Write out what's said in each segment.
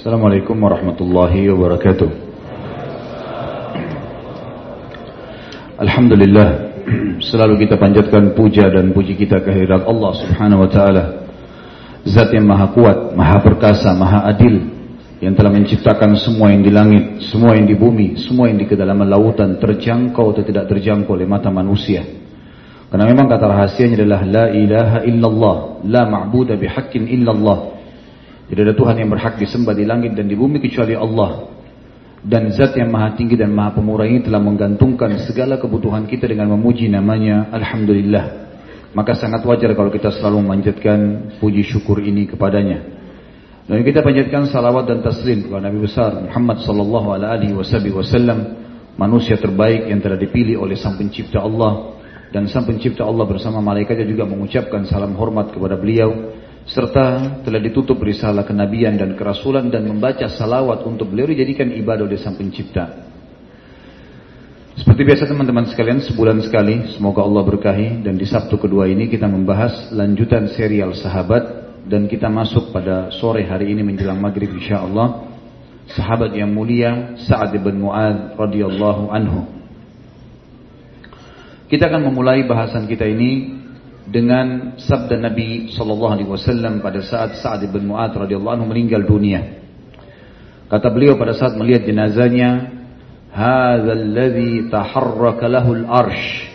Assalamualaikum warahmatullahi wabarakatuh. Alhamdulillah Selalu kita panjatkan puja dan puji kita kehadirat Allah subhanahu wa ta'ala. Zat yang maha kuat, maha perkasa, maha adil Yang telah menciptakan semua yang di langit, semua yang di bumi Semua yang di kedalaman lautan terjangkau atau tidak terjangkau oleh mata manusia. Karena memang kata rahasianya adalah La ilaha illallah, la ma'budah bihaqqin illallah tidak ada Tuhan yang berhak disembah di langit dan di bumi kecuali Allah. Dan zat yang maha tinggi dan maha pemurah ini telah menggantungkan segala kebutuhan kita dengan memuji namanya Alhamdulillah. Maka sangat wajar kalau kita selalu memanjatkan puji syukur ini kepadanya. Dan kita panjatkan salawat dan taslim kepada Nabi besar Muhammad sallallahu alaihi wasallam, manusia terbaik yang telah dipilih oleh Sang Pencipta Allah dan Sang Pencipta Allah bersama malaikatnya juga mengucapkan salam hormat kepada beliau serta telah ditutup risalah kenabian dan kerasulan dan membaca salawat untuk beliau dijadikan ibadah oleh Sang Pencipta. Seperti biasa teman-teman sekalian sebulan sekali semoga Allah berkahi dan di Sabtu kedua ini kita membahas lanjutan serial sahabat dan kita masuk pada sore hari ini menjelang maghrib insya Allah sahabat yang mulia Sa'ad bin Mu'ad radhiyallahu anhu. Kita akan memulai bahasan kita ini dengan sabda Nabi sallallahu alaihi wasallam pada saat Sa'ad bin Mu'adz radhiyallahu anhu meninggal dunia. Kata beliau pada saat melihat jenazahnya, "Hadzal ladzi taharraka lahu al-arsh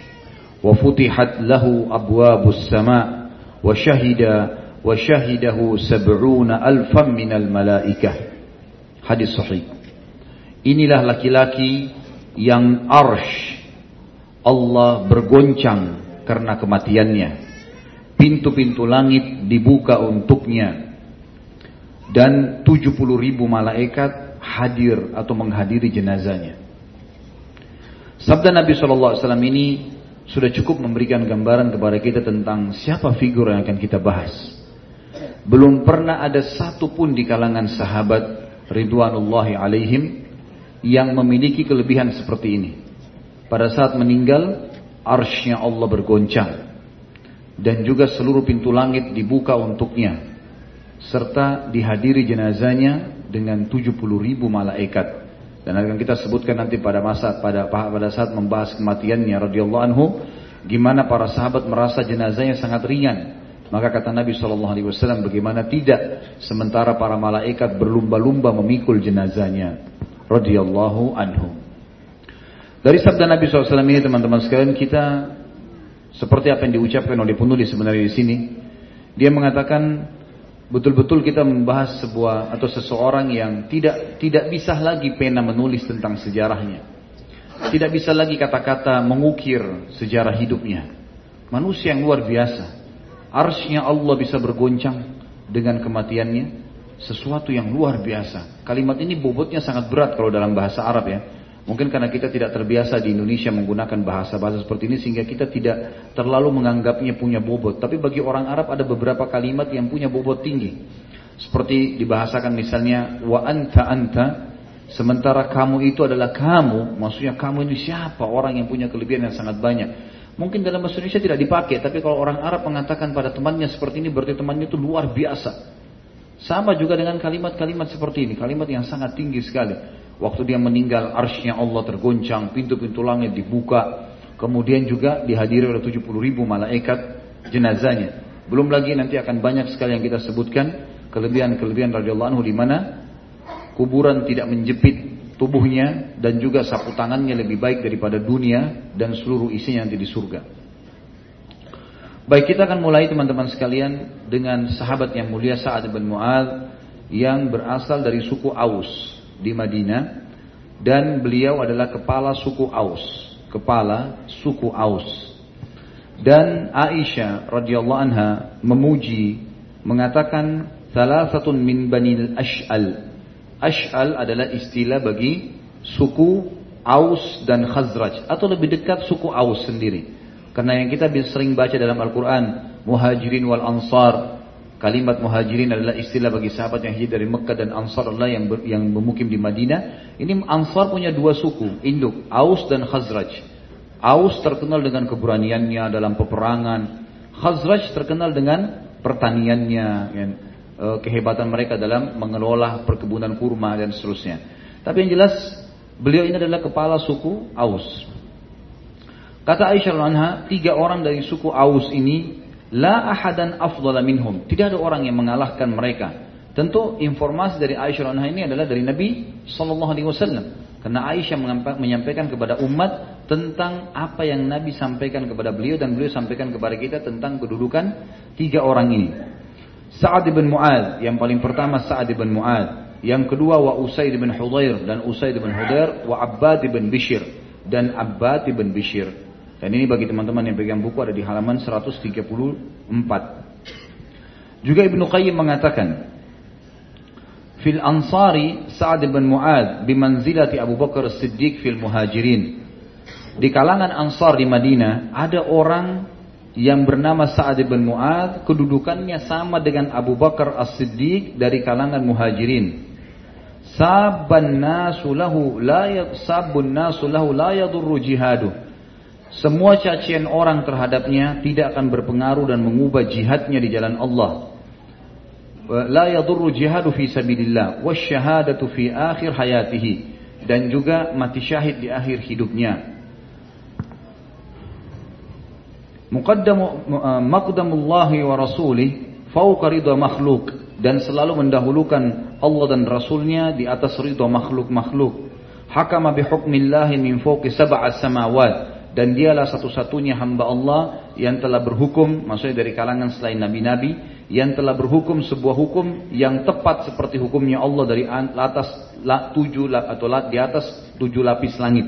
wa futihat lahu abwabus sama' wa syahida wa syahidahu sab'una alfan minal malaikah." Hadis sahih. Inilah laki-laki yang arsh Allah bergoncang karena kematiannya pintu-pintu langit dibuka untuknya dan 70 ribu malaikat hadir atau menghadiri jenazahnya. Sabda Nabi SAW ini sudah cukup memberikan gambaran kepada kita tentang siapa figur yang akan kita bahas. Belum pernah ada satu pun di kalangan sahabat Ridwanullahi alaihim yang memiliki kelebihan seperti ini. Pada saat meninggal, arsnya Allah bergoncang. Dan juga seluruh pintu langit dibuka untuknya. Serta dihadiri jenazahnya dengan 70 ribu malaikat. Dan akan kita sebutkan nanti pada masa pada pada saat membahas kematiannya radhiyallahu anhu gimana para sahabat merasa jenazahnya sangat ringan. Maka kata Nabi saw bagaimana tidak sementara para malaikat berlumba-lumba memikul jenazahnya? Radhiyallahu anhu dari sabda Nabi SAW ini teman-teman sekalian kita seperti apa yang diucapkan oleh penulis sebenarnya di sini. Dia mengatakan betul-betul kita membahas sebuah atau seseorang yang tidak tidak bisa lagi pena menulis tentang sejarahnya. Tidak bisa lagi kata-kata mengukir sejarah hidupnya. Manusia yang luar biasa. Arsnya Allah bisa bergoncang dengan kematiannya. Sesuatu yang luar biasa. Kalimat ini bobotnya sangat berat kalau dalam bahasa Arab ya. Mungkin karena kita tidak terbiasa di Indonesia menggunakan bahasa-bahasa seperti ini sehingga kita tidak terlalu menganggapnya punya bobot. Tapi bagi orang Arab ada beberapa kalimat yang punya bobot tinggi. Seperti dibahasakan misalnya wa anta anta sementara kamu itu adalah kamu, maksudnya kamu ini siapa? Orang yang punya kelebihan yang sangat banyak. Mungkin dalam bahasa Indonesia tidak dipakai, tapi kalau orang Arab mengatakan pada temannya seperti ini berarti temannya itu luar biasa. Sama juga dengan kalimat-kalimat seperti ini, kalimat yang sangat tinggi sekali. Waktu dia meninggal arsnya Allah tergoncang, pintu-pintu langit dibuka. Kemudian juga dihadiri oleh 70 ribu malaikat jenazahnya. Belum lagi nanti akan banyak sekali yang kita sebutkan kelebihan-kelebihan radhiyallahu anhu di mana kuburan tidak menjepit tubuhnya dan juga sapu tangannya lebih baik daripada dunia dan seluruh isinya nanti di surga. Baik kita akan mulai teman-teman sekalian dengan sahabat yang mulia Sa'ad bin Mu'ad yang berasal dari suku Aus di Madinah dan beliau adalah kepala suku Aus, kepala suku Aus. Dan Aisyah radhiyallahu anha memuji mengatakan salah satu min banil ash'al. Ash'al adalah istilah bagi suku Aus dan Khazraj atau lebih dekat suku Aus sendiri. Karena yang kita sering baca dalam Al-Quran, Muhajirin wal Ansar, Kalimat muhajirin adalah istilah bagi sahabat yang hijrah dari Mekah dan Ansar adalah yang ber, yang bermukim di Madinah. Ini Ansar punya dua suku, induk, Aus dan Khazraj. Aus terkenal dengan keberaniannya dalam peperangan. Khazraj terkenal dengan pertaniannya. Kan? uh, kehebatan mereka dalam mengelola perkebunan kurma dan seterusnya. Tapi yang jelas beliau ini adalah kepala suku Aus. Kata Aisyah anha, tiga orang dari suku Aus ini la ahadan afdala minhum. Tidak ada orang yang mengalahkan mereka. Tentu informasi dari Aisyah anha ini adalah dari Nabi Shallallahu Alaihi Wasallam. Karena Aisyah menyampaikan kepada umat tentang apa yang Nabi sampaikan kepada beliau dan beliau sampaikan kepada kita tentang kedudukan tiga orang ini. Sa'ad bin Mu'ad yang paling pertama Sa'ad bin Mu'ad, yang kedua wa Usaid bin Hudair dan Usaid bin Hudair wa Abbad bin Bishir dan Abbad bin Bishir. Dan ini bagi teman-teman yang pegang buku ada di halaman 134. Juga Ibnu Qayyim mengatakan, Fil Ansari Sa'ad bin Mu'ad bimanzilati Abu Bakar Siddiq fil Muhajirin. Di kalangan Ansar di Madinah ada orang yang bernama Sa'ad bin Mu'ad kedudukannya sama dengan Abu Bakar As-Siddiq dari kalangan Muhajirin. Sabban nasu lahu la sabun nasu lahu la yadurru. Semua cacian orang terhadapnya tidak akan berpengaruh dan mengubah jihadnya di jalan Allah. La yadurru jihadu fi sabilillah wasyahadatu fi akhir hayatihi dan juga mati syahid di akhir hidupnya. Muqaddamu maqdamullahi wa rasulih fauqa ridha makhluk dan selalu mendahulukan Allah dan Rasulnya di atas ridha makhluk-makhluk. Hakama bihukmillahi min fawqi sab'a samawat dan dialah satu-satunya hamba Allah yang telah berhukum, maksudnya dari kalangan selain nabi-nabi, yang telah berhukum sebuah hukum yang tepat seperti hukumnya Allah dari atas tujuh atau di atas tujuh lapis langit.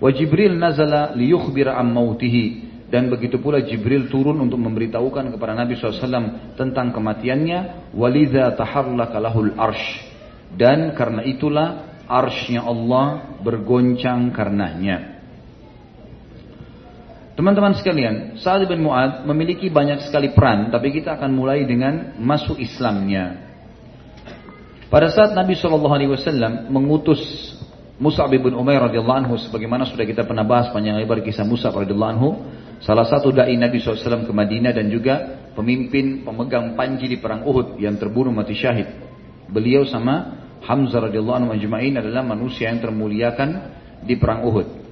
Wa Jibril nazala liyukhbira am mautihi dan begitu pula Jibril turun untuk memberitahukan kepada Nabi SAW tentang kematiannya. Walidha taharlaka arsh dan karena itulah arshnya Allah bergoncang karenanya. Teman-teman sekalian, Sa'ad bin Mu'ad memiliki banyak sekali peran, tapi kita akan mulai dengan masuk Islamnya. Pada saat Nabi SAW mengutus Mus'ab bin Umair radhiyallahu anhu sebagaimana sudah kita pernah bahas panjang lebar kisah Mus'ab radhiyallahu anhu, salah satu dai Nabi SAW ke Madinah dan juga pemimpin pemegang panji di perang Uhud yang terbunuh mati syahid. Beliau sama Hamzah radhiyallahu anhu adalah manusia yang termuliakan di perang Uhud.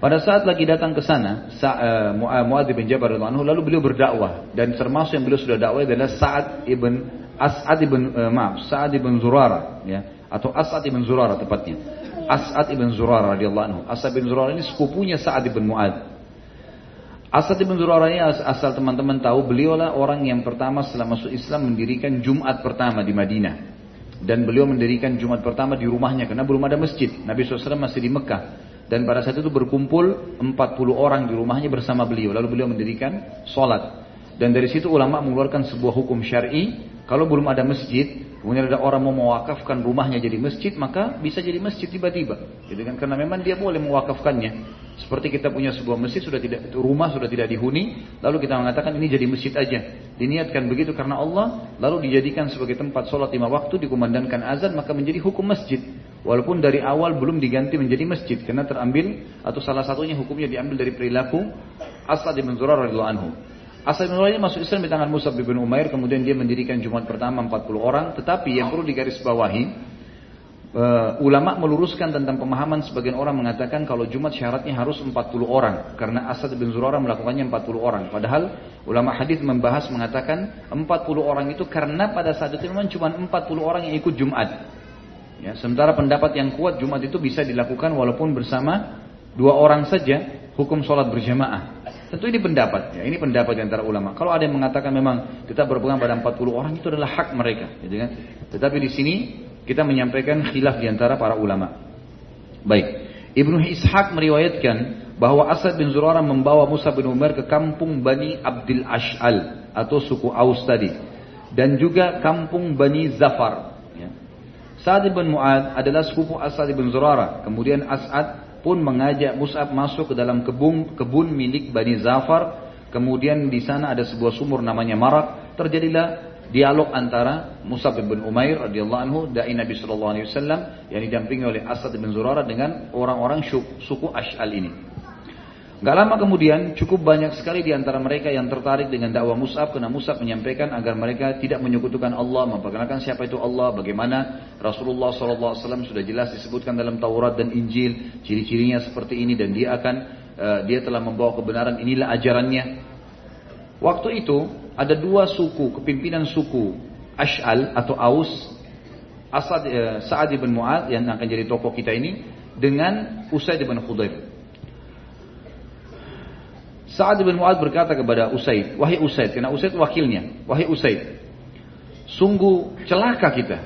Pada saat lagi datang ke sana, uh, Muadz bin Jabal anhu lalu beliau berdakwah dan termasuk yang beliau sudah dakwah adalah Sa'ad ibn As'ad ibn uh, maaf, Sa'ad ibn Zurara ya atau As'ad ibn Zurara tepatnya. As'ad ibn Zurara radhiyallahu anhu. As'ad ibn Zurara ini sepupunya Sa'ad ibn Mu'ad. As'ad ibn Zurara ini asal teman-teman tahu beliaulah orang yang pertama setelah masuk Islam mendirikan Jumat pertama di Madinah. Dan beliau mendirikan Jumat pertama di rumahnya karena belum ada masjid. Nabi SAW masih di Mekah. Dan pada saat itu berkumpul 40 orang di rumahnya bersama beliau. Lalu beliau mendirikan sholat. Dan dari situ ulama mengeluarkan sebuah hukum syari. Kalau belum ada masjid, kemudian ada orang mau mewakafkan rumahnya jadi masjid, maka bisa jadi masjid tiba-tiba. Gitu kan? Karena memang dia boleh mewakafkannya. Seperti kita punya sebuah masjid sudah tidak rumah sudah tidak dihuni, lalu kita mengatakan ini jadi masjid aja. Diniatkan begitu karena Allah, lalu dijadikan sebagai tempat sholat lima waktu, dikumandangkan azan, maka menjadi hukum masjid. Walaupun dari awal belum diganti menjadi masjid karena terambil atau salah satunya hukumnya diambil dari perilaku Asad bin Zurar radhiyallahu anhu. Asad bin Zurar masuk Islam di tangan Musa bin Umair kemudian dia mendirikan Jumat pertama 40 orang. Tetapi yang perlu digarisbawahi uh, ulama meluruskan tentang pemahaman sebagian orang mengatakan kalau Jumat syaratnya harus 40 orang karena Asad bin Zurara melakukannya 40 orang. Padahal ulama hadis membahas mengatakan 40 orang itu karena pada saat itu memang cuma 40 orang yang ikut Jumat Ya, sementara pendapat yang kuat Jumat itu bisa dilakukan walaupun bersama dua orang saja hukum sholat berjamaah. Tentu ini pendapat, ya, ini pendapat di antara ulama. Kalau ada yang mengatakan memang kita berpegang pada 40 orang itu adalah hak mereka, gitu kan? Tetapi di sini kita menyampaikan khilaf di antara para ulama. Baik, Ibnu Ishaq meriwayatkan bahwa Asad bin Zurara membawa Musa bin Umar ke kampung Bani Abdul Ash'al atau suku Aus tadi dan juga kampung Bani Zafar Sa'ad bin Mu'ad adalah sepupu As'ad bin Zurara. Kemudian As'ad pun mengajak Mus'ab masuk ke dalam kebun, kebun milik Bani Zafar. Kemudian di sana ada sebuah sumur namanya Marak. Terjadilah dialog antara Mus'ab bin Umair radhiyallahu anhu dai Nabi sallallahu alaihi wasallam yang didampingi oleh As'ad bin Zurara dengan orang-orang suku Ash'al ini. Gak lama kemudian cukup banyak sekali di antara mereka yang tertarik dengan dakwah Mus'ab karena Mus'ab menyampaikan agar mereka tidak menyekutukan Allah, memperkenalkan siapa itu Allah, bagaimana Rasulullah SAW sudah jelas disebutkan dalam Taurat dan Injil, ciri-cirinya seperti ini dan dia akan uh, dia telah membawa kebenaran inilah ajarannya. Waktu itu ada dua suku, kepimpinan suku Ash'al atau Aus, Asad, uh, Sa'ad ibn Mu'ad yang akan jadi tokoh kita ini dengan Usaid ibn Khudair. Sa'ad bin Mu'ad berkata kepada Usaid, wahai Usaid, karena Usaid wakilnya, wahai Usaid, sungguh celaka kita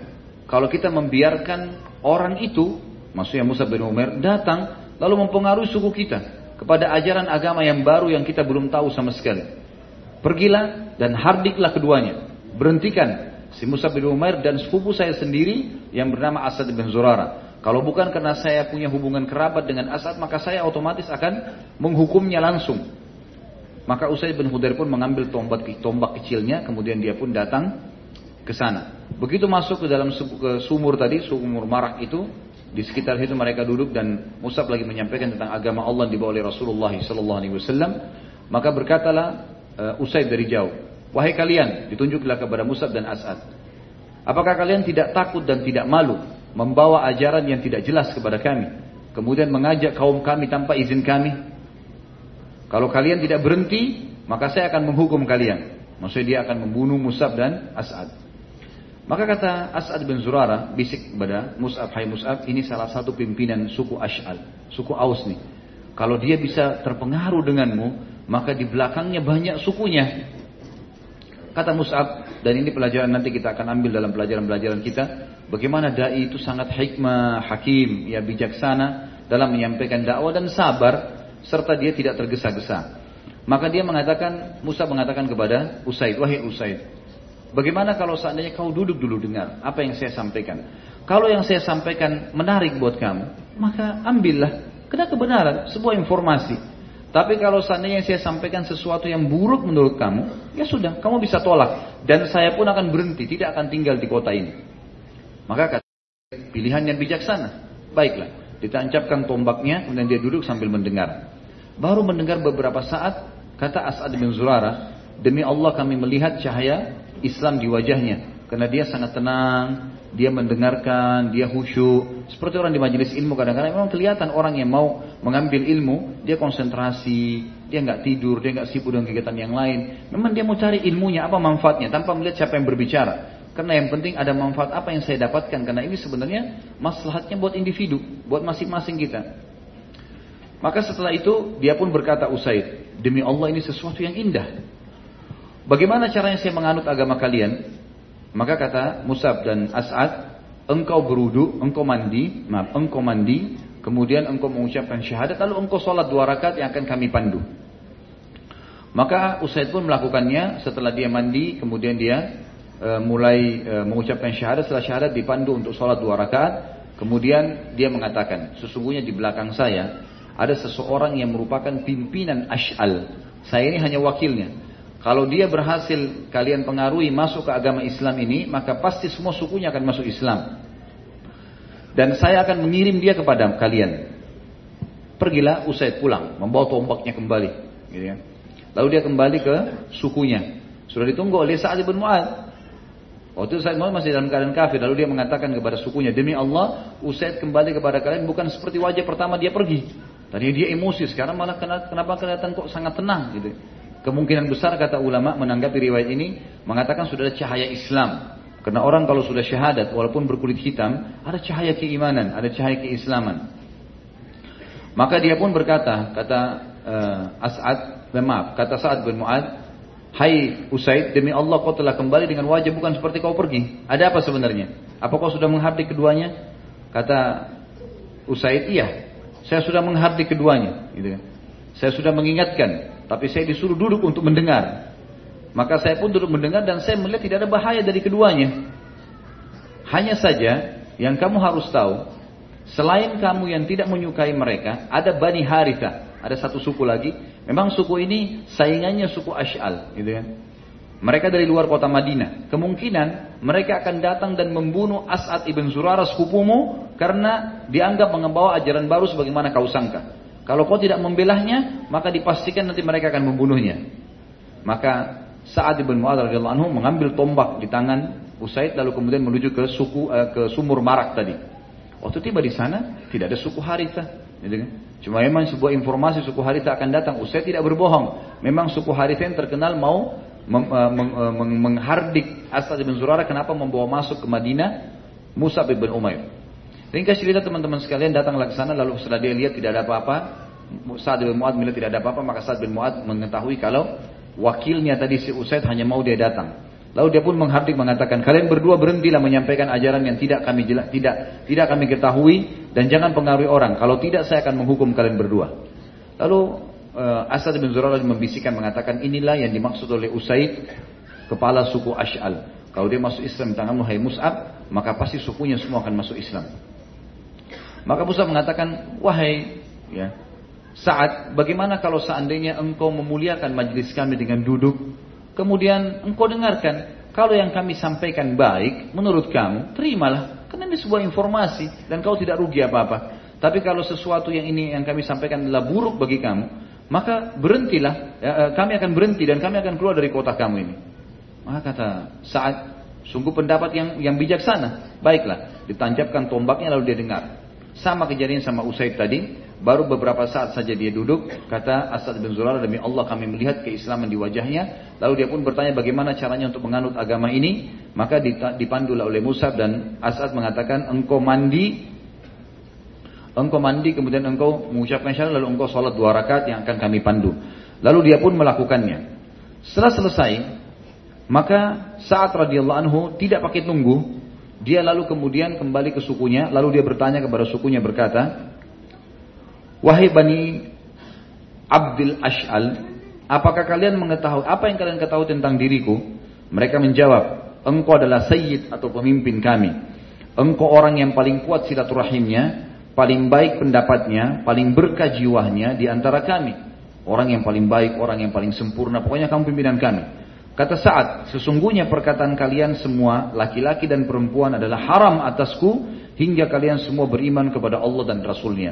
kalau kita membiarkan orang itu, maksudnya Musa bin Umar, datang lalu mempengaruhi suku kita kepada ajaran agama yang baru yang kita belum tahu sama sekali. Pergilah dan hardiklah keduanya. Berhentikan si Musa bin Umar dan sepupu saya sendiri yang bernama Asad bin Zurara. Kalau bukan karena saya punya hubungan kerabat dengan Asad, maka saya otomatis akan menghukumnya langsung. Maka Usaid bin Hudair pun mengambil tombak, tombak kecilnya, kemudian dia pun datang ke sana. Begitu masuk ke dalam ke sumur tadi, sumur marak itu, di sekitar itu mereka duduk dan Musab lagi menyampaikan tentang agama Allah dibawa oleh Rasulullah Wasallam. Maka berkatalah uh, Usaid dari jauh, wahai kalian, ditunjuklah kepada Musab dan As'ad. Apakah kalian tidak takut dan tidak malu membawa ajaran yang tidak jelas kepada kami, kemudian mengajak kaum kami tanpa izin kami? Kalau kalian tidak berhenti, maka saya akan menghukum kalian. Maksudnya dia akan membunuh Musab dan As'ad. Maka kata As'ad bin Zurara, bisik kepada Mus'ab, hai Mus'ab, ini salah satu pimpinan suku Ash'al, suku Aus nih. Kalau dia bisa terpengaruh denganmu, maka di belakangnya banyak sukunya. Kata Mus'ab, dan ini pelajaran nanti kita akan ambil dalam pelajaran-pelajaran kita, bagaimana da'i itu sangat hikmah, hakim, ya bijaksana dalam menyampaikan dakwah dan sabar serta dia tidak tergesa-gesa. Maka dia mengatakan, Musa mengatakan kepada Usaid, wahai Usaid, bagaimana kalau seandainya kau duduk dulu dengar apa yang saya sampaikan. Kalau yang saya sampaikan menarik buat kamu, maka ambillah. Kena kebenaran, sebuah informasi. Tapi kalau seandainya saya sampaikan sesuatu yang buruk menurut kamu, ya sudah, kamu bisa tolak. Dan saya pun akan berhenti, tidak akan tinggal di kota ini. Maka kata pilihan yang bijaksana. Baiklah, ditancapkan tombaknya, kemudian dia duduk sambil mendengar. Baru mendengar beberapa saat, kata As'ad bin Zurara, demi Allah kami melihat cahaya Islam di wajahnya. Karena dia sangat tenang, dia mendengarkan, dia khusyuk. Seperti orang di majelis ilmu kadang-kadang memang kelihatan orang yang mau mengambil ilmu, dia konsentrasi, dia nggak tidur, dia nggak sibuk dengan kegiatan yang lain. Memang dia mau cari ilmunya, apa manfaatnya, tanpa melihat siapa yang berbicara. Karena yang penting ada manfaat apa yang saya dapatkan. Karena ini sebenarnya maslahatnya buat individu, buat masing-masing kita. Maka setelah itu dia pun berkata Usaid, demi Allah ini sesuatu yang indah. Bagaimana caranya saya menganut agama kalian? Maka kata Musab dan As'ad, engkau berudu, engkau mandi, maaf, engkau mandi, kemudian engkau mengucapkan syahadat, lalu engkau sholat dua rakaat yang akan kami pandu. Maka Usaid pun melakukannya setelah dia mandi, kemudian dia e, mulai e, mengucapkan syahadat, setelah syahadat dipandu untuk sholat dua rakaat, kemudian dia mengatakan, sesungguhnya di belakang saya ada seseorang yang merupakan pimpinan Ash'al. Saya ini hanya wakilnya. Kalau dia berhasil kalian pengaruhi masuk ke agama Islam ini, maka pasti semua sukunya akan masuk Islam. Dan saya akan mengirim dia kepada kalian. Pergilah Usaid pulang, membawa tombaknya kembali. Gitu ya. Lalu dia kembali ke sukunya. Sudah ditunggu oleh Sa'ad bin Mu'ad. Waktu bin Mu'ad masih dalam keadaan kafir. Lalu dia mengatakan kepada sukunya, Demi Allah, Usaid kembali kepada kalian bukan seperti wajah pertama dia pergi. Tadi dia emosi, sekarang malah kenapa kelihatan kok sangat tenang gitu. Kemungkinan besar kata ulama menanggapi riwayat ini mengatakan sudah ada cahaya Islam. Karena orang kalau sudah syahadat walaupun berkulit hitam ada cahaya keimanan, ada cahaya keislaman. Maka dia pun berkata, kata uh, As'ad, maaf, kata Sa'ad bin Mu'ad, Hai Usaid, demi Allah kau telah kembali dengan wajah bukan seperti kau pergi. Ada apa sebenarnya? Apa kau sudah menghardik keduanya? Kata Usaid, iya. Saya sudah menghardik keduanya, gitu kan. Saya sudah mengingatkan, tapi saya disuruh duduk untuk mendengar. Maka saya pun duduk mendengar dan saya melihat tidak ada bahaya dari keduanya. Hanya saja yang kamu harus tahu, selain kamu yang tidak menyukai mereka, ada Bani Haritha, ada satu suku lagi. Memang suku ini saingannya suku Ash'al, gitu kan. Mereka dari luar kota Madinah. Kemungkinan mereka akan datang dan membunuh As'ad ibn Zurara sepupumu karena dianggap membawa ajaran baru sebagaimana kau sangka. Kalau kau tidak membelahnya, maka dipastikan nanti mereka akan membunuhnya. Maka Sa'ad radhiyallahu anhu mengambil tombak di tangan Usaid lalu kemudian menuju ke suku uh, ke sumur Marak tadi. Waktu tiba di sana tidak ada suku Haritha, kan? Cuma memang sebuah informasi suku Haritha akan datang. Usaid tidak berbohong. Memang suku Haritha yang terkenal mau uh, meng, menghardik Asad bin Zurara kenapa membawa masuk ke Madinah Musa bin Umair. Ringkas cerita teman-teman sekalian datang ke sana lalu setelah dia lihat tidak ada apa-apa, Sa'ad bin Mu'ad melihat tidak ada apa-apa, maka Sa'ad bin Mu'ad mengetahui kalau wakilnya tadi si Usaid hanya mau dia datang. Lalu dia pun menghardik mengatakan, kalian berdua berhentilah menyampaikan ajaran yang tidak kami jelas, tidak tidak kami ketahui dan jangan pengaruhi orang. Kalau tidak saya akan menghukum kalian berdua. Lalu uh, Asad bin Zurarah membisikkan mengatakan inilah yang dimaksud oleh Usaid kepala suku Ash'al. Kalau dia masuk Islam tanganmu hai Mus'ab, maka pasti sukunya semua akan masuk Islam. Maka Musa mengatakan, wahai ya, saat bagaimana kalau seandainya engkau memuliakan majlis kami dengan duduk, kemudian engkau dengarkan, kalau yang kami sampaikan baik, menurut kamu, terimalah. Karena ini sebuah informasi dan kau tidak rugi apa-apa. Tapi kalau sesuatu yang ini yang kami sampaikan adalah buruk bagi kamu, maka berhentilah. Ya, eh, kami akan berhenti dan kami akan keluar dari kota kamu ini. Maka kata saat sungguh pendapat yang yang bijaksana. Baiklah, ditancapkan tombaknya lalu dia dengar. Sama kejadian sama Usaid tadi, baru beberapa saat saja dia duduk, kata Asad bin Zurarah demi Allah kami melihat keislaman di wajahnya, lalu dia pun bertanya bagaimana caranya untuk menganut agama ini, maka dipandulah oleh Musa dan Asad mengatakan engkau mandi. Engkau mandi kemudian engkau mengucapkan syahadat lalu engkau sholat dua rakaat yang akan kami pandu. Lalu dia pun melakukannya. Setelah selesai, maka saat radhiyallahu anhu tidak pakai tunggu, dia lalu kemudian kembali ke sukunya, lalu dia bertanya kepada sukunya berkata, Wahai Bani Abdul Ash'al, apakah kalian mengetahui, apa yang kalian ketahui tentang diriku? Mereka menjawab, engkau adalah sayyid atau pemimpin kami. Engkau orang yang paling kuat silaturahimnya, paling baik pendapatnya, paling berkah jiwanya di antara kami. Orang yang paling baik, orang yang paling sempurna, pokoknya kamu pimpinan kami. Kata saat sesungguhnya perkataan kalian semua, laki-laki dan perempuan adalah haram atasku hingga kalian semua beriman kepada Allah dan Rasulnya.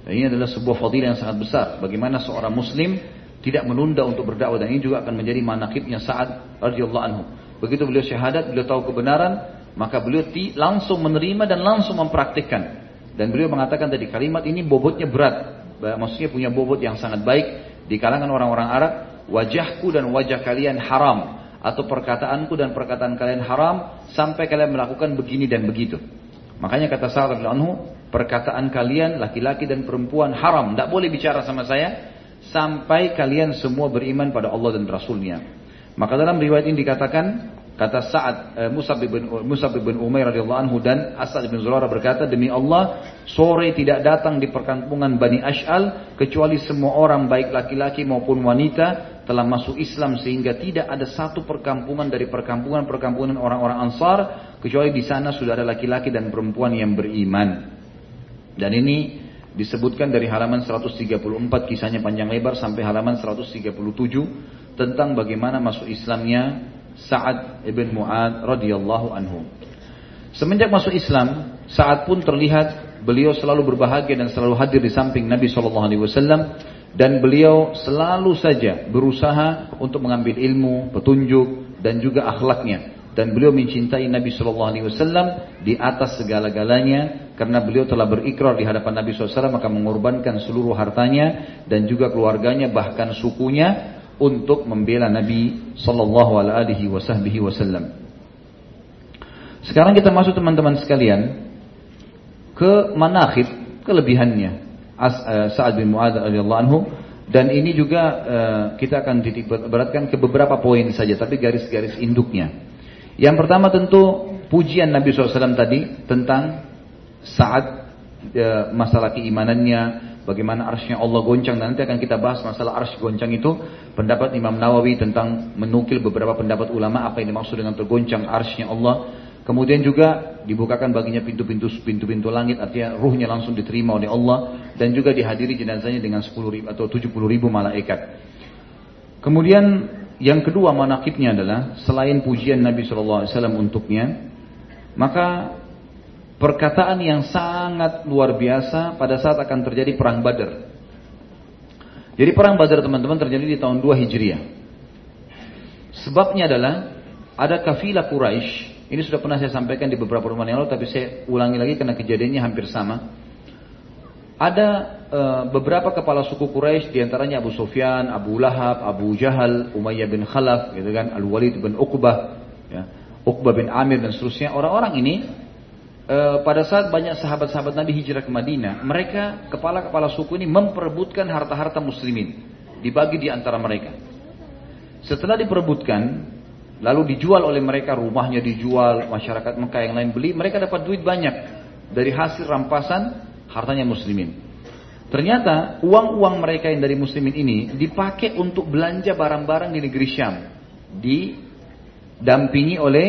Dan ini adalah sebuah fadilah yang sangat besar. Bagaimana seorang muslim tidak menunda untuk berdakwah dan ini juga akan menjadi manakibnya saat radhiyallahu anhu. Begitu beliau syahadat, beliau tahu kebenaran, maka beliau langsung menerima dan langsung mempraktikkan. Dan beliau mengatakan tadi kalimat ini bobotnya berat, maksudnya punya bobot yang sangat baik di kalangan orang-orang Arab wajahku dan wajah kalian haram atau perkataanku dan perkataan kalian haram sampai kalian melakukan begini dan begitu. Makanya kata Sa'ad anhu, perkataan kalian laki-laki dan perempuan haram, tidak boleh bicara sama saya sampai kalian semua beriman pada Allah dan Rasulnya. Maka dalam riwayat ini dikatakan kata Sa'ad eh, Musa bin Musa bin Umair radhiyallahu anhu dan Asad bin Zurara berkata demi Allah sore tidak datang di perkampungan Bani Ash'al kecuali semua orang baik laki-laki maupun wanita telah masuk Islam sehingga tidak ada satu perkampungan dari perkampungan-perkampungan orang-orang Ansar kecuali di sana sudah ada laki-laki dan perempuan yang beriman. Dan ini disebutkan dari halaman 134 kisahnya panjang lebar sampai halaman 137 tentang bagaimana masuk Islamnya Sa'ad ibn Mu'ad radhiyallahu anhu. Semenjak masuk Islam, saat pun terlihat beliau selalu berbahagia dan selalu hadir di samping Nabi Shallallahu Alaihi Wasallam dan beliau selalu saja berusaha untuk mengambil ilmu, petunjuk dan juga akhlaknya. Dan beliau mencintai Nabi Shallallahu Alaihi Wasallam di atas segala-galanya. Karena beliau telah berikrar di hadapan Nabi SAW maka mengorbankan seluruh hartanya dan juga keluarganya bahkan sukunya untuk membela Nabi Shallallahu Alaihi Wasallam. Sekarang kita masuk teman-teman sekalian ke manakhib kelebihannya Sa'ad bin Mu'adz radhiyallahu anhu. Dan ini juga uh, kita akan titik beratkan ke beberapa poin saja tapi garis-garis induknya. Yang pertama tentu pujian Nabi SAW tadi tentang saat uh, masalah keimanannya, bagaimana arsnya Allah goncang. Dan nanti akan kita bahas masalah arsy goncang itu pendapat Imam Nawawi tentang menukil beberapa pendapat ulama apa yang dimaksud dengan tergoncang arsnya Allah Kemudian juga dibukakan baginya pintu-pintu pintu-pintu langit artinya ruhnya langsung diterima oleh Allah dan juga dihadiri jenazahnya dengan 10 ribu atau 70 ribu malaikat. Kemudian yang kedua manakibnya adalah selain pujian Nabi SAW untuknya, maka perkataan yang sangat luar biasa pada saat akan terjadi perang Badar. Jadi perang Badar teman-teman terjadi di tahun 2 Hijriah. Sebabnya adalah ada kafilah Quraisy. Ini sudah pernah saya sampaikan di beberapa rumah yang lalu, tapi saya ulangi lagi karena kejadiannya hampir sama. Ada e, beberapa kepala suku Quraisy di antaranya Abu Sufyan, Abu Lahab, Abu Jahal, Umayyah bin Khalaf, gitu kan, Al Walid bin Uqbah, ya, Uqbah bin Amir dan seterusnya. Orang-orang ini e, pada saat banyak sahabat-sahabat Nabi hijrah ke Madinah, mereka kepala-kepala suku ini memperebutkan harta-harta muslimin, dibagi di antara mereka. Setelah diperebutkan, lalu dijual oleh mereka, rumahnya dijual, masyarakat Mekah yang lain beli, mereka dapat duit banyak dari hasil rampasan hartanya muslimin. Ternyata uang-uang mereka yang dari muslimin ini dipakai untuk belanja barang-barang di negeri Syam. Didampingi oleh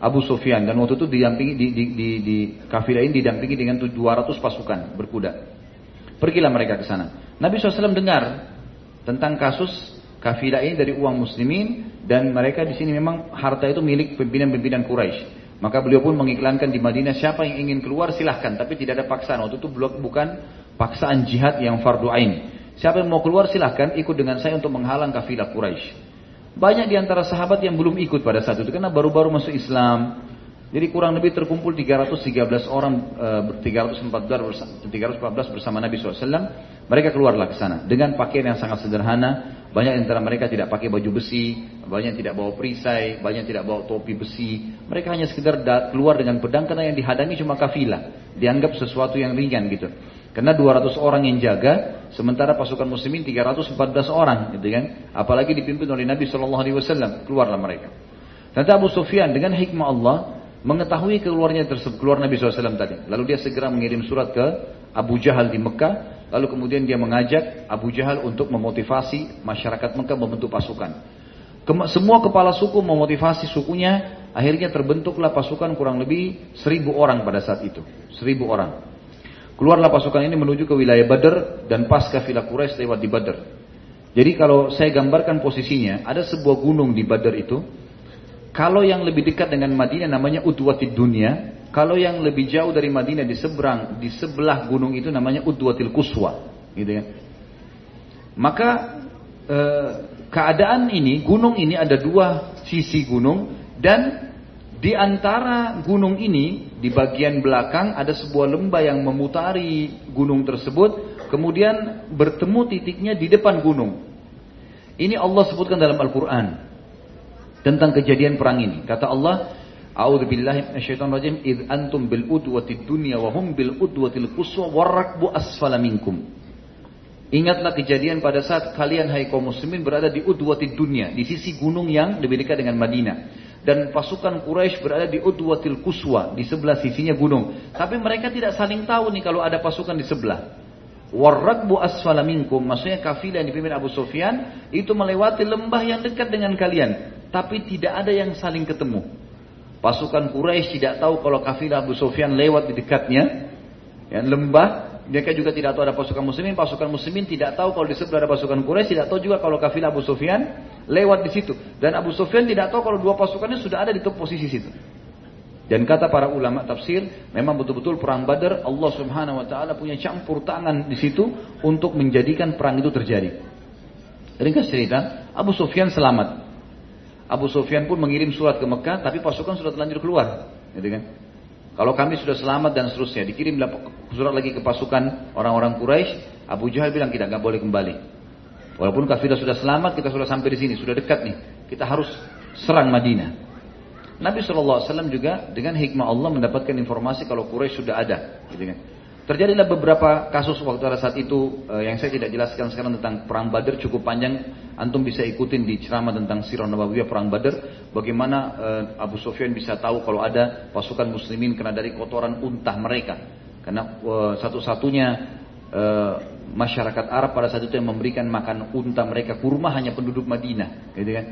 Abu Sufyan dan waktu itu didampingi di, di, di, di kafilah ini didampingi dengan 200 pasukan berkuda. Pergilah mereka ke sana. Nabi SAW dengar tentang kasus kafilah ini dari uang muslimin dan mereka di sini memang harta itu milik pimpinan-pimpinan Quraisy. Maka beliau pun mengiklankan di Madinah siapa yang ingin keluar silahkan tapi tidak ada paksaan. Waktu itu bukan paksaan jihad yang fardu ain. Siapa yang mau keluar silahkan ikut dengan saya untuk menghalang kafilah Quraisy. Banyak di antara sahabat yang belum ikut pada saat itu karena baru-baru masuk Islam. Jadi kurang lebih terkumpul 313 orang, 314 314 bersama Nabi SAW. Mereka keluarlah ke sana dengan pakaian yang sangat sederhana. Banyak antara mereka tidak pakai baju besi, banyak tidak bawa perisai, banyak tidak bawa topi besi. Mereka hanya sekedar keluar dengan pedang karena yang dihadang cuma kafilah. Dianggap sesuatu yang ringan gitu. Karena 200 orang yang jaga, sementara pasukan muslimin 314 orang, gitu kan? Apalagi dipimpin oleh Nabi SAW, keluarlah mereka. Nanti Abu Sufyan dengan hikmah Allah mengetahui keluarnya tersebut keluar Nabi SAW tadi. Lalu dia segera mengirim surat ke Abu Jahal di Mekah. Lalu kemudian dia mengajak Abu Jahal untuk memotivasi masyarakat Mekah membentuk pasukan. semua kepala suku memotivasi sukunya. Akhirnya terbentuklah pasukan kurang lebih seribu orang pada saat itu. Seribu orang. Keluarlah pasukan ini menuju ke wilayah Badr dan pas kafilah Quraisy lewat di Badr. Jadi kalau saya gambarkan posisinya, ada sebuah gunung di Badr itu kalau yang lebih dekat dengan Madinah namanya Udwatid Dunia. Kalau yang lebih jauh dari Madinah di seberang, di sebelah gunung itu namanya Udwatil Kuswa. Gitu ya. Maka e, keadaan ini, gunung ini ada dua sisi gunung dan di antara gunung ini di bagian belakang ada sebuah lembah yang memutari gunung tersebut, kemudian bertemu titiknya di depan gunung. Ini Allah sebutkan dalam Al-Qur'an tentang kejadian perang ini. Kata Allah, id antum bil udwatid dunya wa hum bil udwatil quswa asfala minkum." Ingatlah kejadian pada saat kalian hai kaum muslimin berada di udwatid dunya, di sisi gunung yang lebih dekat dengan Madinah. Dan pasukan Quraisy berada di udwatil kuswa, di sebelah sisinya gunung. Tapi mereka tidak saling tahu nih kalau ada pasukan di sebelah. Warrakbu asfala minkum, maksudnya kafilah yang dipimpin Abu Sufyan itu melewati lembah yang dekat dengan kalian tapi tidak ada yang saling ketemu. Pasukan Quraisy tidak tahu kalau kafilah Abu Sufyan lewat di dekatnya, ya, lembah. Mereka juga tidak tahu ada pasukan muslimin. Pasukan muslimin tidak tahu kalau di sebelah ada pasukan Quraisy. Tidak tahu juga kalau kafilah Abu Sufyan lewat di situ. Dan Abu Sufyan tidak tahu kalau dua pasukannya sudah ada di posisi situ. Dan kata para ulama tafsir, memang betul-betul perang Badar Allah Subhanahu wa taala punya campur tangan di situ untuk menjadikan perang itu terjadi. Ringkas cerita, Abu Sufyan selamat. Abu Sufyan pun mengirim surat ke Mekah, tapi pasukan sudah terlanjur keluar. Gitu kan? Kalau kami sudah selamat dan seterusnya, dikirim surat lagi ke pasukan orang-orang Quraisy, Abu Jahal bilang kita nggak boleh kembali. Walaupun kafilah sudah selamat, kita sudah sampai di sini, sudah dekat nih. Kita harus serang Madinah. Nabi SAW juga dengan hikmah Allah mendapatkan informasi kalau Quraisy sudah ada. Gitu kan? Terjadilah beberapa kasus waktu pada saat itu uh, yang saya tidak jelaskan sekarang tentang perang Badar cukup panjang. Antum bisa ikutin di ceramah tentang Sirah Nabawiyah perang Badar. Bagaimana uh, Abu Sufyan bisa tahu kalau ada pasukan muslimin kena dari kotoran untah mereka. Karena uh, satu-satunya masyarakat Arab pada saat itu yang memberikan makan unta mereka kurma hanya penduduk Madinah, gitu kan?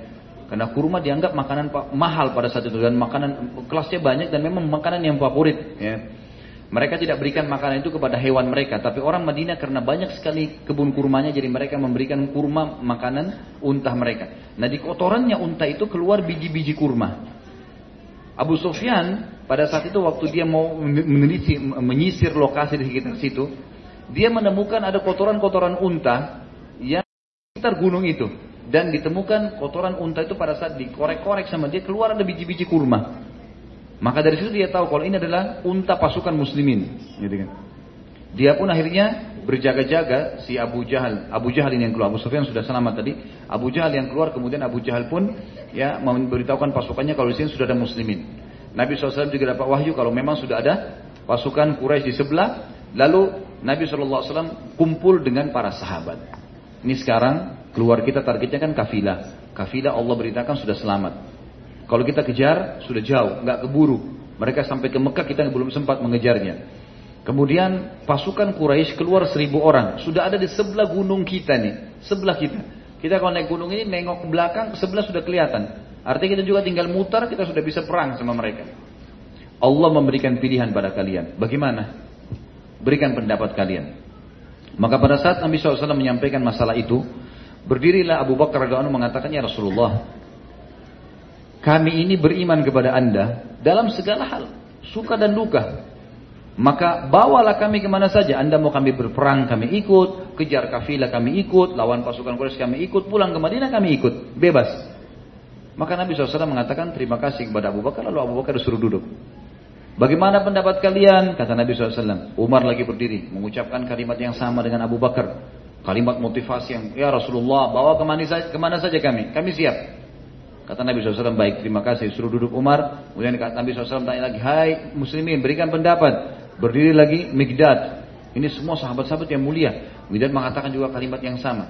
Karena kurma dianggap makanan mahal pada saat itu dan makanan kelasnya banyak dan memang makanan yang favorit, ya. Mereka tidak berikan makanan itu kepada hewan mereka, tapi orang Madinah karena banyak sekali kebun kurmanya, jadi mereka memberikan kurma makanan unta mereka. Nah di kotorannya unta itu keluar biji-biji kurma. Abu Sufyan pada saat itu waktu dia mau menyisir, menyisir lokasi di sekitar situ, dia menemukan ada kotoran-kotoran unta yang sekitar gunung itu. Dan ditemukan kotoran unta itu pada saat dikorek-korek sama dia keluar ada biji-biji kurma. Maka dari situ dia tahu kalau ini adalah unta pasukan muslimin. Gitu kan. Dia pun akhirnya berjaga-jaga si Abu Jahal. Abu Jahal ini yang keluar. Abu Sufyan sudah selamat tadi. Abu Jahal yang keluar kemudian Abu Jahal pun ya memberitahukan pasukannya kalau di sini sudah ada muslimin. Nabi SAW juga dapat wahyu kalau memang sudah ada pasukan Quraisy di sebelah. Lalu Nabi SAW kumpul dengan para sahabat. Ini sekarang keluar kita targetnya kan kafilah. Kafilah Allah beritakan sudah selamat. Kalau kita kejar sudah jauh, nggak keburu. Mereka sampai ke Mekah kita belum sempat mengejarnya. Kemudian pasukan Quraisy keluar seribu orang. Sudah ada di sebelah gunung kita nih. Sebelah kita. Kita kalau naik gunung ini nengok ke belakang, sebelah sudah kelihatan. Artinya kita juga tinggal mutar, kita sudah bisa perang sama mereka. Allah memberikan pilihan pada kalian. Bagaimana? Berikan pendapat kalian. Maka pada saat Nabi SAW menyampaikan masalah itu, berdirilah Abu Bakar radhiallahu mengatakan, Ya Rasulullah, kami ini beriman kepada anda dalam segala hal, suka dan duka. Maka bawalah kami ke mana saja. Anda mau kami berperang, kami ikut. Kejar kafilah, kami ikut. Lawan pasukan Quraisy, kami ikut. Pulang ke Madinah, kami ikut. Bebas. Maka Nabi SAW mengatakan terima kasih kepada Abu Bakar. Lalu Abu Bakar disuruh duduk. Bagaimana pendapat kalian? Kata Nabi SAW. Umar lagi berdiri. Mengucapkan kalimat yang sama dengan Abu Bakar. Kalimat motivasi yang, ya Rasulullah, bawa ke mana saja, saja kami. Kami siap. Kata Nabi SAW, baik terima kasih. Suruh duduk Umar. Kemudian Nabi SAW tanya lagi, hai muslimin berikan pendapat. Berdiri lagi Migdad. Ini semua sahabat-sahabat yang mulia. Migdad mengatakan juga kalimat yang sama.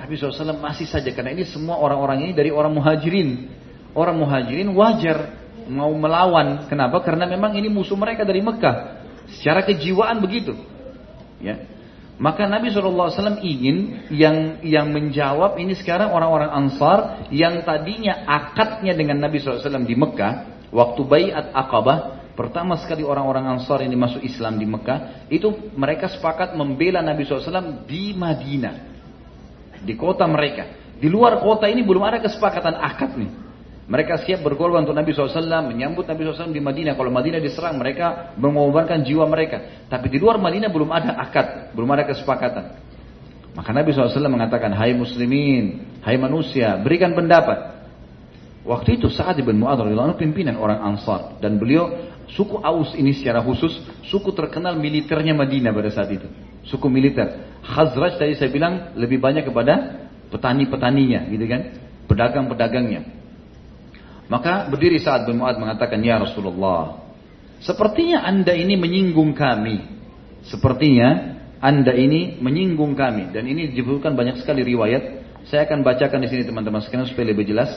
Nabi SAW masih saja karena ini semua orang-orang ini dari orang muhajirin. Orang muhajirin wajar mau melawan. Kenapa? Karena memang ini musuh mereka dari Mekah. Secara kejiwaan begitu. Ya. Maka Nabi SAW ingin yang yang menjawab ini sekarang orang-orang Ansar yang tadinya akadnya dengan Nabi SAW di Mekah waktu bayat Aqabah Pertama sekali orang-orang Ansar ini masuk Islam di Mekah, itu mereka sepakat membela Nabi SAW di Madinah. Di kota mereka. Di luar kota ini belum ada kesepakatan akad nih. Mereka siap berkorban untuk Nabi SAW, menyambut Nabi SAW di Madinah. Kalau Madinah diserang, mereka mengorbankan jiwa mereka. Tapi di luar Madinah belum ada akad, belum ada kesepakatan. Maka Nabi SAW mengatakan, Hai muslimin, hai manusia, berikan pendapat. Waktu itu Sa'ad bin Mu'adh pimpinan orang Ansar. Dan beliau Suku Aus ini secara khusus, suku terkenal militernya Madinah pada saat itu. Suku militer. Khazraj tadi saya bilang lebih banyak kepada petani-petaninya, gitu kan? Pedagang-pedagangnya. Maka berdiri saat bin Mu'ad mengatakan, Ya Rasulullah, sepertinya anda ini menyinggung kami. Sepertinya anda ini menyinggung kami. Dan ini disebutkan banyak sekali riwayat. Saya akan bacakan di sini teman-teman sekalian supaya lebih jelas.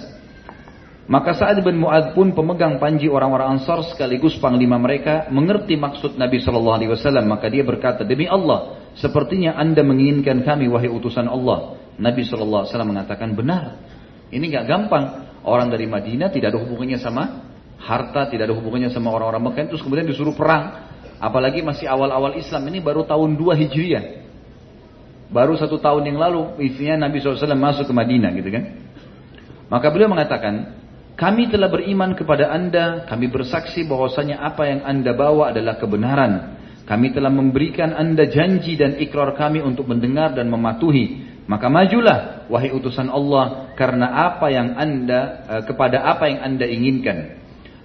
Maka Sa'ad bin Mu'ad pun pemegang panji orang-orang Ansar sekaligus panglima mereka mengerti maksud Nabi Shallallahu Alaihi Wasallam. Maka dia berkata, demi Allah, sepertinya anda menginginkan kami wahai utusan Allah. Nabi Shallallahu Alaihi Wasallam mengatakan benar. Ini nggak gampang. Orang dari Madinah tidak ada hubungannya sama harta, tidak ada hubungannya sama orang-orang Mekah. Terus kemudian disuruh perang. Apalagi masih awal-awal Islam ini baru tahun 2 Hijriah. Baru satu tahun yang lalu isinya Nabi SAW masuk ke Madinah gitu kan. Maka beliau mengatakan, kami telah beriman kepada anda, kami bersaksi bahwasanya apa yang anda bawa adalah kebenaran. Kami telah memberikan anda janji dan ikrar kami untuk mendengar dan mematuhi. Maka majulah, wahai utusan Allah, karena apa yang anda, eh, kepada apa yang anda inginkan.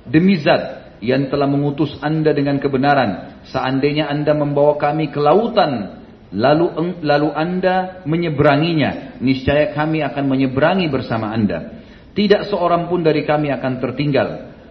Demi zat yang telah mengutus anda dengan kebenaran, seandainya anda membawa kami ke lautan, lalu lalu anda menyeberanginya, niscaya kami akan menyeberangi bersama anda. Tidak seorang pun dari kami akan tertinggal.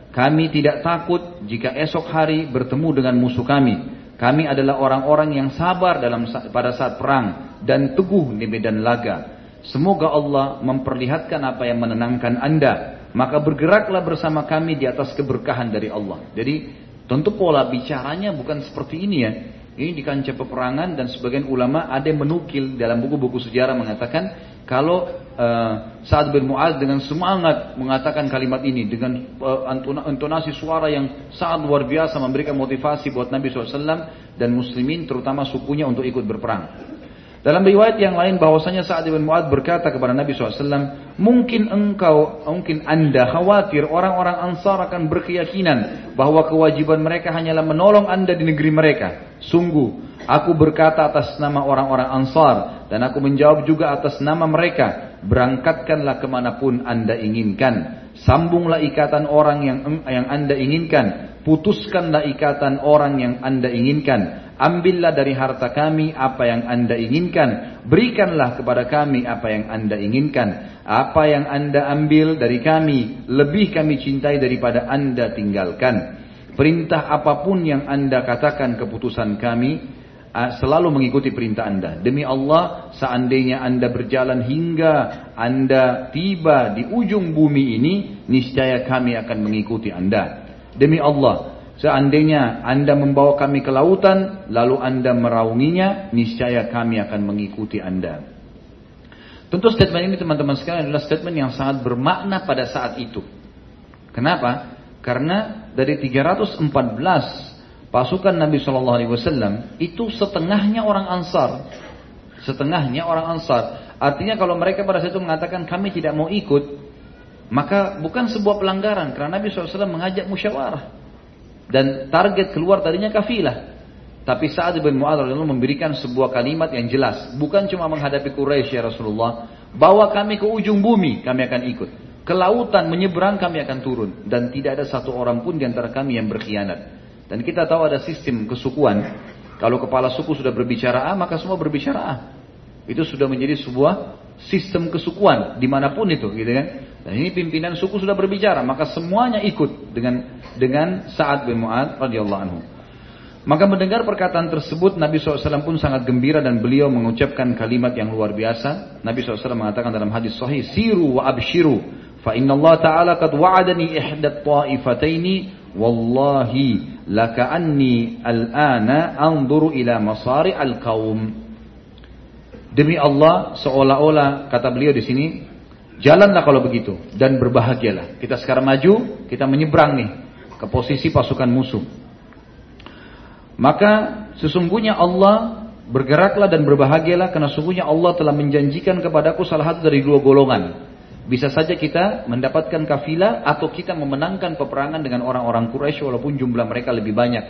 Kami tidak takut jika esok hari bertemu dengan musuh kami. Kami adalah orang-orang yang sabar dalam pada saat perang dan teguh di medan laga. Semoga Allah memperlihatkan apa yang menenangkan Anda. Maka bergeraklah bersama kami di atas keberkahan dari Allah. Jadi tentu pola bicaranya bukan seperti ini ya. Ini di kancah peperangan dan sebagian ulama ada yang menukil dalam buku-buku sejarah mengatakan kalau uh, Sa'ad bin Mu'ad dengan semangat mengatakan kalimat ini dengan uh, intonasi suara yang sangat luar biasa memberikan motivasi buat Nabi SAW dan muslimin terutama sukunya untuk ikut berperang. Dalam riwayat yang lain bahwasanya Sa'ad bin Mu'ad berkata kepada Nabi SAW, mungkin engkau, mungkin anda khawatir orang-orang Ansar akan berkeyakinan bahwa kewajiban mereka hanyalah menolong anda di negeri mereka. Sungguh, Aku berkata atas nama orang-orang Ansar dan aku menjawab juga atas nama mereka. Berangkatkanlah ke mana pun anda inginkan. Sambunglah ikatan orang yang yang anda inginkan. Putuskanlah ikatan orang yang anda inginkan. Ambillah dari harta kami apa yang anda inginkan. Berikanlah kepada kami apa yang anda inginkan. Apa yang anda ambil dari kami lebih kami cintai daripada anda tinggalkan. Perintah apa pun yang anda katakan keputusan kami selalu mengikuti perintah Anda. Demi Allah, seandainya Anda berjalan hingga Anda tiba di ujung bumi ini, niscaya kami akan mengikuti Anda. Demi Allah, seandainya Anda membawa kami ke lautan, lalu Anda meraunginya, niscaya kami akan mengikuti Anda. Tentu statement ini teman-teman sekalian adalah statement yang sangat bermakna pada saat itu. Kenapa? Karena dari 314 pasukan Nabi Shallallahu Alaihi Wasallam itu setengahnya orang Ansar, setengahnya orang Ansar. Artinya kalau mereka pada saat itu mengatakan kami tidak mau ikut, maka bukan sebuah pelanggaran karena Nabi SAW mengajak musyawarah dan target keluar tadinya kafilah. Tapi saat bin Mu'adz radhiyallahu memberikan sebuah kalimat yang jelas, bukan cuma menghadapi Quraisy ya Rasulullah, bawa kami ke ujung bumi, kami akan ikut. Ke lautan menyeberang kami akan turun dan tidak ada satu orang pun di antara kami yang berkhianat. Dan kita tahu ada sistem kesukuan. Kalau kepala suku sudah berbicara A, maka semua berbicara A. Itu sudah menjadi sebuah sistem kesukuan di mana pun itu, gitu kan? Dan ini pimpinan suku sudah berbicara, maka semuanya ikut dengan dengan Sa'ad bin Mu'ad radhiyallahu anhu. Maka mendengar perkataan tersebut Nabi SAW pun sangat gembira dan beliau mengucapkan kalimat yang luar biasa. Nabi SAW mengatakan dalam hadis sahih, Siru wa abshiru, fa inna Allah Ta'ala qad wa'adani ihdat ta'ifataini Wallahi laka'anni al-ana anzuru ila masari al-qaum. Demi Allah seolah-olah kata beliau di sini jalanlah kalau begitu dan berbahagialah. Kita sekarang maju, kita menyeberang nih ke posisi pasukan musuh. Maka sesungguhnya Allah bergeraklah dan berbahagialah karena sesungguhnya Allah telah menjanjikan kepadaku salah satu dari dua golongan. Bisa saja kita mendapatkan kafilah atau kita memenangkan peperangan dengan orang-orang Quraisy walaupun jumlah mereka lebih banyak.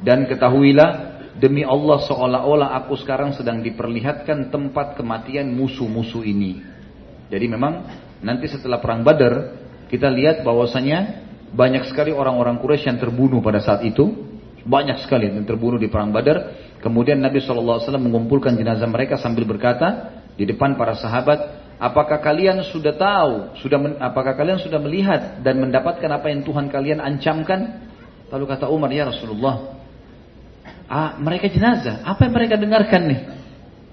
Dan ketahuilah demi Allah seolah-olah aku sekarang sedang diperlihatkan tempat kematian musuh-musuh ini. Jadi memang nanti setelah perang Badar kita lihat bahwasanya banyak sekali orang-orang Quraisy yang terbunuh pada saat itu. Banyak sekali yang terbunuh di perang Badar. Kemudian Nabi SAW mengumpulkan jenazah mereka sambil berkata di depan para sahabat, Apakah kalian sudah tahu, sudah men, apakah kalian sudah melihat dan mendapatkan apa yang Tuhan kalian ancamkan? Lalu kata Umar, ya Rasulullah, ah, mereka jenazah, apa yang mereka dengarkan nih?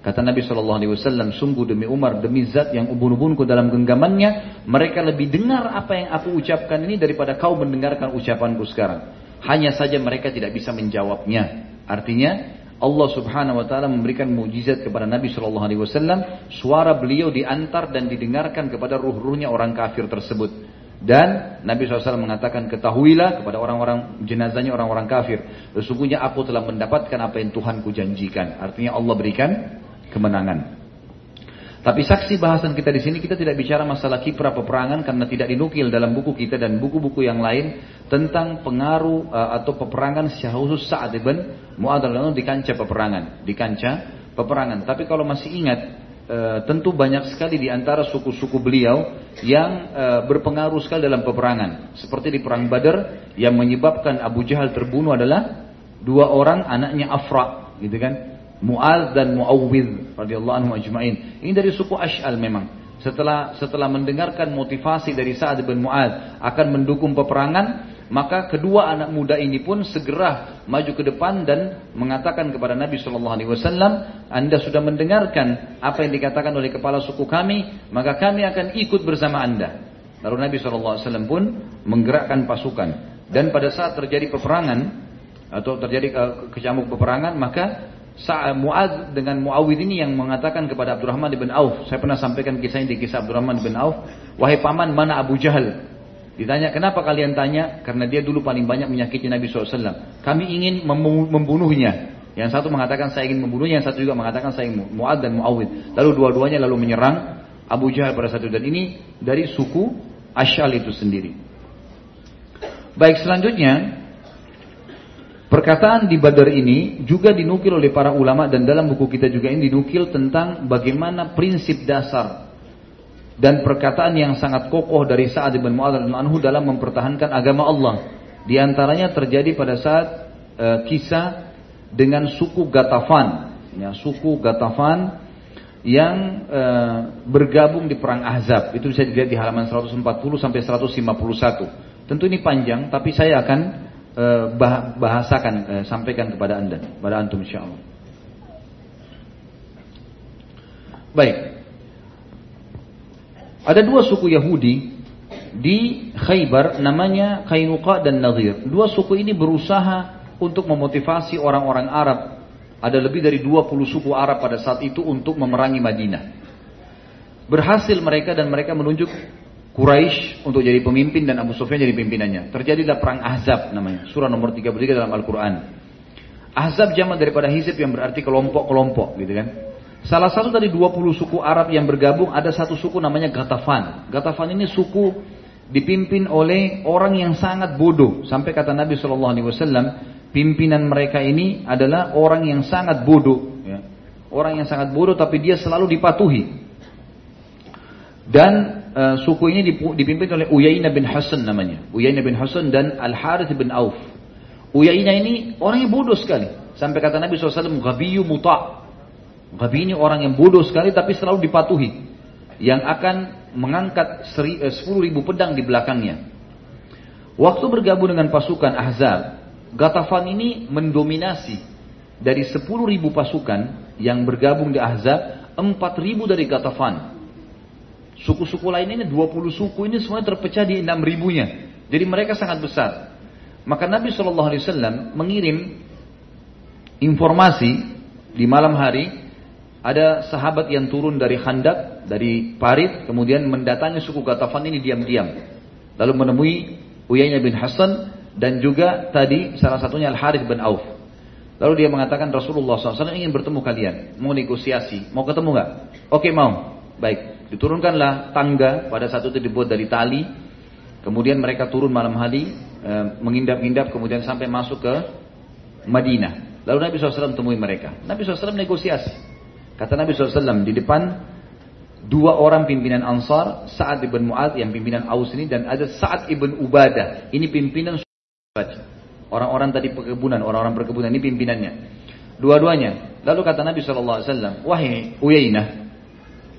Kata Nabi Shallallahu Alaihi Wasallam, sungguh demi Umar, demi Zat yang ubun-ubunku dalam genggamannya, mereka lebih dengar apa yang aku ucapkan ini daripada kau mendengarkan ucapanku sekarang. Hanya saja mereka tidak bisa menjawabnya. Artinya, Allah Subhanahu wa taala memberikan mujizat kepada Nabi Shallallahu alaihi wasallam, suara beliau diantar dan didengarkan kepada ruh-ruhnya orang kafir tersebut. Dan Nabi SAW mengatakan ketahuilah kepada orang-orang jenazahnya orang-orang kafir. Sesungguhnya aku telah mendapatkan apa yang Tuhanku janjikan. Artinya Allah berikan kemenangan. Tapi saksi bahasan kita di sini kita tidak bicara masalah kiprah peperangan karena tidak dinukil dalam buku kita dan buku-buku yang lain tentang pengaruh uh, atau peperangan secara khusus saat ibn Mu'adz di kancah peperangan, di kancah peperangan. Tapi kalau masih ingat uh, tentu banyak sekali di antara suku-suku beliau yang uh, berpengaruh sekali dalam peperangan. Seperti di perang Badar yang menyebabkan Abu Jahal terbunuh adalah dua orang anaknya Afra, gitu kan? Mu'al dan Mu'awwidh radhiyallahu anhu ajma'in. Ini dari suku Ash'al memang. Setelah setelah mendengarkan motivasi dari Sa'ad bin Mu'ad akan mendukung peperangan, maka kedua anak muda ini pun segera maju ke depan dan mengatakan kepada Nabi Shallallahu Alaihi Wasallam, Anda sudah mendengarkan apa yang dikatakan oleh kepala suku kami, maka kami akan ikut bersama Anda. Lalu Nabi Shallallahu Alaihi Wasallam pun menggerakkan pasukan dan pada saat terjadi peperangan atau terjadi kecamuk peperangan maka Mu'ad dengan Muawid ini yang mengatakan kepada Abdurrahman bin Auf. Saya pernah sampaikan kisah ini di kisah Abdurrahman bin Auf. Wahai paman, mana Abu Jahal? Ditanya, kenapa kalian tanya? Karena dia dulu paling banyak menyakiti Nabi SAW. Kami ingin membunuhnya. Yang satu mengatakan saya ingin membunuhnya, yang satu juga mengatakan saya ingin Mu'ad dan Muawid. Lalu dua-duanya lalu menyerang Abu Jahal pada satu dan ini dari suku Asyal itu sendiri. Baik selanjutnya Perkataan di Badar ini juga dinukil oleh para ulama dan dalam buku kita juga ini dinukil tentang bagaimana prinsip dasar dan perkataan yang sangat kokoh dari Sa'ad bin Mu'adz anhu dalam mempertahankan agama Allah. Di antaranya terjadi pada saat e, kisah dengan suku Gatafan, ya, suku Gatafan yang e, bergabung di perang Ahzab. Itu bisa dilihat di halaman 140 sampai 151. Tentu ini panjang, tapi saya akan bahasakan eh, sampaikan kepada anda pada antum insyaallah. Baik. Ada dua suku Yahudi di Khaybar namanya Kainuqa dan Nadir. Dua suku ini berusaha untuk memotivasi orang-orang Arab. Ada lebih dari 20 suku Arab pada saat itu untuk memerangi Madinah. Berhasil mereka dan mereka menunjuk Quraisy untuk jadi pemimpin dan Abu Sufyan jadi pimpinannya. Terjadilah perang Ahzab namanya. Surah nomor 33 dalam Al-Quran. Ahzab jamak daripada hizib yang berarti kelompok-kelompok gitu kan. Salah satu dari 20 suku Arab yang bergabung ada satu suku namanya Gatafan. Gatafan ini suku dipimpin oleh orang yang sangat bodoh. Sampai kata Nabi SAW, pimpinan mereka ini adalah orang yang sangat bodoh. Ya. Orang yang sangat bodoh tapi dia selalu dipatuhi. Dan uh, suku ini dipimpin oleh Uyainah bin Hasan namanya. Uyainah bin Hasan dan Al Harith bin Auf. Uyainah ini orang yang bodoh sekali. Sampai kata Nabi SAW, Gabiyu muta. Gabi ini orang yang bodoh sekali tapi selalu dipatuhi. Yang akan mengangkat eh, sepuluh ribu pedang di belakangnya. Waktu bergabung dengan pasukan Ahzab, Gatafan ini mendominasi dari sepuluh ribu pasukan yang bergabung di Ahzab, empat ribu dari Gatafan. Suku-suku lain ini 20 suku ini semuanya terpecah di 6 ribunya. Jadi mereka sangat besar. Maka Nabi Shallallahu Alaihi Wasallam mengirim informasi di malam hari ada sahabat yang turun dari Khandak, dari Parit, kemudian mendatangi suku Gatafan ini diam-diam. Lalu menemui Uyainah bin Hasan dan juga tadi salah satunya Al Harith bin Auf. Lalu dia mengatakan Rasulullah SAW ingin bertemu kalian, mau negosiasi, mau ketemu nggak? Oke mau, baik. Diturunkanlah tangga pada saat itu dibuat dari tali. Kemudian mereka turun malam hari, e, mengindap-indap, kemudian sampai masuk ke Madinah. Lalu Nabi SAW temui mereka. Nabi SAW negosiasi. Kata Nabi SAW di depan dua orang pimpinan Ansar, Sa'ad ibn Mu'ad yang pimpinan Aus ini dan ada Sa'ad ibn Ubadah. Ini pimpinan Orang-orang tadi perkebunan, orang-orang perkebunan ini pimpinannya. Dua-duanya. Lalu kata Nabi SAW, wahai Uyainah,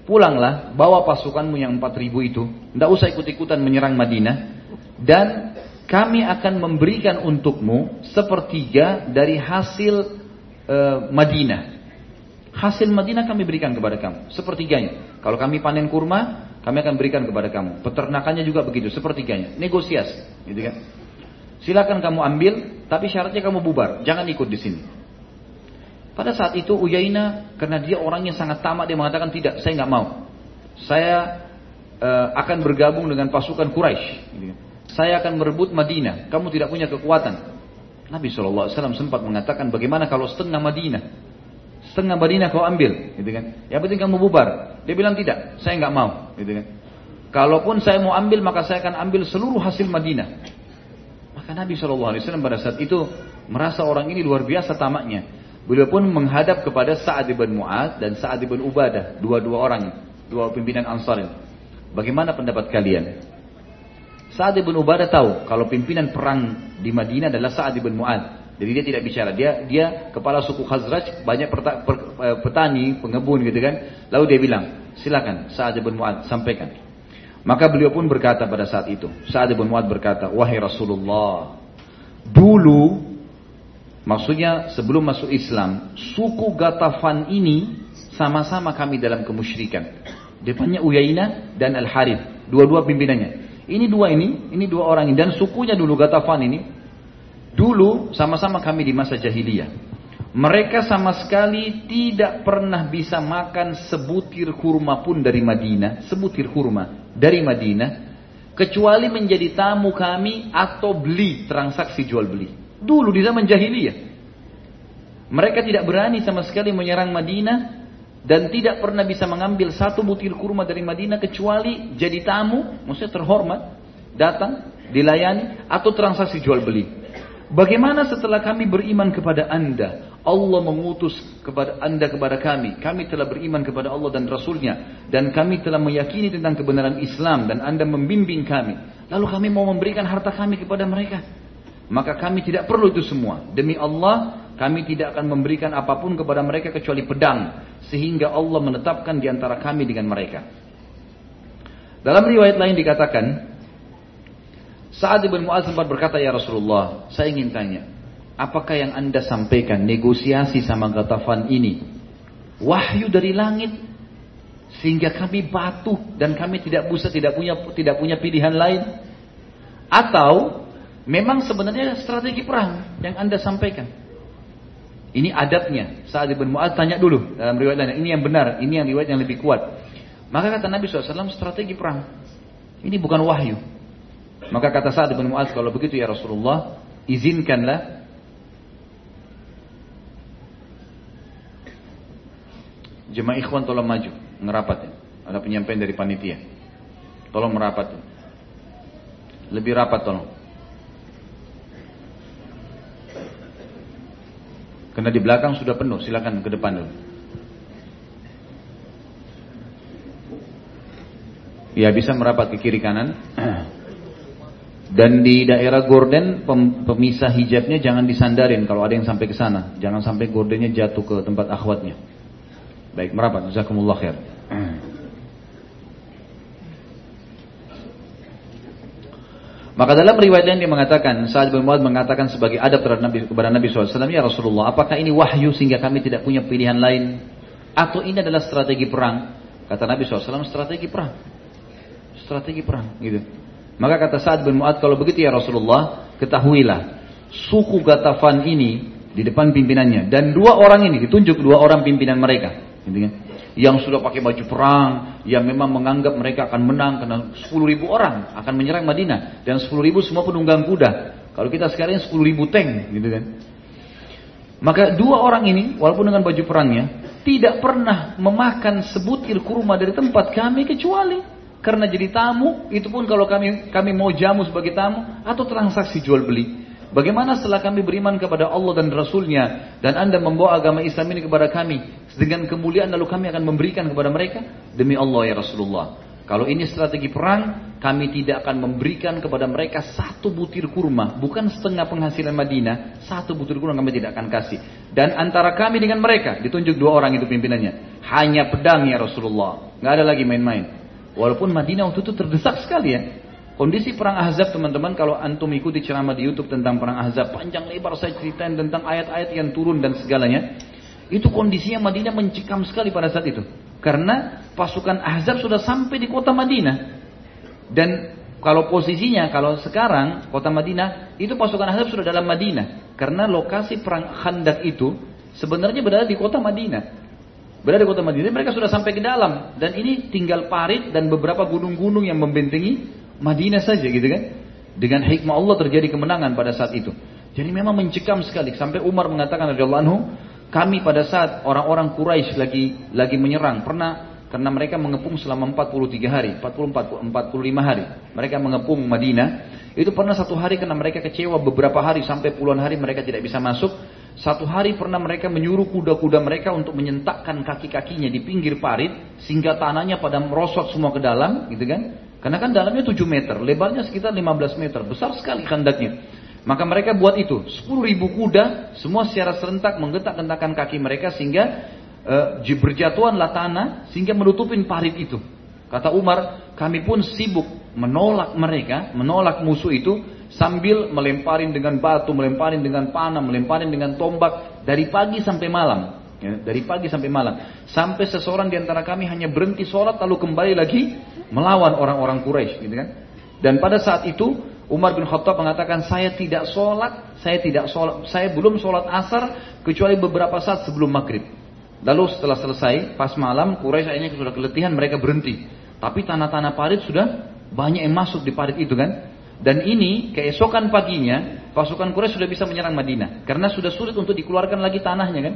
pulanglah, bawa pasukanmu yang 4000 itu, tidak usah ikut-ikutan menyerang Madinah, dan kami akan memberikan untukmu sepertiga dari hasil e, Madinah. Hasil Madinah kami berikan kepada kamu, sepertiganya. Kalau kami panen kurma, kami akan berikan kepada kamu. Peternakannya juga begitu, sepertiganya. Negosiasi, gitu kan? Silakan kamu ambil, tapi syaratnya kamu bubar, jangan ikut di sini. Pada saat itu Uyaina karena dia orangnya sangat tamak dia mengatakan tidak, saya nggak mau. Saya uh, akan bergabung dengan pasukan Quraisy. Saya akan merebut Madinah. Kamu tidak punya kekuatan. Nabi SAW sempat mengatakan bagaimana kalau setengah Madinah. Setengah Madinah kau ambil, gitu kan? Yang penting kamu bubar. Dia bilang tidak, saya nggak mau, gitu kan? Kalaupun saya mau ambil maka saya akan ambil seluruh hasil Madinah. Maka Nabi SAW pada saat itu merasa orang ini luar biasa tamaknya. Beliau pun menghadap kepada Sa'ad bin Mu'ad dan Sa'ad bin Ubadah, dua-dua orang, dua pimpinan Ansar. Bagaimana pendapat kalian? Sa'ad bin Ubadah tahu kalau pimpinan perang di Madinah adalah Sa'ad bin Mu'ad. Jadi dia tidak bicara. Dia dia kepala suku Khazraj, banyak eh, petani, pengebun gitu kan. Lalu dia bilang, silakan Sa'ad bin Mu'ad sampaikan. Maka beliau pun berkata pada saat itu, Sa'ad bin Mu'ad berkata, wahai Rasulullah, dulu Maksudnya sebelum masuk Islam, suku Gatafan ini sama-sama kami dalam kemusyrikan. Depannya Uyaina dan Al-Harith, dua-dua pimpinannya. Ini dua ini, ini dua orang ini dan sukunya dulu Gatafan ini dulu sama-sama kami di masa jahiliyah. Mereka sama sekali tidak pernah bisa makan sebutir kurma pun dari Madinah, sebutir kurma dari Madinah, kecuali menjadi tamu kami atau beli transaksi jual beli. Dulu di zaman jahiliyah. Mereka tidak berani sama sekali menyerang Madinah dan tidak pernah bisa mengambil satu butir kurma dari Madinah kecuali jadi tamu, maksudnya terhormat, datang, dilayani atau transaksi jual beli. Bagaimana setelah kami beriman kepada anda, Allah mengutus kepada anda kepada kami, kami telah beriman kepada Allah dan Rasulnya, dan kami telah meyakini tentang kebenaran Islam, dan anda membimbing kami. Lalu kami mau memberikan harta kami kepada mereka. Maka kami tidak perlu itu semua. Demi Allah, kami tidak akan memberikan apa pun kepada mereka kecuali pedang. Sehingga Allah menetapkan di antara kami dengan mereka. Dalam riwayat lain dikatakan, saat Ibn Mu'az sempat berkata, Ya Rasulullah, saya ingin tanya, apakah yang anda sampaikan negosiasi sama Gatafan ini? Wahyu dari langit, sehingga kami batu dan kami tidak bisa tidak punya tidak punya pilihan lain atau memang sebenarnya strategi perang yang anda sampaikan ini adabnya saat Ibn Mu'ad tanya dulu dalam riwayat lain ini yang benar ini yang riwayat yang lebih kuat maka kata Nabi SAW strategi perang ini bukan wahyu maka kata Sa'ad bin Mu'az kalau begitu ya Rasulullah, izinkanlah jemaah ikhwan tolong maju, ngerapat ya. Ada penyampaian dari panitia. Tolong merapat. Ya. Lebih rapat tolong. Karena di belakang sudah penuh, silakan ke depan dulu. Ya bisa merapat ke kiri kanan. Dan di daerah gorden pemisah hijabnya jangan disandarin kalau ada yang sampai ke sana. Jangan sampai gordennya jatuh ke tempat akhwatnya. Baik, merapat. Jazakumullah khair. Maka dalam riwayat lain dia mengatakan, saat bin Muad mengatakan sebagai adab terhadap Nabi kepada Nabi SAW, ya Rasulullah, apakah ini wahyu sehingga kami tidak punya pilihan lain? Atau ini adalah strategi perang? Kata Nabi SAW, strategi perang. Strategi perang, gitu. Maka kata Sa'ad bin Mu'ad, kalau begitu ya Rasulullah, ketahuilah, suku Gatafan ini di depan pimpinannya. Dan dua orang ini, ditunjuk dua orang pimpinan mereka. Gitu kan? Yang sudah pakai baju perang, yang memang menganggap mereka akan menang karena 10 ribu orang akan menyerang Madinah. Dan 10 ribu semua penunggang kuda. Kalau kita sekarang 10 ribu tank, gitu kan. Maka dua orang ini, walaupun dengan baju perangnya, tidak pernah memakan sebutir kurma dari tempat kami kecuali karena jadi tamu, itu pun kalau kami kami mau jamu sebagai tamu atau transaksi jual beli. Bagaimana setelah kami beriman kepada Allah dan Rasulnya dan anda membawa agama Islam ini kepada kami dengan kemuliaan lalu kami akan memberikan kepada mereka demi Allah ya Rasulullah. Kalau ini strategi perang, kami tidak akan memberikan kepada mereka satu butir kurma, bukan setengah penghasilan Madinah, satu butir kurma kami tidak akan kasih. Dan antara kami dengan mereka, ditunjuk dua orang itu pimpinannya, hanya pedang ya Rasulullah, nggak ada lagi main-main. Walaupun Madinah waktu itu terdesak sekali ya. Kondisi perang Ahzab teman-teman kalau antum ikuti ceramah di YouTube tentang perang Ahzab panjang lebar saya ceritain tentang ayat-ayat yang turun dan segalanya. Itu kondisinya Madinah mencikam sekali pada saat itu. Karena pasukan Ahzab sudah sampai di kota Madinah. Dan kalau posisinya, kalau sekarang kota Madinah, itu pasukan Ahzab sudah dalam Madinah. Karena lokasi perang Khandak itu sebenarnya berada di kota Madinah. Berada di kota Madinah, mereka sudah sampai ke dalam. Dan ini tinggal parit dan beberapa gunung-gunung yang membentengi Madinah saja gitu kan. Dengan hikmah Allah terjadi kemenangan pada saat itu. Jadi memang mencekam sekali. Sampai Umar mengatakan radhiyallahu anhu, kami pada saat orang-orang Quraisy lagi lagi menyerang, pernah karena mereka mengepung selama 43 hari, 44 45 hari. Mereka mengepung Madinah. Itu pernah satu hari karena mereka kecewa beberapa hari sampai puluhan hari mereka tidak bisa masuk. Satu hari pernah mereka menyuruh kuda-kuda mereka untuk menyentakkan kaki-kakinya di pinggir parit sehingga tanahnya pada merosot semua ke dalam, gitu kan? Karena kan dalamnya 7 meter, lebarnya sekitar 15 meter, besar sekali kandaknya. Maka mereka buat itu, 10 ribu kuda, semua secara serentak menggetak-gentakan kaki mereka sehingga uh, berjatuhanlah tanah sehingga menutupin parit itu. Kata Umar, kami pun sibuk menolak mereka, menolak musuh itu sambil melemparin dengan batu, melemparin dengan panah, melemparin dengan tombak dari pagi sampai malam. Ya, dari pagi sampai malam. Sampai seseorang di antara kami hanya berhenti sholat lalu kembali lagi melawan orang-orang Quraisy, gitu kan? Dan pada saat itu Umar bin Khattab mengatakan saya tidak sholat, saya tidak sholat, saya belum sholat asar kecuali beberapa saat sebelum maghrib. Lalu setelah selesai, pas malam Quraisy akhirnya sudah keletihan, mereka berhenti. Tapi tanah-tanah parit sudah banyak yang masuk di parit itu kan. Dan ini keesokan paginya pasukan Quraisy sudah bisa menyerang Madinah karena sudah sulit untuk dikeluarkan lagi tanahnya kan.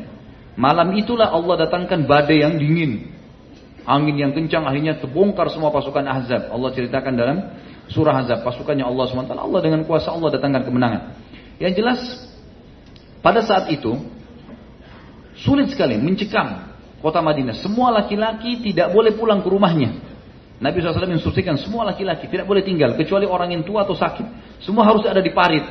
Malam itulah Allah datangkan badai yang dingin. Angin yang kencang akhirnya terbongkar semua pasukan Ahzab. Allah ceritakan dalam surah Ahzab pasukannya Allah SWT. Allah dengan kuasa Allah datangkan kemenangan. Yang jelas pada saat itu sulit sekali mencekam kota Madinah. Semua laki-laki tidak boleh pulang ke rumahnya. Nabi SAW menginstruksikan semua laki-laki tidak boleh tinggal kecuali orang yang tua atau sakit. Semua harus ada di parit.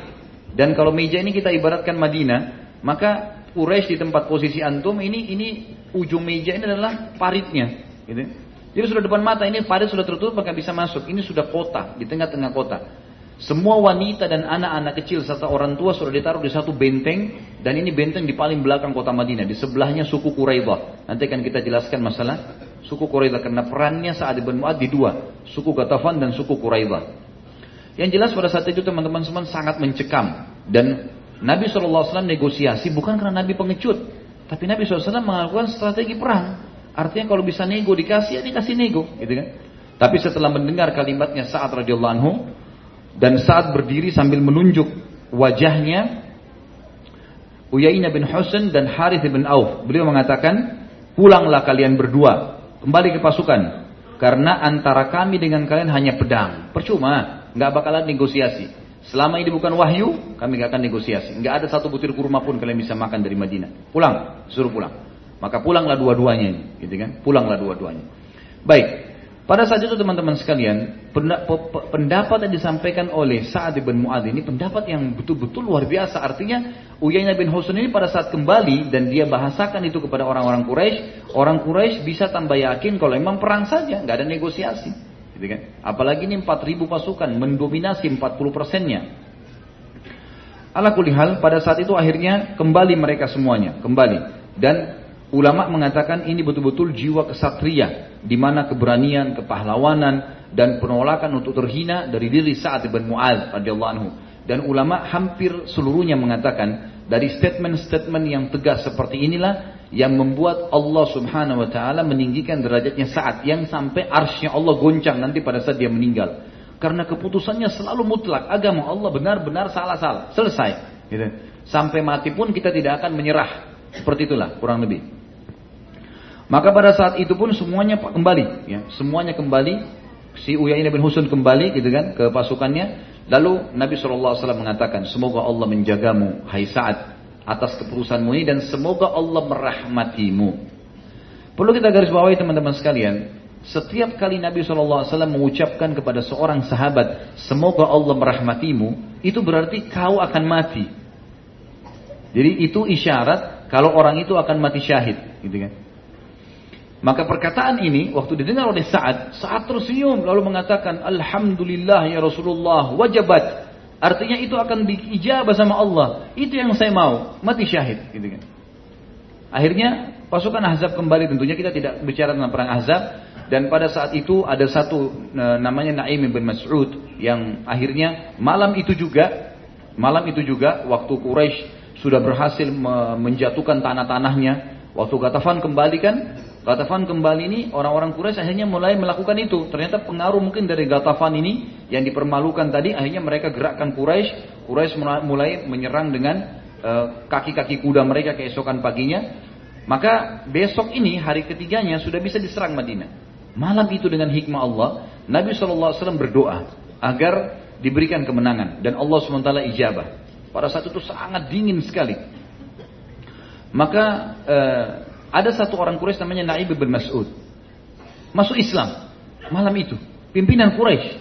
Dan kalau meja ini kita ibaratkan Madinah, maka Quraisy di tempat posisi antum ini ini ujung meja ini adalah paritnya. Gitu. Jadi sudah depan mata ini parit sudah tertutup maka bisa masuk. Ini sudah kota di tengah-tengah kota. Semua wanita dan anak-anak kecil serta orang tua sudah ditaruh di satu benteng dan ini benteng di paling belakang kota Madinah. Di sebelahnya suku Quraidah. Nanti akan kita jelaskan masalah suku Quraidah karena perannya saat ibn Mu'ad di dua, suku Gatafan dan suku Quraidah. Yang jelas pada saat itu teman-teman semua sangat mencekam dan Nabi SAW negosiasi bukan karena Nabi pengecut, tapi Nabi SAW melakukan strategi perang. Artinya kalau bisa nego dikasih ya dikasih nego, gitu kan? Tapi setelah mendengar kalimatnya saat radhiyallahu anhu, dan saat berdiri sambil menunjuk wajahnya Uyainah bin Husain dan Harith bin Auf. Beliau mengatakan, pulanglah kalian berdua, kembali ke pasukan. Karena antara kami dengan kalian hanya pedang. Percuma, nggak bakalan negosiasi. Selama ini bukan wahyu, kami nggak akan negosiasi. Nggak ada satu butir kurma pun kalian bisa makan dari Madinah. Pulang, suruh pulang. Maka pulanglah dua-duanya gitu kan? Pulanglah dua-duanya. Baik, pada saat itu teman-teman sekalian, pendapat yang disampaikan oleh Sa'ad bin Mu'ad ini pendapat yang betul-betul luar biasa. Artinya Uyainah bin Husain ini pada saat kembali dan dia bahasakan itu kepada orang-orang Quraisy, orang Quraisy bisa tambah yakin kalau memang perang saja, nggak ada negosiasi. Gitu kan? Apalagi ini 4000 pasukan mendominasi 40 persennya. Ala kulihal pada saat itu akhirnya kembali mereka semuanya, kembali. Dan Ulama mengatakan ini betul-betul jiwa kesatria, di mana keberanian, kepahlawanan, dan penolakan untuk terhina dari diri Sa'ad bin Mu'ad radhiyallahu anhu. Dan ulama hampir seluruhnya mengatakan dari statement-statement yang tegas seperti inilah yang membuat Allah Subhanahu wa taala meninggikan derajatnya Sa'ad yang sampai arsy Allah goncang nanti pada saat dia meninggal. Karena keputusannya selalu mutlak, agama Allah benar-benar salah-salah, selesai. Gitu. Sampai mati pun kita tidak akan menyerah. Seperti itulah kurang lebih. Maka pada saat itu pun semuanya kembali, ya, semuanya kembali. Si Uyainah bin Husain kembali gitu kan ke pasukannya. Lalu Nabi SAW mengatakan, semoga Allah menjagamu, hai Sa'ad, atas keputusanmu ini dan semoga Allah merahmatimu. Perlu kita garis bawahi teman-teman sekalian, setiap kali Nabi SAW mengucapkan kepada seorang sahabat, semoga Allah merahmatimu, itu berarti kau akan mati. Jadi itu isyarat kalau orang itu akan mati syahid, gitu kan? Maka perkataan ini waktu didengar oleh Sa'ad, Sa'ad tersenyum lalu mengatakan Alhamdulillah ya Rasulullah wajabat. Artinya itu akan diijabah sama Allah. Itu yang saya mau, mati syahid gitu kan. Akhirnya pasukan Ahzab kembali tentunya kita tidak bicara tentang perang Ahzab dan pada saat itu ada satu e, namanya Naim bin Mas'ud yang akhirnya malam itu juga malam itu juga waktu Quraisy sudah berhasil menjatuhkan tanah-tanahnya Waktu Gatafan kembali kan, Gatafan kembali ini orang-orang Quraisy akhirnya mulai melakukan itu. Ternyata pengaruh mungkin dari Gatafan ini yang dipermalukan tadi akhirnya mereka gerakkan Quraisy. Quraisy mulai menyerang dengan eh, kaki-kaki uh, kuda mereka keesokan paginya. Maka besok ini hari ketiganya sudah bisa diserang Madinah. Malam itu dengan hikmah Allah, Nabi SAW berdoa agar diberikan kemenangan dan Allah SWT ijabah. Pada saat itu sangat dingin sekali. Maka eh, ada satu orang Quraisy namanya Naib bin Mas'ud. Masuk Islam malam itu. Pimpinan Quraisy.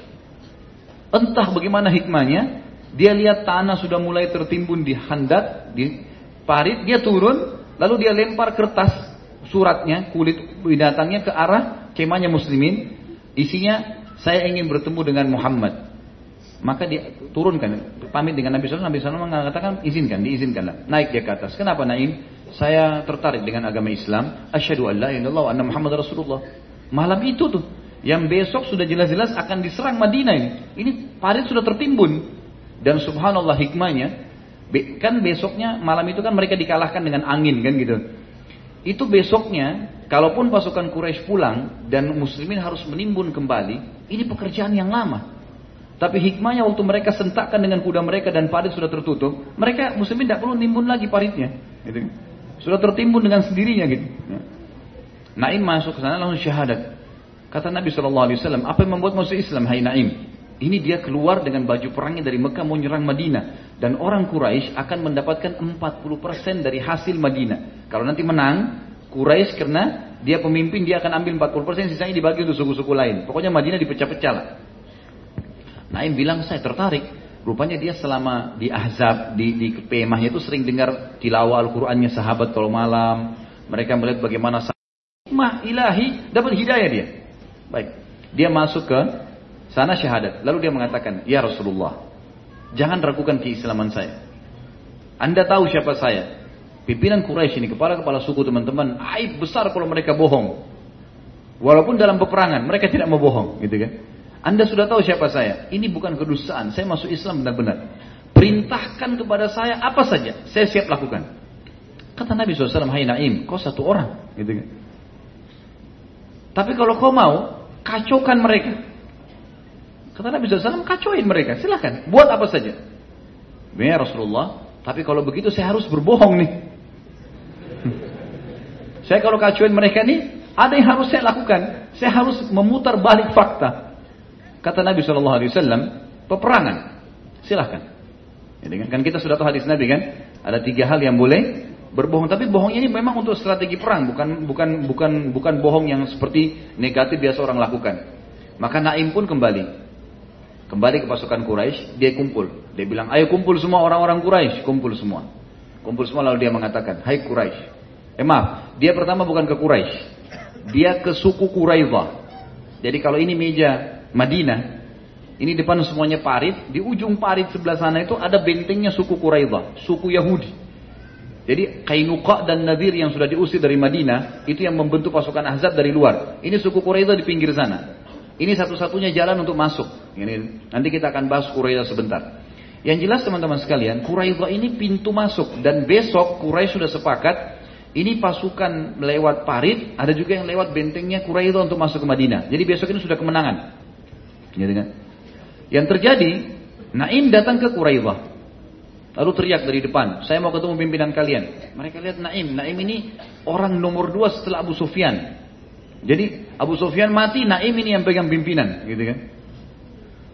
Entah bagaimana hikmahnya, dia lihat tanah sudah mulai tertimbun di handat, di parit, dia turun, lalu dia lempar kertas suratnya, kulit binatangnya ke arah kemahnya muslimin. Isinya, saya ingin bertemu dengan Muhammad. Maka dia turunkan, pamit dengan Nabi SAW, Nabi SAW mengatakan, izinkan, diizinkanlah. Naik dia ke atas. Kenapa Naim? Saya tertarik dengan agama Islam. Asyhadu an la ilaha anna Muhammad Rasulullah. Malam itu tuh, yang besok sudah jelas-jelas akan diserang Madinah ini. Ini parit sudah tertimbun. Dan subhanallah hikmahnya, kan besoknya malam itu kan mereka dikalahkan dengan angin kan gitu. Itu besoknya, kalaupun pasukan Quraisy pulang dan muslimin harus menimbun kembali, ini pekerjaan yang lama. Tapi hikmahnya waktu mereka sentakkan dengan kuda mereka dan parit sudah tertutup, mereka muslimin tidak perlu nimbun lagi paritnya. Gitu. Sudah tertimbun dengan sendirinya gitu. Naim masuk ke sana langsung syahadat. Kata Nabi SAW, apa yang membuat masuk Islam, hai Naim? Ini dia keluar dengan baju perangnya dari Mekah mau nyerang Madinah. Dan orang Quraisy akan mendapatkan 40% dari hasil Madinah. Kalau nanti menang, Quraisy karena dia pemimpin dia akan ambil 40% sisanya dibagi untuk suku-suku lain. Pokoknya Madinah dipecah-pecah lah. Naim bilang saya tertarik. Rupanya dia selama di Ahzab, di, di kemahnya itu sering dengar tilawah Al-Qur'annya sahabat kalau malam. Mereka melihat bagaimana mah ilahi dapat hidayah dia. Baik. Dia masuk ke sana syahadat. Lalu dia mengatakan, "Ya Rasulullah, Jangan ragukan keislaman saya. Anda tahu siapa saya? Pimpinan Quraisy ini, kepala-kepala suku teman-teman, aib besar kalau mereka bohong. Walaupun dalam peperangan, mereka tidak mau bohong, gitu kan? Anda sudah tahu siapa saya. Ini bukan kedustaan, saya masuk Islam benar-benar. Perintahkan kepada saya apa saja, saya siap lakukan. Kata Nabi SAW, Hai Naim, kau satu orang, gitu kan? Tapi kalau kau mau, kacaukan mereka. Kata Nabi SAW, kacauin mereka, silahkan. Buat apa saja. Ya Rasulullah, tapi kalau begitu saya harus berbohong nih. saya kalau kacauin mereka nih, ada yang harus saya lakukan. Saya harus memutar balik fakta. Kata Nabi SAW, peperangan. Silahkan. Jadi kan, kita sudah tahu hadis Nabi kan, ada tiga hal yang boleh berbohong. Tapi bohongnya ini memang untuk strategi perang, bukan bukan bukan bukan bohong yang seperti negatif biasa orang lakukan. Maka Naim pun kembali. Kembali ke pasukan Quraisy, dia kumpul. Dia bilang, ayo kumpul semua orang-orang Quraisy, kumpul semua. Kumpul semua lalu dia mengatakan, hai Quraisy. Eh maaf, dia pertama bukan ke Quraisy. Dia ke suku Quraidah. Jadi kalau ini meja Madinah, ini depan semuanya parit, di ujung parit sebelah sana itu ada bentengnya suku Quraidah, suku Yahudi. Jadi Kainuqa dan Nadir yang sudah diusir dari Madinah, itu yang membentuk pasukan Ahzab dari luar. Ini suku Quraidah di pinggir sana. Ini satu-satunya jalan untuk masuk. Ini nanti kita akan bahas Quraidah sebentar. Yang jelas teman-teman sekalian, Quraidah ini pintu masuk dan besok Quraisy sudah sepakat ini pasukan lewat parit, ada juga yang lewat bentengnya Quraidah untuk masuk ke Madinah. Jadi besok ini sudah kemenangan. Kan? Yang terjadi, Naim datang ke Quraidah. Lalu teriak dari depan, saya mau ketemu pimpinan kalian. Mereka lihat Naim, Naim ini orang nomor dua setelah Abu Sufyan. Jadi Abu Sufyan mati, Naim ini yang pegang pimpinan, gitu kan?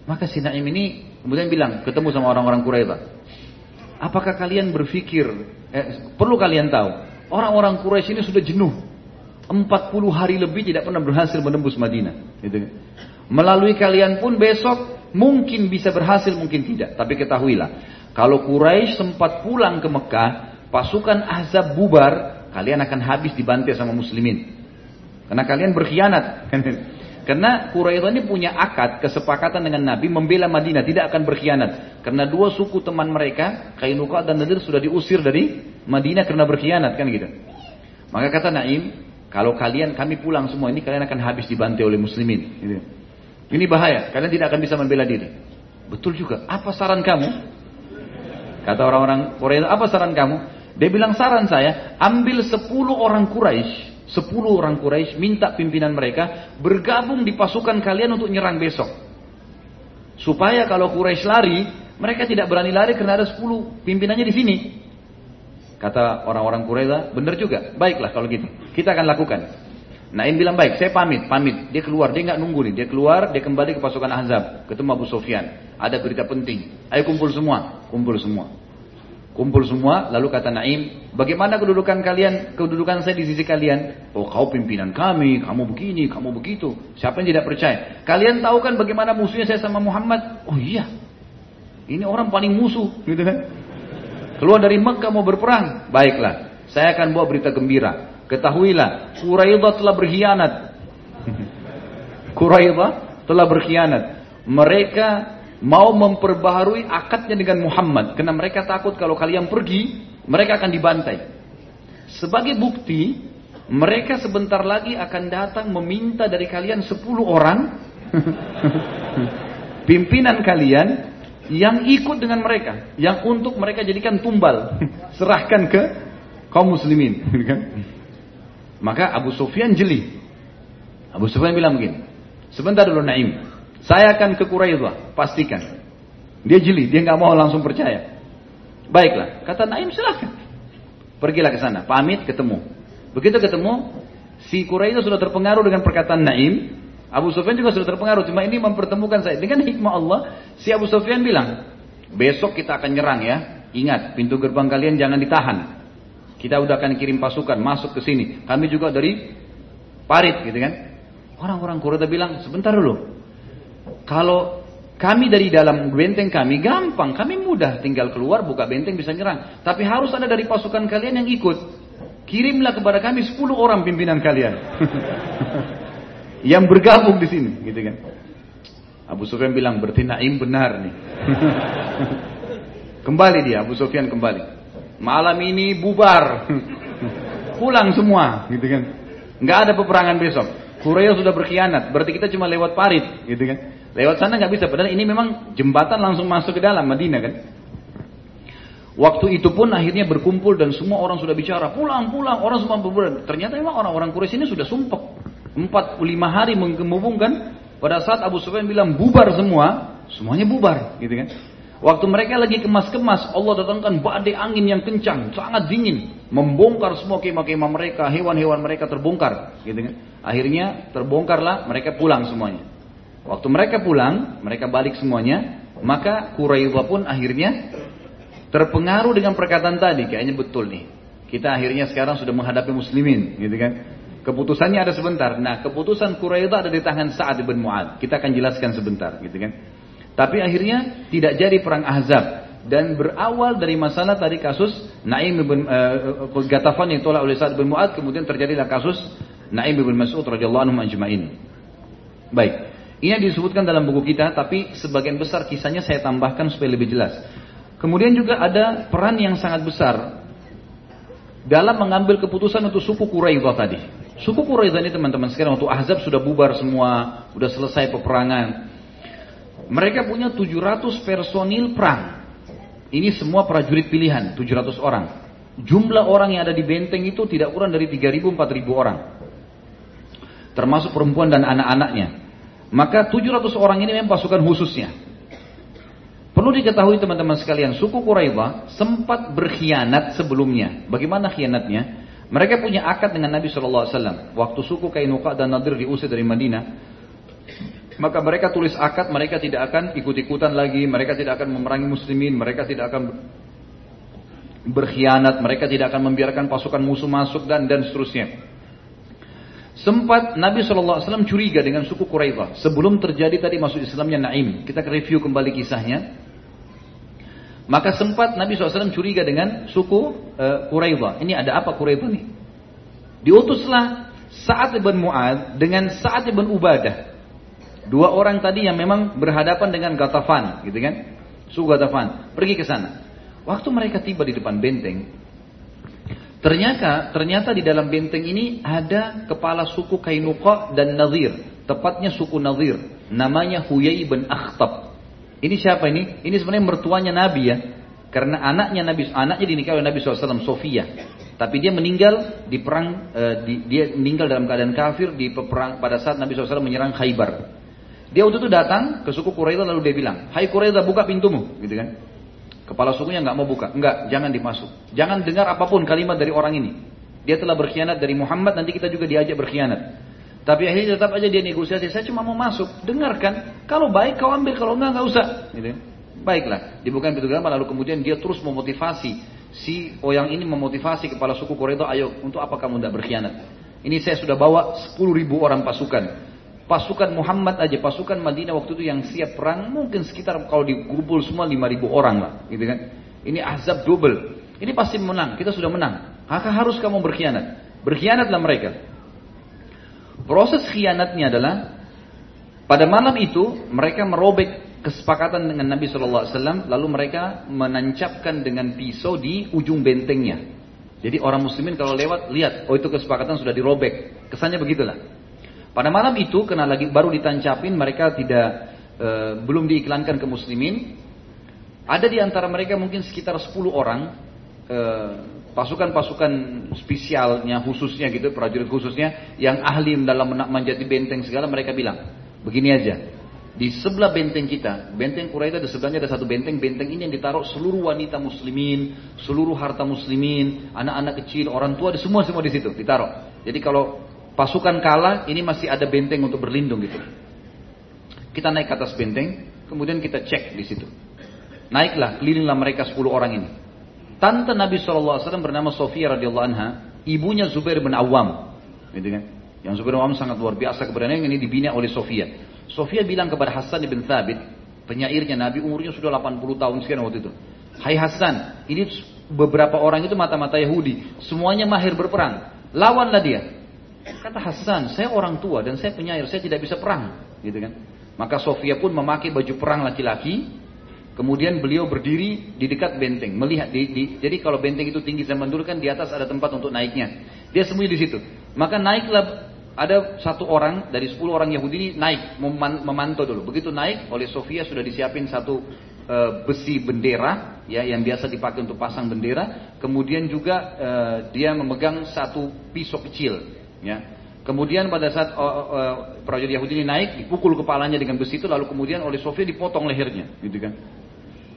Maka si Naim ini kemudian bilang, ketemu sama orang-orang Quraisy, apakah kalian berpikir, eh, perlu kalian tahu, orang-orang Quraisy ini sudah jenuh, 40 hari lebih tidak pernah berhasil menembus Madinah, gitu kan? Melalui kalian pun besok mungkin bisa berhasil, mungkin tidak. Tapi ketahuilah, kalau Quraisy sempat pulang ke Mekah, pasukan Ahzab bubar, kalian akan habis dibantai sama muslimin. Karena kalian berkhianat. Karena Quraisy ini punya akad kesepakatan dengan Nabi membela Madinah tidak akan berkhianat. Karena dua suku teman mereka, Kainuqa dan Nadir sudah diusir dari Madinah karena berkhianat kan gitu. Maka kata Naim, kalau kalian kami pulang semua ini kalian akan habis dibantai oleh muslimin. Gitu. Ini bahaya, kalian tidak akan bisa membela diri. Betul juga. Apa saran kamu? Kata orang-orang Quraisy, apa saran kamu? Dia bilang saran saya, ambil 10 orang Quraisy Sepuluh orang Quraisy minta pimpinan mereka bergabung di pasukan kalian untuk nyerang besok. Supaya kalau Quraisy lari, mereka tidak berani lari karena ada sepuluh pimpinannya di sini. Kata orang-orang Quraisy, benar juga. Baiklah kalau gitu, kita akan lakukan. Naim bilang baik, saya pamit, pamit. Dia keluar, dia nggak nunggu nih. Dia keluar, dia kembali ke pasukan Ahzab, ketemu Abu Sufyan. Ada berita penting. Ayo kumpul semua, kumpul semua. Kumpul semua, lalu kata Naim, bagaimana kedudukan kalian, kedudukan saya di sisi kalian? Oh kau pimpinan kami, kamu begini, kamu begitu. Siapa yang tidak percaya? Kalian tahu kan bagaimana musuhnya saya sama Muhammad? Oh iya, ini orang paling musuh, gitu kan? Keluar dari Mekah mau berperang, baiklah. Saya akan bawa berita gembira. Ketahuilah, Quraidah telah berkhianat. Quraidah telah berkhianat. Mereka mau memperbaharui akadnya dengan Muhammad karena mereka takut kalau kalian pergi mereka akan dibantai. Sebagai bukti mereka sebentar lagi akan datang meminta dari kalian 10 orang pimpinan kalian yang ikut dengan mereka, yang untuk mereka jadikan tumbal, serahkan ke kaum muslimin. Maka Abu Sufyan jeli. Abu Sufyan bilang begini, sebentar dulu Naim, saya akan ke Quraidah, pastikan. Dia jeli, dia nggak mau langsung percaya. Baiklah, kata Naim silahkan. Pergilah ke sana, pamit ketemu. Begitu ketemu, si Quraidah sudah terpengaruh dengan perkataan Naim. Abu Sufyan juga sudah terpengaruh, cuma ini mempertemukan saya. Dengan hikmah Allah, si Abu Sufyan bilang, Besok kita akan nyerang ya. Ingat, pintu gerbang kalian jangan ditahan. Kita udah akan kirim pasukan masuk ke sini. Kami juga dari parit gitu kan. Orang-orang Quraisy bilang, sebentar dulu. Kalau kami dari dalam benteng kami gampang, kami mudah tinggal keluar buka benteng bisa nyerang. Tapi harus ada dari pasukan kalian yang ikut. Kirimlah kepada kami 10 orang pimpinan kalian. yang bergabung di sini, gitu kan. Abu Sufyan bilang berarti Naim benar nih. kembali dia, Abu Sufyan kembali. Malam ini bubar. Pulang semua, gitu kan. Nggak ada peperangan besok. Quraisy sudah berkhianat, berarti kita cuma lewat parit, gitu kan. Lewat sana nggak bisa, padahal ini memang jembatan langsung masuk ke dalam Madinah kan. Waktu itu pun akhirnya berkumpul dan semua orang sudah bicara, pulang, pulang, orang semua berbulan. Ternyata memang orang-orang Quraisy ini sudah. Empat lima hari menghubungkan pada saat Abu Sufyan bilang bubar semua, semuanya bubar, gitu kan? Waktu mereka lagi kemas-kemas, Allah datangkan badai angin yang kencang, sangat dingin, membongkar semua kemah-kemah mereka, hewan-hewan mereka terbongkar, gitu kan? Akhirnya terbongkarlah, mereka pulang semuanya. Waktu mereka pulang, mereka balik semuanya, maka Quraidah pun akhirnya terpengaruh dengan perkataan tadi, kayaknya betul nih. Kita akhirnya sekarang sudah menghadapi muslimin, gitu kan? Keputusannya ada sebentar. Nah, keputusan Quraidah ada di tangan Sa'ad bin Mu'ad. Kita akan jelaskan sebentar, gitu kan. Tapi akhirnya tidak jadi perang Ahzab dan berawal dari masalah tadi kasus Naim bin uh, Gatafan yang ditolak oleh Sa'ad bin Mu'ad kemudian terjadilah kasus Naim bin Mas'ud radhiyallahu anhu ajma'in. Baik. Ini disebutkan dalam buku kita tapi sebagian besar kisahnya saya tambahkan supaya lebih jelas. Kemudian juga ada peran yang sangat besar dalam mengambil keputusan untuk suku Quraidah tadi. Suku Quraidah ini teman-teman sekarang waktu Ahzab sudah bubar semua, sudah selesai peperangan. Mereka punya 700 personil perang. Ini semua prajurit pilihan, 700 orang. Jumlah orang yang ada di benteng itu tidak kurang dari 3.000 4.000 orang. Termasuk perempuan dan anak-anaknya. Maka 700 orang ini memang pasukan khususnya. Perlu diketahui teman-teman sekalian, suku Quraidah sempat berkhianat sebelumnya. Bagaimana khianatnya? Mereka punya akad dengan Nabi Wasallam. Waktu suku Kainuka dan Nadir diusir dari Madinah, maka mereka tulis akad, mereka tidak akan ikut-ikutan lagi, mereka tidak akan memerangi muslimin, mereka tidak akan berkhianat, mereka tidak akan membiarkan pasukan musuh masuk dan dan seterusnya. Sempat Nabi Wasallam curiga dengan suku Quraidah sebelum terjadi tadi masuk Islamnya Naim. Kita review kembali kisahnya. Maka sempat Nabi SAW curiga dengan suku uh, Quraidah. Ini ada apa Quraidah ini? Diutuslah Sa'ad ibn Mu'ad dengan Sa'ad ibn Ubadah. Dua orang tadi yang memang berhadapan dengan Gatafan, gitu kan? Suku Gatafan. Pergi ke sana. Waktu mereka tiba di depan benteng, ternyata ternyata di dalam benteng ini ada kepala suku Kainuqa dan Nazir, tepatnya suku Nazir, namanya Huyai bin Akhtab. Ini siapa ini? Ini sebenarnya mertuanya Nabi ya. Karena anaknya Nabi anaknya dinikahi oleh Nabi SAW Sofia. Tapi dia meninggal di perang uh, di, dia meninggal dalam keadaan kafir di perang pada saat Nabi SAW menyerang Khaybar. Dia waktu itu datang ke suku Quraidah lalu dia bilang, "Hai Quraidah, buka pintumu." Gitu kan. Kepala sukunya nggak mau buka. Enggak, jangan dimasuk. Jangan dengar apa pun kalimat dari orang ini. Dia telah berkhianat dari Muhammad, nanti kita juga diajak berkhianat. Tapi akhirnya tetap aja dia negosiasi. Saya cuma mau masuk. Dengarkan. Kalau baik kau ambil. Kalau enggak, enggak usah. Gitu. Baiklah. Dibuka pintu gerbang. Lalu kemudian dia terus memotivasi. Si Oyang ini memotivasi kepala suku Quraisy. Ayo, untuk apa kamu tidak berkhianat? Ini saya sudah bawa 10 ribu orang pasukan. Pasukan Muhammad aja, pasukan Madinah waktu itu yang siap perang mungkin sekitar kalau dikumpul semua 5 ribu orang lah, gitu kan? Ini azab double. Ini pasti menang. Kita sudah menang. Maka harus kamu berkhianat. Berkhianatlah mereka. Proses khianatnya adalah pada malam itu mereka merobek kesepakatan dengan Nabi Shallallahu Alaihi Wasallam, lalu mereka menancapkan dengan pisau di ujung bentengnya. Jadi orang muslimin kalau lewat lihat, oh itu kesepakatan sudah dirobek. Kesannya begitulah. Pada malam itu karena lagi baru ditancapin, mereka tidak e, belum diiklankan ke muslimin. Ada di antara mereka mungkin sekitar 10 orang e, pasukan-pasukan spesialnya khususnya gitu prajurit khususnya yang ahli dalam menjadi benteng segala mereka bilang begini aja di sebelah benteng kita benteng Quraisy di sebelahnya ada satu benteng benteng ini yang ditaruh seluruh wanita muslimin seluruh harta muslimin anak-anak kecil orang tua semua semua di situ ditaruh jadi kalau pasukan kalah ini masih ada benteng untuk berlindung gitu kita naik ke atas benteng kemudian kita cek di situ Naiklah, kelilinglah mereka 10 orang ini. Tante Nabi SAW bernama Sofia radhiyallahu anha, ibunya Zubair bin Awam. Gitu kan? Yang Zubair bin Awam sangat luar biasa keberanian ini dibina oleh Sofia. Sofia bilang kepada Hasan bin Thabit, penyairnya Nabi umurnya sudah 80 tahun sekian waktu itu. Hai Hasan, ini beberapa orang itu mata-mata Yahudi, semuanya mahir berperang. Lawanlah dia. Kata Hasan, saya orang tua dan saya penyair, saya tidak bisa perang, gitu kan? Maka Sofia pun memakai baju perang laki-laki, kemudian beliau berdiri di dekat benteng, melihat di, di, jadi kalau benteng itu tinggi zaman dulu kan di atas ada tempat untuk naiknya. Dia sembunyi di situ. Maka naiklah ada satu orang dari sepuluh orang Yahudi ini naik memantau dulu. Begitu naik oleh Sofia sudah disiapin satu e, besi bendera ya yang biasa dipakai untuk pasang bendera. Kemudian juga e, dia memegang satu pisau kecil ya. Kemudian pada saat uh, uh, prajurit Yahudi ini naik, dipukul kepalanya dengan besi itu, lalu kemudian oleh Sofia dipotong lehernya, gitu kan?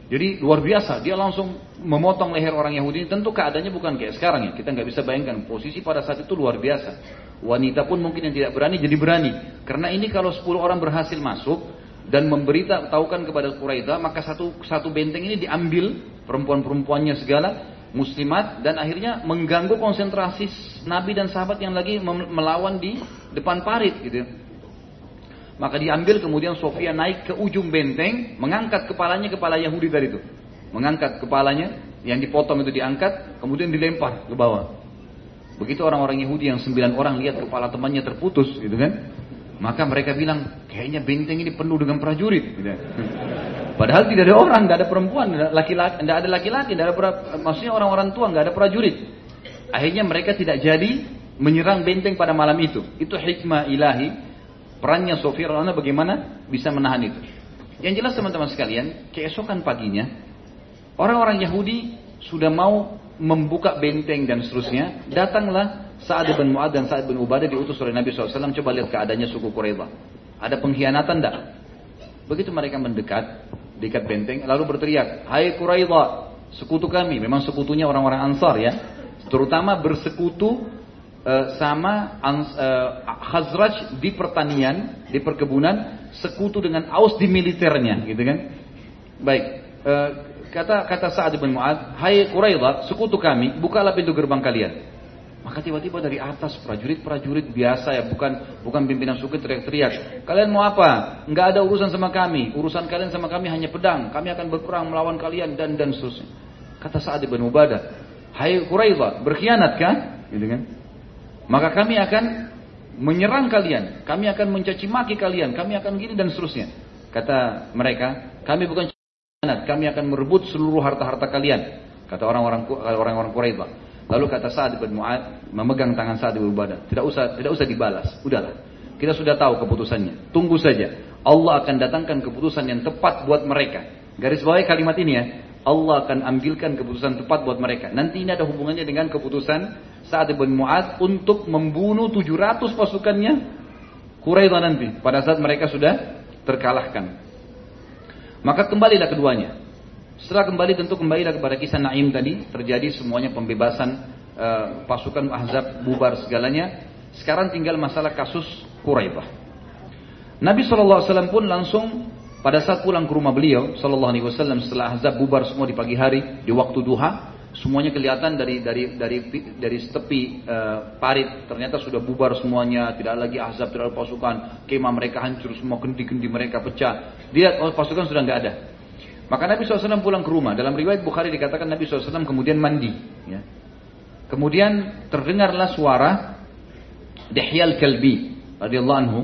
Jadi luar biasa, dia langsung memotong leher orang Yahudi. Tentu keadaannya bukan kayak sekarang ya, kita nggak bisa bayangkan posisi pada saat itu luar biasa. Wanita pun mungkin yang tidak berani jadi berani, karena ini kalau 10 orang berhasil masuk dan memberitahukan kepada Quraisy, maka satu satu benteng ini diambil perempuan-perempuannya segala, muslimat dan akhirnya mengganggu konsentrasi Nabi dan sahabat yang lagi melawan di depan parit gitu. Maka diambil kemudian Sofia naik ke ujung benteng, mengangkat kepalanya kepala Yahudi tadi itu. Mengangkat kepalanya, yang dipotong itu diangkat, kemudian dilempar ke bawah. Begitu orang-orang Yahudi yang sembilan orang lihat kepala temannya terputus gitu kan. Maka mereka bilang, kayaknya benteng ini penuh dengan prajurit. Gitu. Padahal tidak ada orang, tidak ada perempuan, laki-laki, tidak ada laki-laki, tidak ada maksudnya orang-orang tua, nggak ada prajurit. Akhirnya mereka tidak jadi menyerang benteng pada malam itu. Itu hikmah ilahi. Perannya Sofia radhiyallahu bagaimana bisa menahan itu. Yang jelas teman-teman sekalian, keesokan paginya orang-orang Yahudi sudah mau membuka benteng dan seterusnya. Datanglah Sa'ad bin Mu'ad dan Sa'ad bin Ubadah diutus oleh Nabi SAW. Coba lihat keadaannya suku Quraidah. Ada pengkhianatan tidak? Begitu mereka mendekat, dekat benteng lalu berteriak, "Hai Quraidah, sekutu kami." Memang sekutunya orang-orang Ansar ya. Terutama bersekutu uh, sama uh, Khazraj di pertanian, di perkebunan, sekutu dengan Aus di militernya, gitu kan? Baik. Uh, kata kata Sa'ad bin Mu'ad, "Hai Quraidah, sekutu kami, bukalah pintu gerbang kalian." Maka tiba-tiba dari atas prajurit-prajurit biasa ya, bukan bukan pimpinan suku teriak-teriak. Kalian mau apa? Enggak ada urusan sama kami. Urusan kalian sama kami hanya pedang. Kami akan berperang melawan kalian dan dan seterusnya. Kata Sa'ad bin Ubadah, "Hai Quraidah, berkhianat kan?" Gitu kan? Maka kami akan menyerang kalian, kami akan mencaci maki kalian, kami akan gini dan seterusnya. Kata mereka, kami bukan kami akan merebut seluruh harta-harta kalian. Kata orang-orang orang-orang Quraidah. Lalu kata Sa'ad bin Mu'ad memegang tangan Sa'ad bin Ubadah, tidak usah tidak usah dibalas, udahlah. Kita sudah tahu keputusannya. Tunggu saja. Allah akan datangkan keputusan yang tepat buat mereka. Garis bawahi kalimat ini ya. Allah akan ambilkan keputusan tepat buat mereka. Nanti ini ada hubungannya dengan keputusan Sa'ad bin Mu'ad untuk membunuh 700 pasukannya Quraidah nanti pada saat mereka sudah terkalahkan. Maka kembalilah keduanya. Setelah kembali tentu kembali kepada kisah Naim tadi. Terjadi semuanya pembebasan uh, pasukan Ahzab bubar segalanya. Sekarang tinggal masalah kasus Quraidah. Nabi SAW pun langsung pada saat pulang ke rumah beliau SAW setelah Ahzab bubar semua di pagi hari di waktu duha semuanya kelihatan dari dari dari dari tepi uh, parit. Ternyata sudah bubar semuanya tidak lagi Ahzab tidak ada pasukan. Kemah mereka hancur semua kendi-kendi mereka pecah. Dia oh, pasukan sudah nggak ada maka Nabi SAW pulang ke rumah. Dalam riwayat Bukhari dikatakan Nabi SAW kemudian mandi. Ya. Kemudian terdengarlah suara Dihyal Kalbi radhiyallahu anhu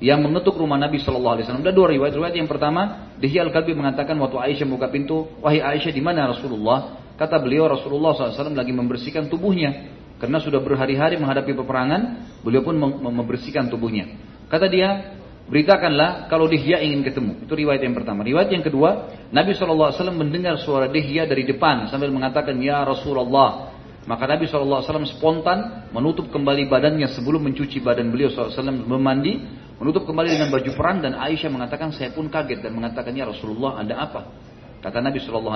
yang mengetuk rumah Nabi SAW. Ada dua riwayat. Riwayat yang pertama, Dihyal Kalbi mengatakan waktu Aisyah buka pintu, wahai Aisyah di mana Rasulullah? Kata beliau Rasulullah SAW lagi membersihkan tubuhnya. Karena sudah berhari-hari menghadapi peperangan, beliau pun membersihkan tubuhnya. Kata dia, Beritakanlah kalau Dihya ingin ketemu. Itu riwayat yang pertama. Riwayat yang kedua, Nabi SAW mendengar suara Dihya dari depan sambil mengatakan, Ya Rasulullah. Maka Nabi SAW spontan menutup kembali badannya sebelum mencuci badan beliau SAW memandi. Menutup kembali dengan baju perang dan Aisyah mengatakan, saya pun kaget dan mengatakan, Ya Rasulullah ada apa? Kata Nabi SAW,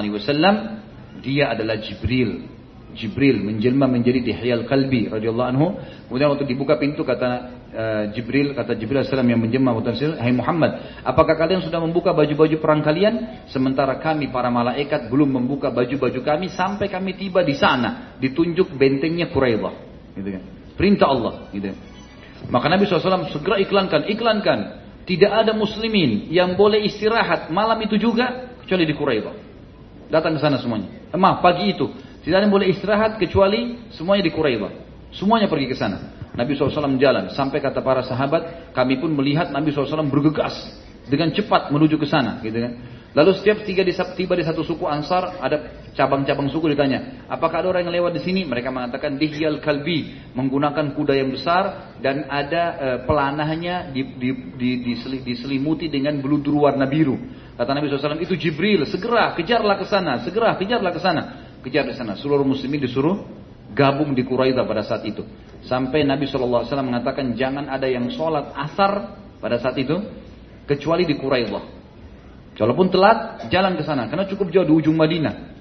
dia adalah Jibril. Jibril menjelma menjadi Dihyal Kalbi radhiyallahu. Kemudian waktu dibuka pintu kata uh, Jibril kata Jibril Salam yang menjelma mutasil, "Hai Muhammad, apakah kalian sudah membuka baju-baju perang kalian sementara kami para malaikat belum membuka baju-baju kami sampai kami tiba di sana, ditunjuk bentengnya Quraidah." Gitu kan. Perintah Allah, gitu. Maka Nabi SAW segera iklankan, iklankan. Tidak ada muslimin yang boleh istirahat malam itu juga kecuali di Quraidah. Datang ke sana semuanya. Eh, maaf, pagi itu. Tidak ada yang boleh istirahat kecuali semuanya di Quraidah. Semuanya pergi ke sana. Nabi SAW jalan. Sampai kata para sahabat, kami pun melihat Nabi SAW bergegas. Dengan cepat menuju ke sana. Gitu kan. Lalu setiap tiga di, tiba di satu suku Ansar, ada cabang-cabang suku ditanya, apakah ada orang yang lewat di sini? Mereka mengatakan dihyal kalbi, menggunakan kuda yang besar dan ada e, pelanahnya di, di, di, diseli, diselimuti dengan beludur warna biru. Kata Nabi SAW, itu Jibril, segera kejarlah ke sana, segera kejarlah ke sana. Kejar di sana. Seluruh muslimin disuruh gabung di Quraidah pada saat itu. Sampai Nabi SAW mengatakan jangan ada yang sholat asar pada saat itu kecuali di Quraidah. Walaupun telat, jalan ke sana. Karena cukup jauh di ujung Madinah.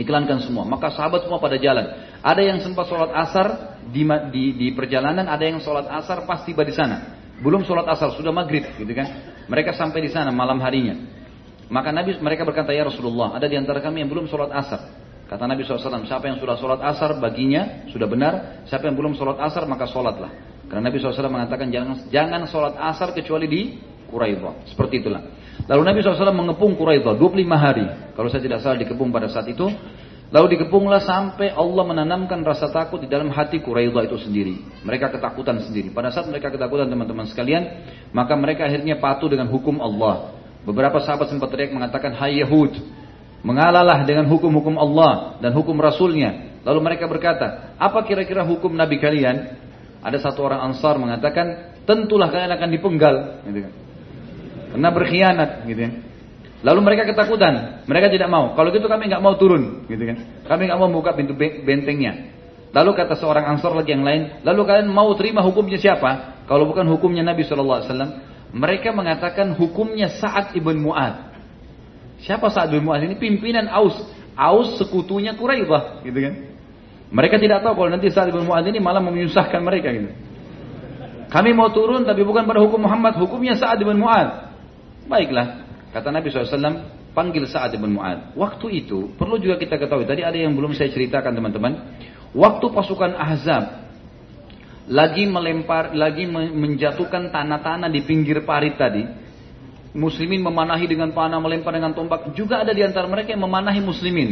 Iklankan semua. Maka sahabat semua pada jalan. Ada yang sempat sholat asar di, di, di perjalanan, ada yang sholat asar pas tiba di sana. Belum sholat asar, sudah maghrib, gitu kan? Mereka sampai di sana malam harinya. Maka Nabi mereka berkata, ya Rasulullah, ada di antara kami yang belum sholat asar. Kata Nabi SAW, siapa yang sudah sholat asar baginya sudah benar, siapa yang belum sholat asar maka sholatlah. Karena Nabi SAW mengatakan jangan jangan sholat asar kecuali di Quraidah. Seperti itulah. Lalu Nabi SAW mengepung Quraidah 25 hari. Kalau saya tidak salah dikepung pada saat itu. Lalu dikepunglah sampai Allah menanamkan rasa takut di dalam hati Quraidah itu sendiri. Mereka ketakutan sendiri. Pada saat mereka ketakutan teman-teman sekalian, maka mereka akhirnya patuh dengan hukum Allah. Beberapa sahabat sempat teriak mengatakan, Hai Yahud, mengalalah dengan hukum-hukum Allah dan hukum Rasulnya. Lalu mereka berkata, apa kira-kira hukum Nabi kalian? Ada satu orang Ansar mengatakan, tentulah kalian akan dipenggal. Gitu kan. Karena berkhianat gitu ya. Lalu mereka ketakutan, mereka tidak mau. Kalau gitu kami nggak mau turun, gitu kan? Kami nggak mau buka pintu bentengnya. Lalu kata seorang ansor lagi yang lain, lalu kalian mau terima hukumnya siapa? Kalau bukan hukumnya Nabi SAW, mereka mengatakan hukumnya Sa'ad ibn Mu'ad. Siapa Sa'ad ibn Mu'ad ini? Pimpinan Aus. Aus sekutunya Quraidah, gitu kan? Mereka tidak tahu kalau nanti Sa'ad ibn Mu'ad ini malah menyusahkan mereka gitu. Kami mau turun tapi bukan pada hukum Muhammad, hukumnya Sa'ad ibn Mu'ad. Baiklah, kata Nabi SAW, panggil Sa'ad bin Mu'ad. Waktu itu, perlu juga kita ketahui, tadi ada yang belum saya ceritakan teman-teman. Waktu pasukan Ahzab, lagi melempar, lagi menjatuhkan tanah-tanah di pinggir parit tadi, muslimin memanahi dengan panah, melempar dengan tombak, juga ada di antara mereka yang memanahi muslimin.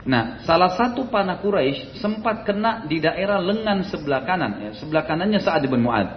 Nah, salah satu panah Quraisy sempat kena di daerah lengan sebelah kanan, ya, sebelah kanannya Sa'ad bin Mu'ad.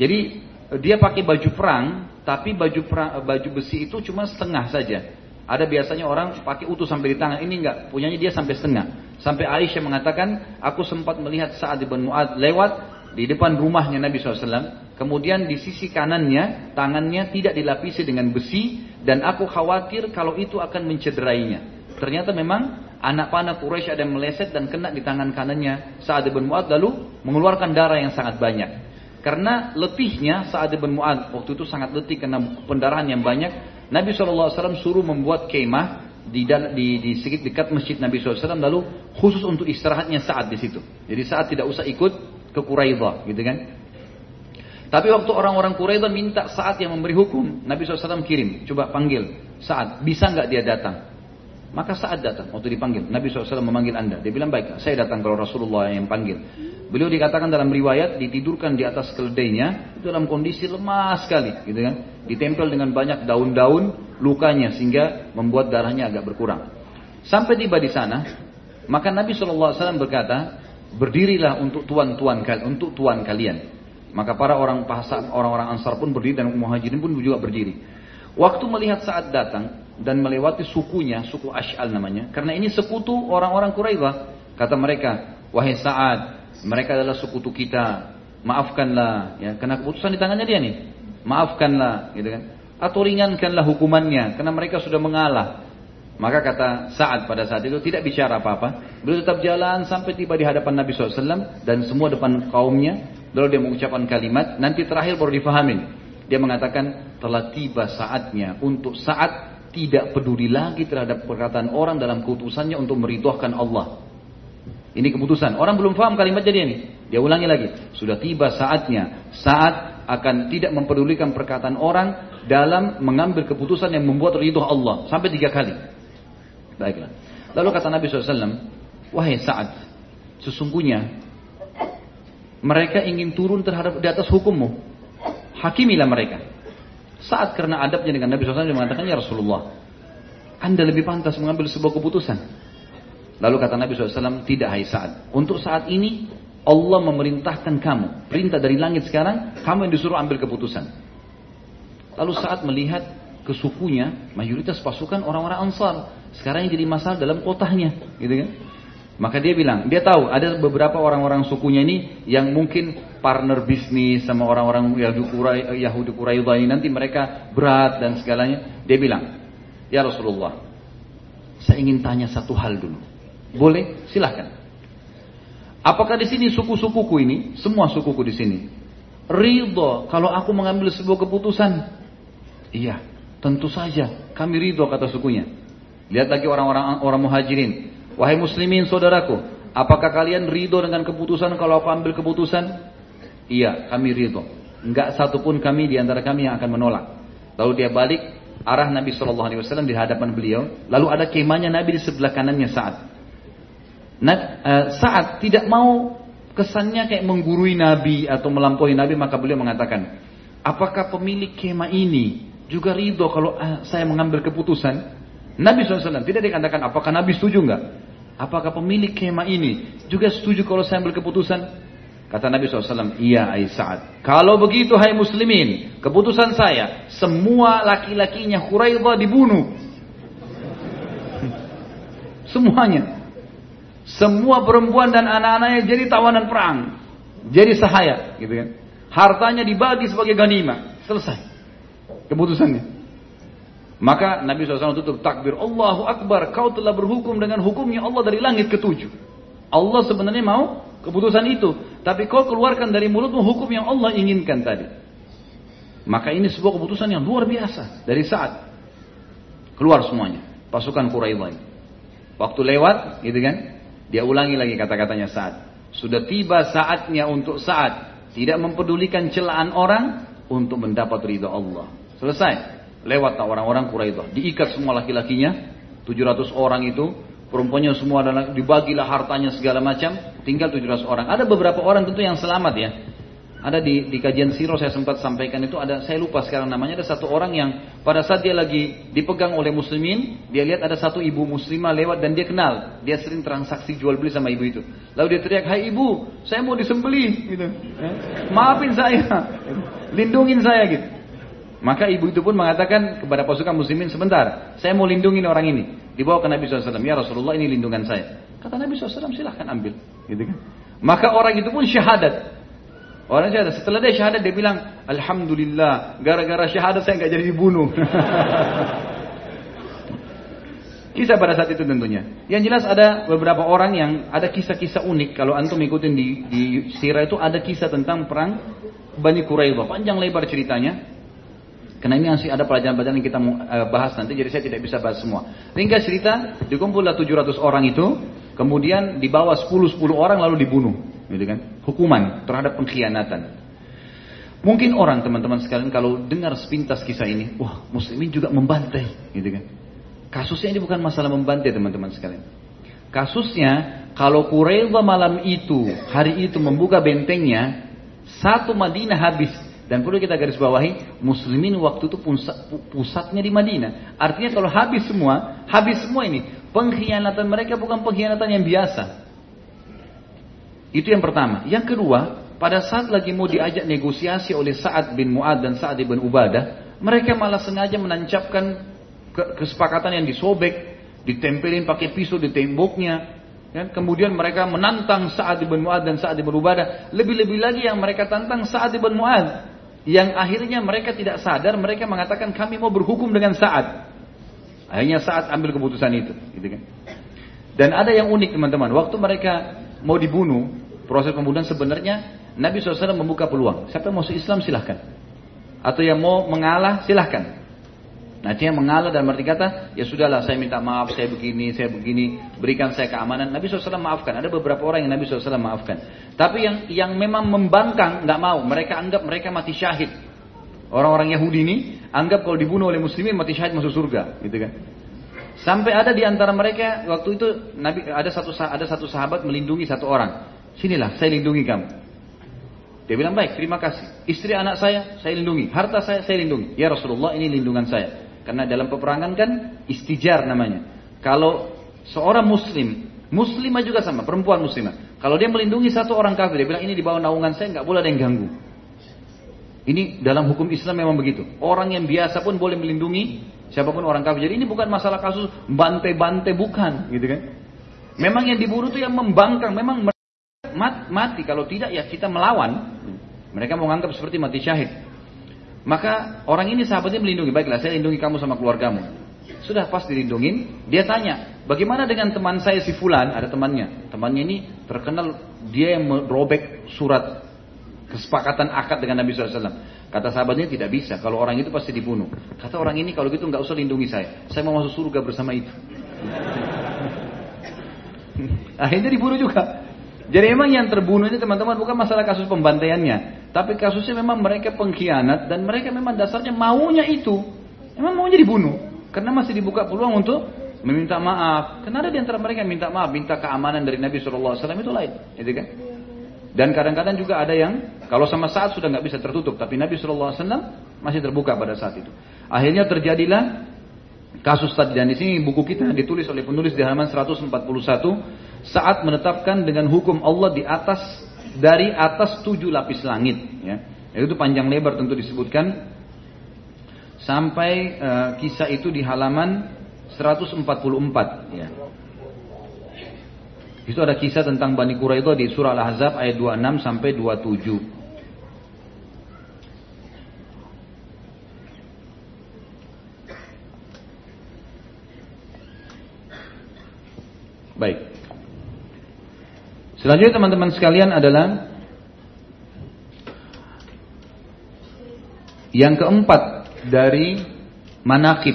Jadi dia pakai baju perang, tapi baju perang, baju besi itu cuma setengah saja. Ada biasanya orang pakai utuh sampai di tangan, ini enggak, punyanya dia sampai setengah. Sampai Aisyah mengatakan, aku sempat melihat saat bin Mu'ad lewat di depan rumahnya Nabi SAW. Kemudian di sisi kanannya, tangannya tidak dilapisi dengan besi, dan aku khawatir kalau itu akan mencederainya. Ternyata memang anak panah Quraisy ada yang meleset dan kena di tangan kanannya saat bin Mu'ad lalu mengeluarkan darah yang sangat banyak. Karena letihnya saat bin Mu'ad waktu itu sangat letih karena pendarahan yang banyak. Nabi SAW suruh membuat kemah di, di, di sedikit dekat masjid Nabi SAW lalu khusus untuk istirahatnya saat di situ. Jadi saat tidak usah ikut ke Quraidah, gitu kan? Tapi waktu orang-orang Quraidah minta saat yang memberi hukum, Nabi SAW kirim, coba panggil saat, bisa nggak dia datang? Maka saat datang, waktu dipanggil, Nabi SAW memanggil anda. Dia bilang, baik, saya datang kalau Rasulullah yang panggil. Beliau dikatakan dalam riwayat, ditidurkan di atas keledainya, itu dalam kondisi lemah sekali. gitu kan? Ditempel dengan banyak daun-daun lukanya, sehingga membuat darahnya agak berkurang. Sampai tiba di sana, maka Nabi SAW berkata, berdirilah untuk tuan-tuan kalian, untuk tuan kalian. Maka para orang orang-orang Ansar pun berdiri dan muhajirin pun juga berdiri. Waktu melihat saat datang, dan melewati sukunya, suku Ash'al namanya. Karena ini sekutu orang-orang Quraidah. Kata mereka, wahai Sa'ad, mereka adalah sekutu kita. Maafkanlah, ya, karena keputusan di tangannya dia nih. Maafkanlah, gitu kan. Atau ringankanlah hukumannya, karena mereka sudah mengalah. Maka kata Sa'ad pada saat itu tidak bicara apa-apa. Beliau tetap jalan sampai tiba di hadapan Nabi SAW dan semua depan kaumnya. Lalu dia mengucapkan kalimat, nanti terakhir baru difahamin. Dia mengatakan telah tiba saatnya untuk saat tidak peduli lagi terhadap perkataan orang dalam keputusannya untuk meridhokan Allah. Ini keputusan. Orang belum paham kalimat jadi ini. Dia ulangi lagi. Sudah tiba saatnya. Saat akan tidak mempedulikan perkataan orang dalam mengambil keputusan yang membuat ridho Allah. Sampai tiga kali. Baiklah. Lalu kata Nabi SAW. Wahai saat. Sesungguhnya. Mereka ingin turun terhadap di atas hukummu. Hakimilah mereka. Saat karena adabnya dengan Nabi SAW dia mengatakan, Ya Rasulullah. Anda lebih pantas mengambil sebuah keputusan. Lalu kata Nabi SAW, tidak hai saat. Untuk saat ini, Allah memerintahkan kamu. Perintah dari langit sekarang, kamu yang disuruh ambil keputusan. Lalu saat melihat kesukunya, mayoritas pasukan orang-orang ansar. Sekarang yang jadi masalah dalam kotanya. Gitu kan? Maka dia bilang, dia tahu ada beberapa orang-orang sukunya ini yang mungkin partner bisnis sama orang-orang Yahudi Quraidah ini nanti mereka berat dan segalanya. Dia bilang, ya Rasulullah, saya ingin tanya satu hal dulu. Boleh? Silahkan. Apakah di sini suku-sukuku ini, semua sukuku di sini, ridho kalau aku mengambil sebuah keputusan? Iya, tentu saja. Kami ridho kata sukunya. Lihat lagi orang-orang orang muhajirin. Wahai muslimin saudaraku, apakah kalian ridho dengan keputusan kalau aku ambil keputusan? Iya, kami ridho. Enggak satupun kami di antara kami yang akan menolak. Lalu dia balik arah Nabi Shallallahu Alaihi Wasallam di hadapan beliau. Lalu ada kemahnya Nabi di sebelah kanannya saat Nah, saat tidak mau kesannya kayak menggurui Nabi atau melampaui Nabi, maka beliau mengatakan, apakah pemilik kemah ini juga ridho kalau uh, saya mengambil keputusan? Nabi SAW tidak dikatakan apakah Nabi setuju enggak? Apakah pemilik kemah ini juga setuju kalau saya ambil keputusan? Kata Nabi SAW, iya Sa'ad. Kalau begitu hai muslimin, keputusan saya, semua laki-lakinya Khuraidah dibunuh. Semuanya. Semua perempuan dan anak-anaknya jadi tawanan perang. Jadi sahaya, gitu kan. Hartanya dibagi sebagai ganima. Selesai. Keputusannya. Maka Nabi SAW tutup takbir. Allahu Akbar. Kau telah berhukum dengan hukumnya Allah dari langit ketujuh. Allah sebenarnya mau keputusan itu. Tapi kau keluarkan dari mulutmu hukum yang Allah inginkan tadi. Maka ini sebuah keputusan yang luar biasa. Dari saat. Keluar semuanya. Pasukan Quraidah. Waktu lewat, gitu kan. Dia ulangi lagi kata-katanya saat. Sudah tiba saatnya untuk saat. Tidak mempedulikan celaan orang untuk mendapat ridha Allah. Selesai. Lewat orang-orang Quraidah. Diikat semua laki-lakinya. 700 orang itu. Perempuannya semua adalah dibagilah hartanya segala macam. Tinggal 700 orang. Ada beberapa orang tentu yang selamat ya. Ada di, di kajian siro saya sempat sampaikan itu ada saya lupa sekarang namanya ada satu orang yang pada saat dia lagi dipegang oleh muslimin dia lihat ada satu ibu muslimah lewat dan dia kenal dia sering transaksi jual beli sama ibu itu lalu dia teriak hai ibu saya mau disembeli gitu eh, maafin saya lindungin saya gitu maka ibu itu pun mengatakan kepada pasukan muslimin sebentar saya mau lindungin orang ini dibawa ke Nabi SAW ya Rasulullah ini lindungan saya kata Nabi SAW silahkan ambil gitu kan maka orang itu pun syahadat Orang syahadat. Setelah dia syahadat dia bilang, Alhamdulillah, gara-gara syahadat saya nggak jadi dibunuh. kisah pada saat itu tentunya. Yang jelas ada beberapa orang yang ada kisah-kisah unik. Kalau antum ikutin di, di sirah itu ada kisah tentang perang Bani Quraidah. Panjang lebar ceritanya. Karena ini masih ada pelajaran-pelajaran yang kita eh, bahas nanti, jadi saya tidak bisa bahas semua. Ringkas cerita, dikumpullah 700 orang itu, kemudian dibawa 10-10 orang lalu dibunuh gitu kan? Hukuman terhadap pengkhianatan. Mungkin orang teman-teman sekalian kalau dengar sepintas kisah ini, wah muslimin juga membantai, gitu kan? Kasusnya ini bukan masalah membantai teman-teman sekalian. Kasusnya kalau Quraidah malam itu, hari itu membuka bentengnya, satu Madinah habis. Dan perlu kita garis bawahi, muslimin waktu itu pusat, pusatnya di Madinah. Artinya kalau habis semua, habis semua ini. Pengkhianatan mereka bukan pengkhianatan yang biasa. Itu yang pertama. Yang kedua, pada saat lagi mau diajak negosiasi oleh Sa'ad bin Mu'ad dan Sa'ad bin Ubadah, mereka malah sengaja menancapkan kesepakatan yang disobek, ditempelin pakai pisau di temboknya. Ya, kemudian mereka menantang Sa'ad bin Mu'ad dan Sa'ad bin Ubadah. Lebih-lebih lagi yang mereka tantang Sa'ad bin Mu'ad. Yang akhirnya mereka tidak sadar, mereka mengatakan kami mau berhukum dengan Sa'ad. Akhirnya Sa'ad ambil keputusan itu. Gitu kan. Dan ada yang unik teman-teman. Waktu mereka mau dibunuh, proses pembunuhan sebenarnya Nabi SAW membuka peluang. Siapa yang mau Islam silahkan. Atau yang mau mengalah silahkan. Nah, dia mengalah dan berarti kata, ya sudahlah saya minta maaf, saya begini, saya begini, berikan saya keamanan. Nabi SAW maafkan. Ada beberapa orang yang Nabi SAW maafkan. Tapi yang yang memang membangkang, nggak mau. Mereka anggap mereka mati syahid. Orang-orang Yahudi ini anggap kalau dibunuh oleh muslimin mati syahid masuk surga, gitu kan. Sampai ada di antara mereka waktu itu Nabi ada satu ada satu sahabat melindungi satu orang. Sinilah saya lindungi kamu. Dia bilang baik, terima kasih. Istri anak saya saya lindungi, harta saya saya lindungi. Ya Rasulullah ini lindungan saya. Karena dalam peperangan kan istijar namanya. Kalau seorang muslim, muslimah juga sama, perempuan muslimah. Kalau dia melindungi satu orang kafir, dia bilang ini di bawah naungan saya, nggak boleh ada yang ganggu. Ini dalam hukum Islam memang begitu. Orang yang biasa pun boleh melindungi siapa pun orang kafir. Jadi ini bukan masalah kasus bante-bante bukan, gitu kan? Memang yang dibunuh itu yang membangkang, memang mati. Kalau tidak ya kita melawan. Mereka mau menganggap seperti mati syahid. Maka orang ini sahabatnya melindungi. Baiklah, saya lindungi kamu sama keluargamu. Sudah pas dilindungin, dia tanya, bagaimana dengan teman saya si Fulan? Ada temannya. Temannya ini terkenal dia yang merobek surat kesepakatan akad dengan Nabi SAW. Kata sahabatnya tidak bisa, kalau orang itu pasti dibunuh. Kata orang ini kalau gitu nggak usah lindungi saya, saya mau masuk surga bersama itu. Akhirnya dibunuh juga. Jadi memang yang terbunuh ini teman-teman bukan masalah kasus pembantaiannya. Tapi kasusnya memang mereka pengkhianat dan mereka memang dasarnya maunya itu. Memang maunya dibunuh. Karena masih dibuka peluang untuk meminta maaf. Karena ada di antara mereka yang minta maaf, minta keamanan dari Nabi SAW itu lain. Gitu kan? Dan kadang-kadang juga ada yang kalau sama saat sudah nggak bisa tertutup, tapi Nabi SAW masih terbuka pada saat itu. Akhirnya terjadilah kasus tadi dan di sini buku kita ditulis oleh penulis di halaman 141 saat menetapkan dengan hukum Allah di atas dari atas tujuh lapis langit ya. Itu panjang lebar tentu disebutkan. Sampai uh, kisah itu di halaman 144 ya. Itu ada kisah tentang Bani Quraidah di surah Al-Ahzab ayat 26 sampai 27 Baik. Selanjutnya teman-teman sekalian adalah yang keempat dari manakib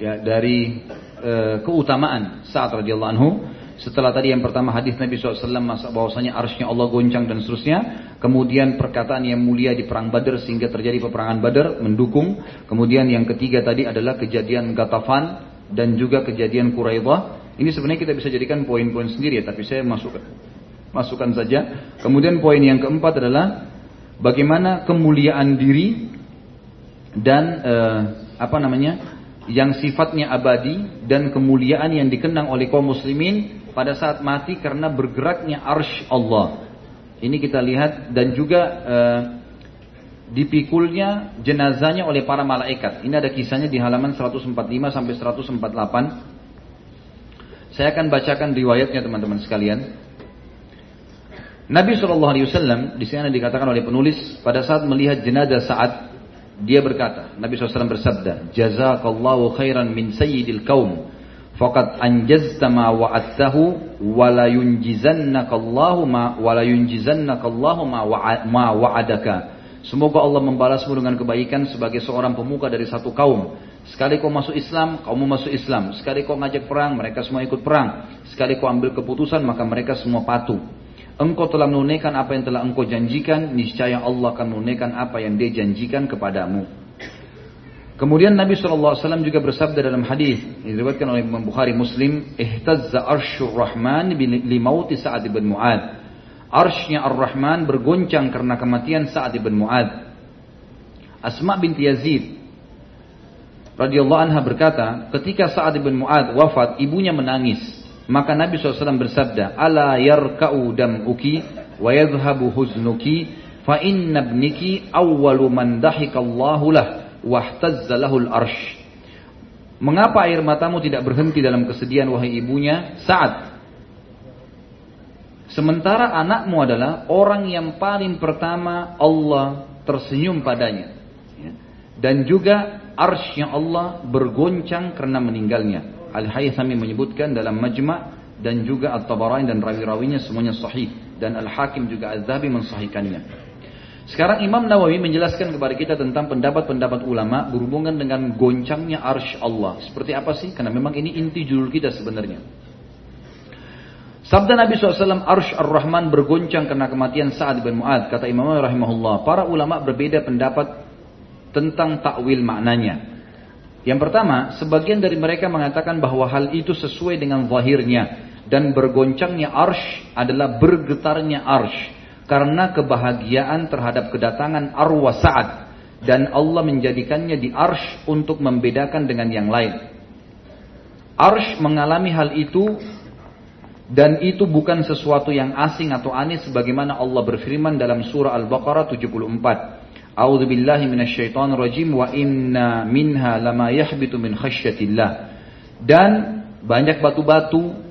ya dari e, keutamaan saat radhiyallahu anhu. Setelah tadi yang pertama hadis Nabi SAW bahwasanya arsnya Allah goncang dan seterusnya. Kemudian perkataan yang mulia di perang Badar sehingga terjadi peperangan Badar mendukung. Kemudian yang ketiga tadi adalah kejadian Gatafan dan juga kejadian Quraidah ini sebenarnya kita bisa jadikan poin-poin sendiri ya tapi saya masukkan masukkan saja. Kemudian poin yang keempat adalah bagaimana kemuliaan diri dan eh, apa namanya yang sifatnya abadi dan kemuliaan yang dikenang oleh kaum muslimin pada saat mati karena bergeraknya arsh Allah. Ini kita lihat dan juga eh, dipikulnya jenazahnya oleh para malaikat. Ini ada kisahnya di halaman 145 sampai 148. Saya akan bacakan riwayatnya teman-teman sekalian. Nabi Shallallahu Alaihi Wasallam di sini dikatakan oleh penulis pada saat melihat jenazah saat dia berkata, Nabi SAW bersabda, Jazakallahu khairan min sayyidil kaum, faqad anjazta ma wa'adtahu, wa la yunjizannakallahu ma wa la yunjizannakallahu ma ma wa'adaka. Semoga Allah membalasmu dengan kebaikan sebagai seorang pemuka dari satu kaum. Sekali kau masuk Islam, kamu masuk Islam. Sekali kau ngajak perang, mereka semua ikut perang. Sekali kau ambil keputusan, maka mereka semua patuh. Engkau telah menunaikan apa yang telah engkau janjikan, niscaya Allah akan menunaikan apa yang dia janjikan kepadamu. Kemudian Nabi SAW juga bersabda dalam hadis yang diriwayatkan oleh Imam Bukhari Muslim, "Ihtazza arsyur Rahman li mauti Sa'ad bin Mu'ad." Arshnya Ar-Rahman bergoncang karena kematian Sa'ad bin Mu'ad. Asma binti Yazid radhiyallahu anha berkata, ketika Sa'ad bin Mu'ad wafat, ibunya menangis. Maka Nabi SAW bersabda, Ala yarka'u dam'uki wa yadhhabu huznuki fa inna ibniki awwalu man dahikallahu lah lahul arsh. Mengapa air matamu tidak berhenti dalam kesedihan wahai ibunya saat Sementara anakmu adalah orang yang paling pertama Allah tersenyum padanya. Ya. Dan juga arsy Allah bergoncang karena meninggalnya. Al-Haythami menyebutkan dalam Majma' dan juga At-Tabarani dan rawi-rawinya semuanya sahih dan Al-Hakim juga Az-Zahabi mensahihkannya. Sekarang Imam Nawawi menjelaskan kepada kita tentang pendapat-pendapat ulama berhubungan dengan goncangnya arsh Allah. Seperti apa sih? Karena memang ini inti judul kita sebenarnya. Sabda Nabi SAW, Arsh Ar-Rahman bergoncang karena kematian Sa'ad bin Mu'ad. Kata Imam Nawawi rahimahullah, para ulama berbeda pendapat tentang takwil maknanya. Yang pertama, sebagian dari mereka mengatakan bahwa hal itu sesuai dengan zahirnya dan bergoncangnya arsh adalah bergetarnya arsh karena kebahagiaan terhadap kedatangan arwah Sa'ad dan Allah menjadikannya di arsh untuk membedakan dengan yang lain. Arsh mengalami hal itu dan itu bukan sesuatu yang asing atau aneh sebagaimana Allah berfirman dalam surah Al-Baqarah 74. A'udzu billahi minasyaitonir rajim wa inna minha lama yahbitu min khasyatillah. Dan banyak batu-batu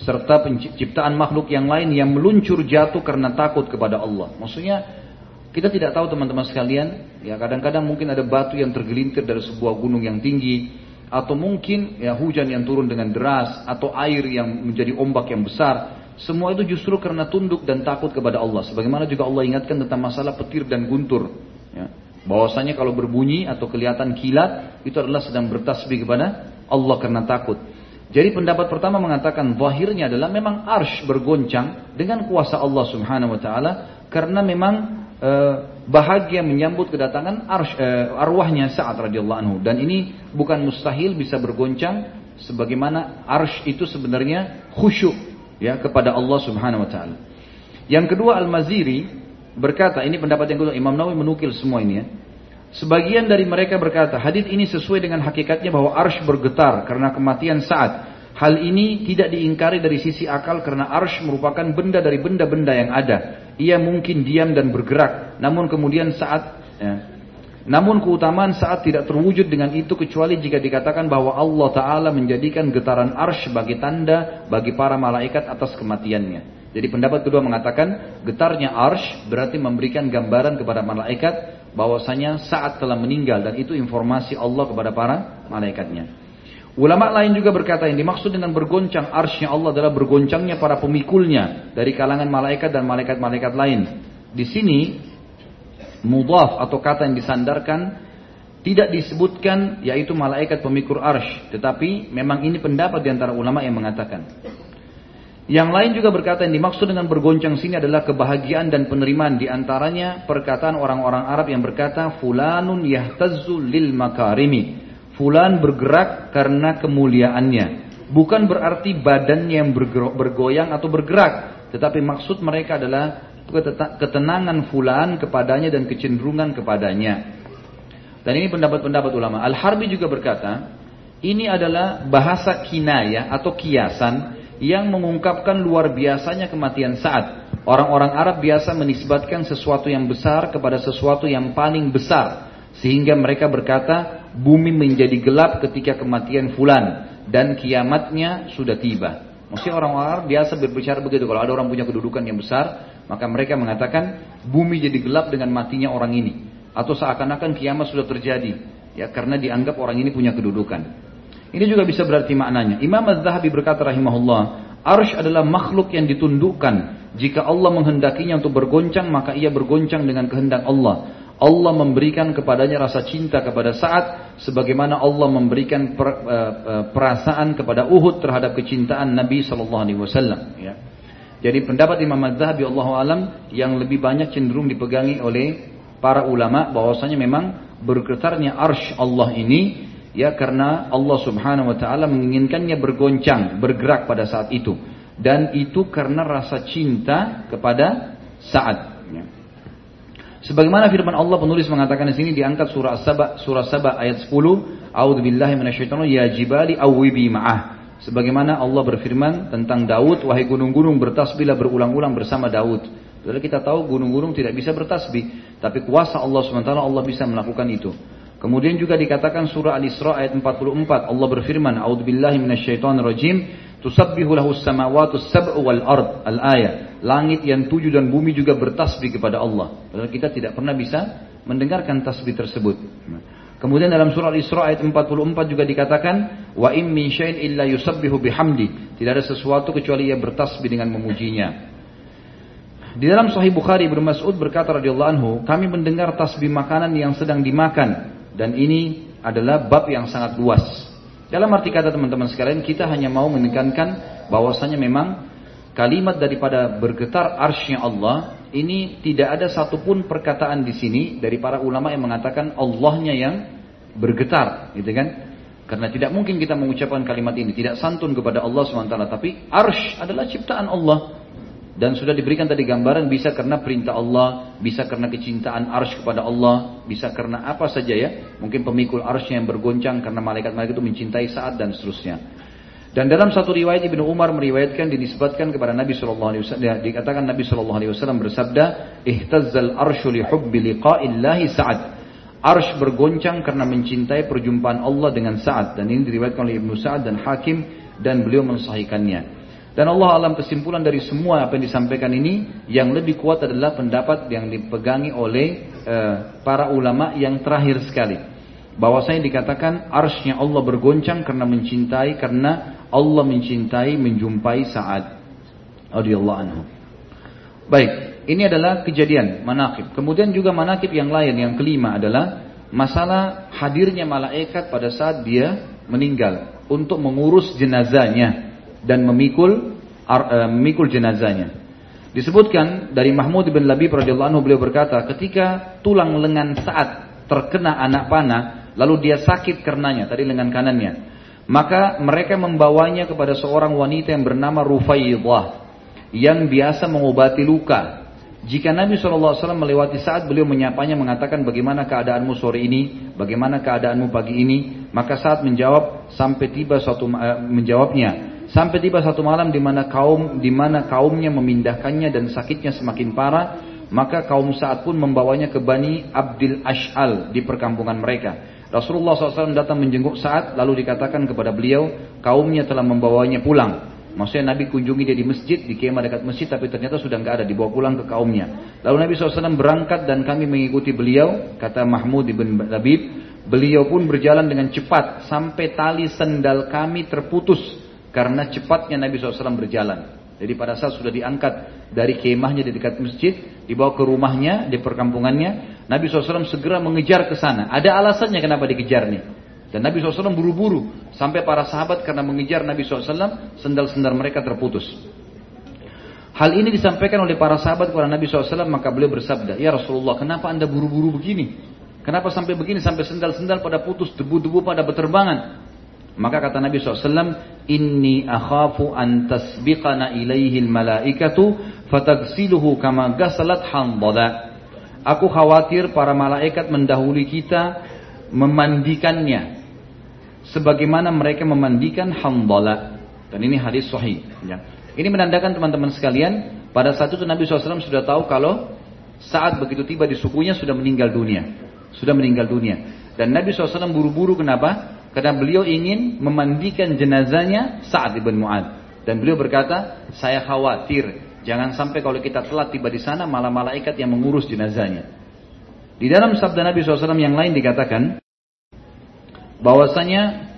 serta penciptaan makhluk yang lain yang meluncur jatuh karena takut kepada Allah. Maksudnya kita tidak tahu teman-teman sekalian, ya kadang-kadang mungkin ada batu yang tergelintir dari sebuah gunung yang tinggi atau mungkin ya hujan yang turun dengan deras atau air yang menjadi ombak yang besar. Semua itu justru karena tunduk dan takut kepada Allah. Sebagaimana juga Allah ingatkan tentang masalah petir dan guntur. Ya. Bahwasanya kalau berbunyi atau kelihatan kilat itu adalah sedang bertasbih kepada Allah karena takut. Jadi pendapat pertama mengatakan zahirnya adalah memang arsh bergoncang dengan kuasa Allah Subhanahu wa taala karena memang e, bahagia menyambut kedatangan arsh, e, arwahnya saat radhiyallahu anhu dan ini bukan mustahil bisa bergoncang sebagaimana arsh itu sebenarnya khusyuk ya kepada Allah Subhanahu wa taala. Yang kedua Al-Maziri berkata, ini pendapat yang kedua, Imam Nawawi menukil semua ini ya. Sebagian dari mereka berkata, hadis ini sesuai dengan hakikatnya bahwa arsh bergetar karena kematian saat. Hal ini tidak diingkari dari sisi akal karena arsh merupakan benda dari benda-benda yang ada. Ia mungkin diam dan bergerak, namun kemudian saat ya, namun keutamaan saat tidak terwujud dengan itu kecuali jika dikatakan bahwa Allah Ta'ala menjadikan getaran arsh sebagai tanda bagi para malaikat atas kematiannya. Jadi pendapat kedua mengatakan getarnya arsh berarti memberikan gambaran kepada malaikat bahwasanya saat telah meninggal dan itu informasi Allah kepada para malaikatnya. Ulama lain juga berkata yang dimaksud dengan bergoncang arshnya Allah adalah bergoncangnya para pemikulnya dari kalangan malaikat dan malaikat-malaikat lain. Di sini mudaf atau kata yang disandarkan tidak disebutkan yaitu malaikat pemikul arsh, tetapi memang ini pendapat di antara ulama yang mengatakan yang lain juga berkata yang dimaksud dengan bergoncang sini adalah kebahagiaan dan penerimaan di antaranya perkataan orang-orang Arab yang berkata fulanun yahtazzu lil makarimi. Fulan bergerak karena kemuliaannya. Bukan berarti badannya yang bergoyang atau bergerak, tetapi maksud mereka adalah ketenangan fulan kepadanya dan kecenderungan kepadanya. Dan ini pendapat-pendapat ulama. Al-Harbi juga berkata, ini adalah bahasa kinaya atau kiasan yang mengungkapkan luar biasanya kematian saat. Orang-orang Arab biasa menisbatkan sesuatu yang besar kepada sesuatu yang paling besar. Sehingga mereka berkata, bumi menjadi gelap ketika kematian fulan. Dan kiamatnya sudah tiba. Maksudnya orang-orang Arab biasa berbicara begitu. Kalau ada orang punya kedudukan yang besar, maka mereka mengatakan, bumi jadi gelap dengan matinya orang ini. Atau seakan-akan kiamat sudah terjadi. Ya, karena dianggap orang ini punya kedudukan. Ini juga bisa berarti maknanya. Imam Az-Zahabi berkata rahimahullah, arsh adalah makhluk yang ditundukkan. Jika Allah menghendakinya untuk bergoncang, maka ia bergoncang dengan kehendak Allah. Allah memberikan kepadanya rasa cinta kepada saat sebagaimana Allah memberikan per, uh, perasaan kepada Uhud terhadap kecintaan Nabi sallallahu alaihi wasallam ya. Jadi pendapat Imam Az-Zahabi Allah alam yang lebih banyak cenderung dipegangi oleh para ulama bahwasanya memang bergetarnya arsh Allah ini ya karena Allah Subhanahu wa taala menginginkannya bergoncang, bergerak pada saat itu. Dan itu karena rasa cinta kepada saat. Ya. Sebagaimana firman Allah penulis mengatakan di sini diangkat surah Saba surah Saba ayat 10, A'udzu billahi minasyaitonir ya jibali awwibi ma'ah. Sebagaimana Allah berfirman tentang Daud, wahai gunung-gunung bertasbihlah berulang-ulang bersama Daud. Lalu kita tahu gunung-gunung tidak bisa bertasbih, tapi kuasa Allah SWT Allah bisa melakukan itu. Kemudian juga dikatakan surah Al-Isra ayat 44 Allah berfirman A'udzubillahi minasyaitonirrajim tusabbihu lahu samawati sab'u wal ard al-ayat langit yang tujuh dan bumi juga bertasbih kepada Allah. Padahal kita tidak pernah bisa mendengarkan tasbih tersebut. Kemudian dalam surah Al-Isra ayat 44 juga dikatakan wa in min syai'in illa yusabbihu bihamdi. Tidak ada sesuatu kecuali ia bertasbih dengan memujinya. Di dalam Sahih Bukhari Ibnu Mas'ud berkata radhiyallahu anhu, kami mendengar tasbih makanan yang sedang dimakan dan ini adalah bab yang sangat luas. Dalam arti kata teman-teman sekalian, kita hanya mau menekankan bahwasanya memang kalimat daripada bergetar arsy Allah ini tidak ada satupun perkataan di sini dari para ulama yang mengatakan Allahnya yang bergetar, gitu kan? Karena tidak mungkin kita mengucapkan kalimat ini tidak santun kepada Allah SWT. Tapi arsh adalah ciptaan Allah. Dan sudah diberikan tadi gambaran bisa karena perintah Allah, bisa karena kecintaan arsh kepada Allah, bisa karena apa saja ya. Mungkin pemikul arshnya yang bergoncang karena malaikat-malaikat itu mencintai saat dan seterusnya. Dan dalam satu riwayat Ibnu Umar meriwayatkan dinisbatkan kepada Nabi Shallallahu Alaihi Wasallam dikatakan Nabi Shallallahu Alaihi Wasallam bersabda, "Ihtazzal arshu li hubbi liqa'illahi sa'ad." Arsh bergoncang karena mencintai perjumpaan Allah dengan saat dan ini diriwayatkan oleh Ibnu Sa'ad dan Hakim dan beliau mensahihkannya. Dan Allah alam kesimpulan dari semua apa yang disampaikan ini yang lebih kuat adalah pendapat yang dipegangi oleh uh, para ulama yang terakhir sekali. Bahwasanya dikatakan arsnya Allah bergoncang karena mencintai karena Allah mencintai menjumpai saat radhiyallahu anhu. Baik, ini adalah kejadian manakib. Kemudian juga manakib yang lain yang kelima adalah masalah hadirnya malaikat pada saat dia meninggal untuk mengurus jenazahnya dan memikul uh, memikul jenazahnya. Disebutkan dari Mahmud bin Labib radhiyallahu anhu beliau berkata, ketika tulang lengan saat terkena anak panah, lalu dia sakit karenanya, tadi lengan kanannya. Maka mereka membawanya kepada seorang wanita yang bernama Rufaidah yang biasa mengobati luka. Jika Nabi SAW melewati saat beliau menyapanya mengatakan bagaimana keadaanmu sore ini, bagaimana keadaanmu pagi ini, maka saat menjawab sampai tiba suatu uh, menjawabnya, Sampai tiba satu malam di mana kaum di mana kaumnya memindahkannya dan sakitnya semakin parah, maka kaum saat pun membawanya ke Bani Abdul Ash'al di perkampungan mereka. Rasulullah SAW datang menjenguk saat lalu dikatakan kepada beliau, kaumnya telah membawanya pulang. Maksudnya Nabi kunjungi dia di masjid, di kemah dekat masjid, tapi ternyata sudah nggak ada, dibawa pulang ke kaumnya. Lalu Nabi SAW berangkat dan kami mengikuti beliau, kata Mahmud ibn Labib, beliau pun berjalan dengan cepat sampai tali sendal kami terputus karena cepatnya Nabi SAW berjalan. Jadi pada saat sudah diangkat dari kemahnya di dekat masjid, dibawa ke rumahnya di perkampungannya, Nabi SAW segera mengejar ke sana. Ada alasannya kenapa dikejar nih. Dan Nabi SAW buru-buru sampai para sahabat karena mengejar Nabi SAW, sendal-sendal mereka terputus. Hal ini disampaikan oleh para sahabat kepada Nabi SAW, maka beliau bersabda, Ya Rasulullah, kenapa anda buru-buru begini? Kenapa sampai begini, sampai sendal-sendal pada putus, debu-debu pada berterbangan? Maka kata Nabi SAW, Inni akhafu an tasbiqana ilaihi malaikatu fatagsiluhu kama gasalat handada. Aku khawatir para malaikat mendahului kita memandikannya. Sebagaimana mereka memandikan handala. Dan ini hadis sahih. Ya. Ini menandakan teman-teman sekalian, pada saat itu Nabi SAW sudah tahu kalau saat begitu tiba di sukunya sudah meninggal dunia. Sudah meninggal dunia. Dan Nabi SAW buru-buru kenapa? Karena beliau ingin memandikan jenazahnya saat ibn Mu'ad. Dan beliau berkata, saya khawatir jangan sampai kalau kita telat tiba di sana malah malaikat yang mengurus jenazahnya. Di dalam sabda Nabi SAW yang lain dikatakan bahwasanya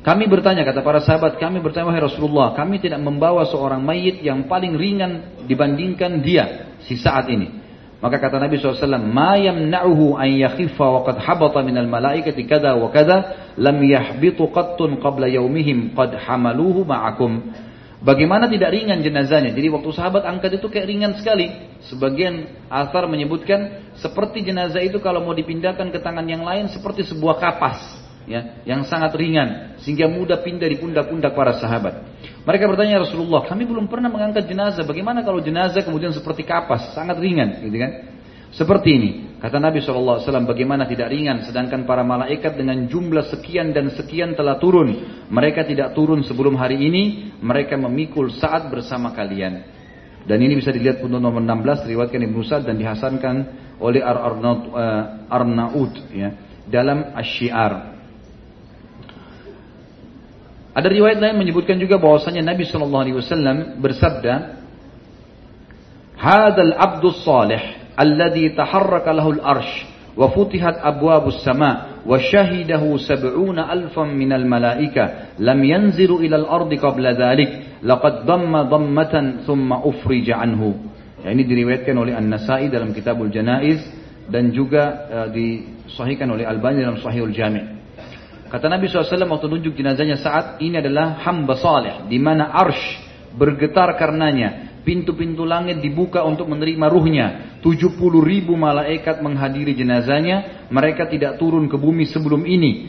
kami bertanya kata para sahabat kami bertanya wahai Rasulullah kami tidak membawa seorang mayit yang paling ringan dibandingkan dia si saat ini. Maka kata Nabi SAW, Ma yamna'uhu an yakhiffa wa qad habata minal malaikati kada wa kada, lam yahbitu qattun qabla yaumihim qad hamaluhu ma'akum. Bagaimana tidak ringan jenazahnya? Jadi waktu sahabat angkat itu kayak ringan sekali. Sebagian asar menyebutkan seperti jenazah itu kalau mau dipindahkan ke tangan yang lain seperti sebuah kapas ya, yang sangat ringan sehingga mudah pindah di pundak-pundak para sahabat. Mereka bertanya Rasulullah, kami belum pernah mengangkat jenazah. Bagaimana kalau jenazah kemudian seperti kapas, sangat ringan, gitu kan? Seperti ini, kata Nabi SAW, bagaimana tidak ringan, sedangkan para malaikat dengan jumlah sekian dan sekian telah turun. Mereka tidak turun sebelum hari ini, mereka memikul saat bersama kalian. Dan ini bisa dilihat pun nomor 16, riwayatkan Ibnu Sa'ad dan dihasankan oleh Ar-Arnaud ya, dalam Asy-Syiar. Ada riwayat lain menyebutkan juga bahwasanya Nabi Shallallahu Alaihi Wasallam bersabda, "Hadal abdus salih, alladhi taharraka lahul arsh, wa futihat abwabus sama, wa syahidahu sab'una alfan minal malaika, lam yanziru ilal ardi qabla dhalik, laqad damma dammatan thumma ufrija anhu." Ya, ini diriwayatkan oleh An-Nasai dalam Kitabul Janaiz dan juga uh, disahihkan oleh Al-Bani dalam Sahihul Jami'. Kata Nabi SAW waktu tunjuk jenazahnya saat ini adalah hamba saleh di mana arsh bergetar karenanya. Pintu-pintu langit dibuka untuk menerima ruhnya. 70 ribu malaikat menghadiri jenazahnya. Mereka tidak turun ke bumi sebelum ini.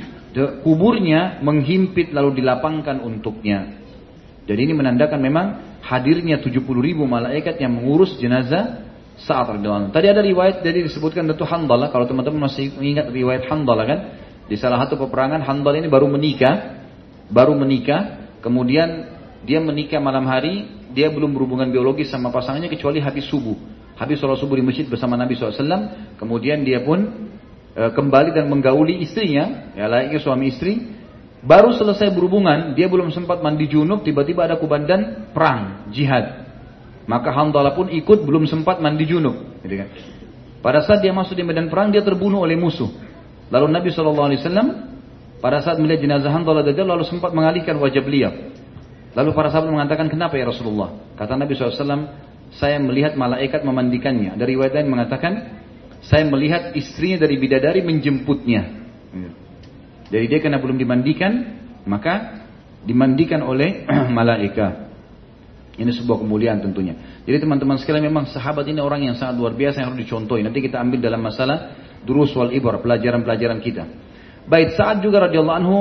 Kuburnya menghimpit lalu dilapangkan untuknya. Jadi ini menandakan memang hadirnya 70 ribu malaikat yang mengurus jenazah saat radhiyallahu Tadi ada riwayat jadi disebutkan itu Handalah. Kalau teman-teman masih ingat riwayat Handalah kan? Di salah satu peperangan Handalah ini baru menikah, baru menikah, kemudian dia menikah malam hari, dia belum berhubungan biologis sama pasangannya kecuali habis subuh. Habis sholat subuh di masjid bersama Nabi SAW, kemudian dia pun e, kembali dan menggauli istrinya, ya layaknya suami istri. Baru selesai berhubungan, dia belum sempat mandi junub, tiba-tiba ada kubandan perang, jihad. Maka Hamdalah pun ikut belum sempat mandi junub. Gitu kan. Pada saat dia masuk di medan perang, dia terbunuh oleh musuh. Lalu Nabi SAW pada saat melihat jenazah Hamdalah lalu sempat mengalihkan wajah beliau. Lalu para sahabat mengatakan, kenapa ya Rasulullah? Kata Nabi SAW, saya melihat malaikat memandikannya. Dari riwayat lain mengatakan, saya melihat istrinya dari bidadari menjemputnya. Jadi dia karena belum dimandikan, maka dimandikan oleh malaikat. Ini sebuah kemuliaan tentunya. Jadi teman-teman sekalian memang sahabat ini orang yang sangat luar biasa yang harus dicontohi. Nanti kita ambil dalam masalah durus wal ibar, pelajaran-pelajaran kita. Baik saat juga radhiyallahu anhu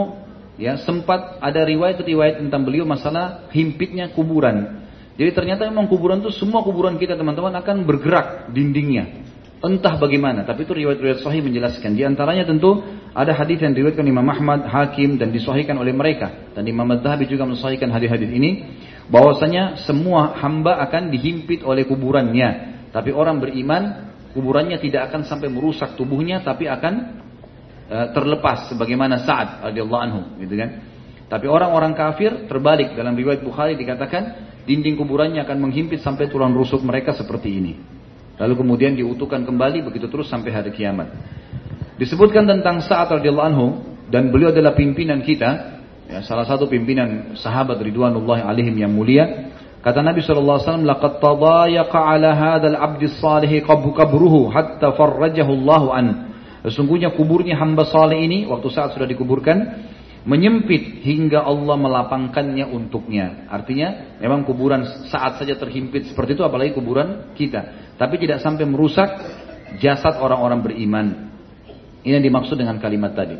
ya sempat ada riwayat-riwayat tentang beliau masalah himpitnya kuburan. Jadi ternyata memang kuburan itu semua kuburan kita teman-teman akan bergerak dindingnya. Entah bagaimana, tapi itu riwayat-riwayat sahih menjelaskan. Di antaranya tentu ada hadis yang diriwayatkan Imam Ahmad, Hakim dan disahihkan oleh mereka. Dan Imam Az-Zahabi juga mensahihkan hadis-hadis ini bahwasanya semua hamba akan dihimpit oleh kuburannya. Tapi orang beriman kuburannya tidak akan sampai merusak tubuhnya tapi akan Eh, terlepas sebagaimana Sa'ad radhiyallahu anhu gitu kan. Tapi orang-orang kafir terbalik dalam riwayat Bukhari dikatakan dinding kuburannya akan menghimpit sampai tulang rusuk mereka seperti ini. Lalu kemudian diutuhkan kembali begitu terus sampai hari kiamat. Disebutkan tentang Sa'ad radhiyallahu anhu dan beliau adalah pimpinan kita, ya, salah satu pimpinan sahabat ridwanullah alaihim yang mulia. Kata Nabi wasallam, "Laqad tadayaqa 'ala hadzal 'abdi salih qabruhu hatta farrajahu Allah an." Sesungguhnya kuburnya hamba saleh ini waktu saat sudah dikuburkan menyempit hingga Allah melapangkannya untuknya. Artinya memang kuburan saat saja terhimpit seperti itu apalagi kuburan kita. Tapi tidak sampai merusak jasad orang-orang beriman. Ini yang dimaksud dengan kalimat tadi.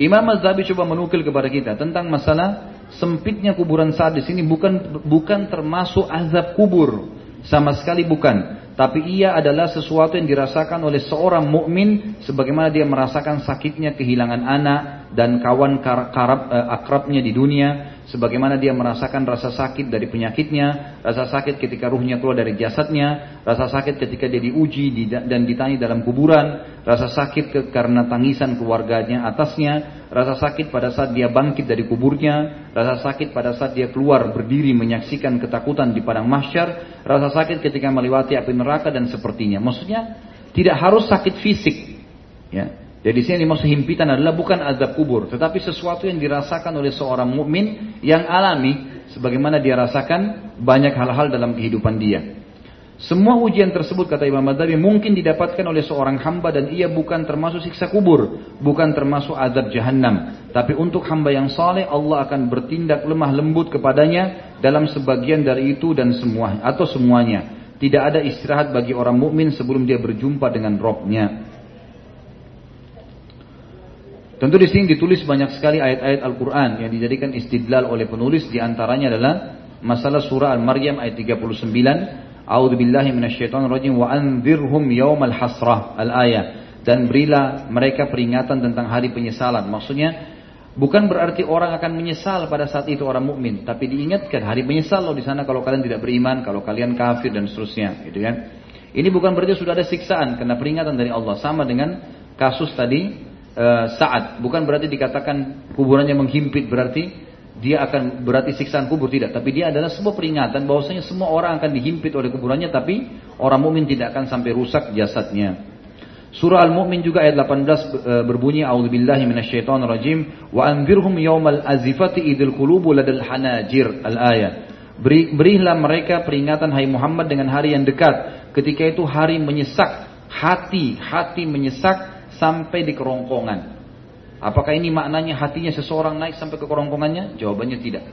Imam Az-Zabi coba menukil kepada kita tentang masalah sempitnya kuburan saat di sini bukan bukan termasuk azab kubur. Sama sekali bukan. Tapi ia adalah sesuatu yang dirasakan oleh seorang mukmin sebagaimana dia merasakan sakitnya kehilangan anak dan kawan karab, eh, akrabnya di dunia sebagaimana dia merasakan rasa sakit dari penyakitnya, rasa sakit ketika ruhnya keluar dari jasadnya, rasa sakit ketika dia diuji dan ditanya dalam kuburan, rasa sakit karena tangisan keluarganya atasnya, rasa sakit pada saat dia bangkit dari kuburnya, rasa sakit pada saat dia keluar berdiri menyaksikan ketakutan di padang mahsyar, rasa sakit ketika melewati api neraka dan sepertinya. Maksudnya tidak harus sakit fisik, ya. Jadi di sini dimaksud himpitan adalah bukan azab kubur, tetapi sesuatu yang dirasakan oleh seorang mukmin yang alami sebagaimana dia rasakan banyak hal-hal dalam kehidupan dia. Semua ujian tersebut kata Imam Madzhabi mungkin didapatkan oleh seorang hamba dan ia bukan termasuk siksa kubur, bukan termasuk azab jahanam. Tapi untuk hamba yang saleh Allah akan bertindak lemah lembut kepadanya dalam sebagian dari itu dan semua atau semuanya. Tidak ada istirahat bagi orang mukmin sebelum dia berjumpa dengan Robnya. Tentu di sini ditulis banyak sekali ayat-ayat Al-Quran yang dijadikan istidlal oleh penulis di antaranya adalah masalah surah Al-Maryam ayat 39 A'udzu billahi minasyaitonir rajim wa anzirhum yaumal hasrah al-ayat dan berilah mereka peringatan tentang hari penyesalan. Maksudnya bukan berarti orang akan menyesal pada saat itu orang mukmin, tapi diingatkan hari penyesal loh di sana kalau kalian tidak beriman, kalau kalian kafir dan seterusnya, gitu kan. Ini bukan berarti sudah ada siksaan karena peringatan dari Allah sama dengan kasus tadi Eh, saat bukan berarti dikatakan kuburannya menghimpit berarti dia akan berarti siksaan kubur tidak. Tapi dia adalah sebuah peringatan bahwasanya semua orang akan dihimpit oleh kuburannya tapi orang mukmin tidak akan sampai rusak jasadnya. Surah Al-Mu'min juga ayat 18 eh, berbunyi A'udzubillahi minasyaitonirrajim. Wa anzirhum yaumal azifati idil qulubu ladal hanajir. Al-ayat Beri, berilah mereka peringatan hai Muhammad dengan hari yang dekat. Ketika itu hari menyesak, hati, hati menyesak sampai di kerongkongan. Apakah ini maknanya hatinya seseorang naik sampai ke kerongkongannya? Jawabannya tidak.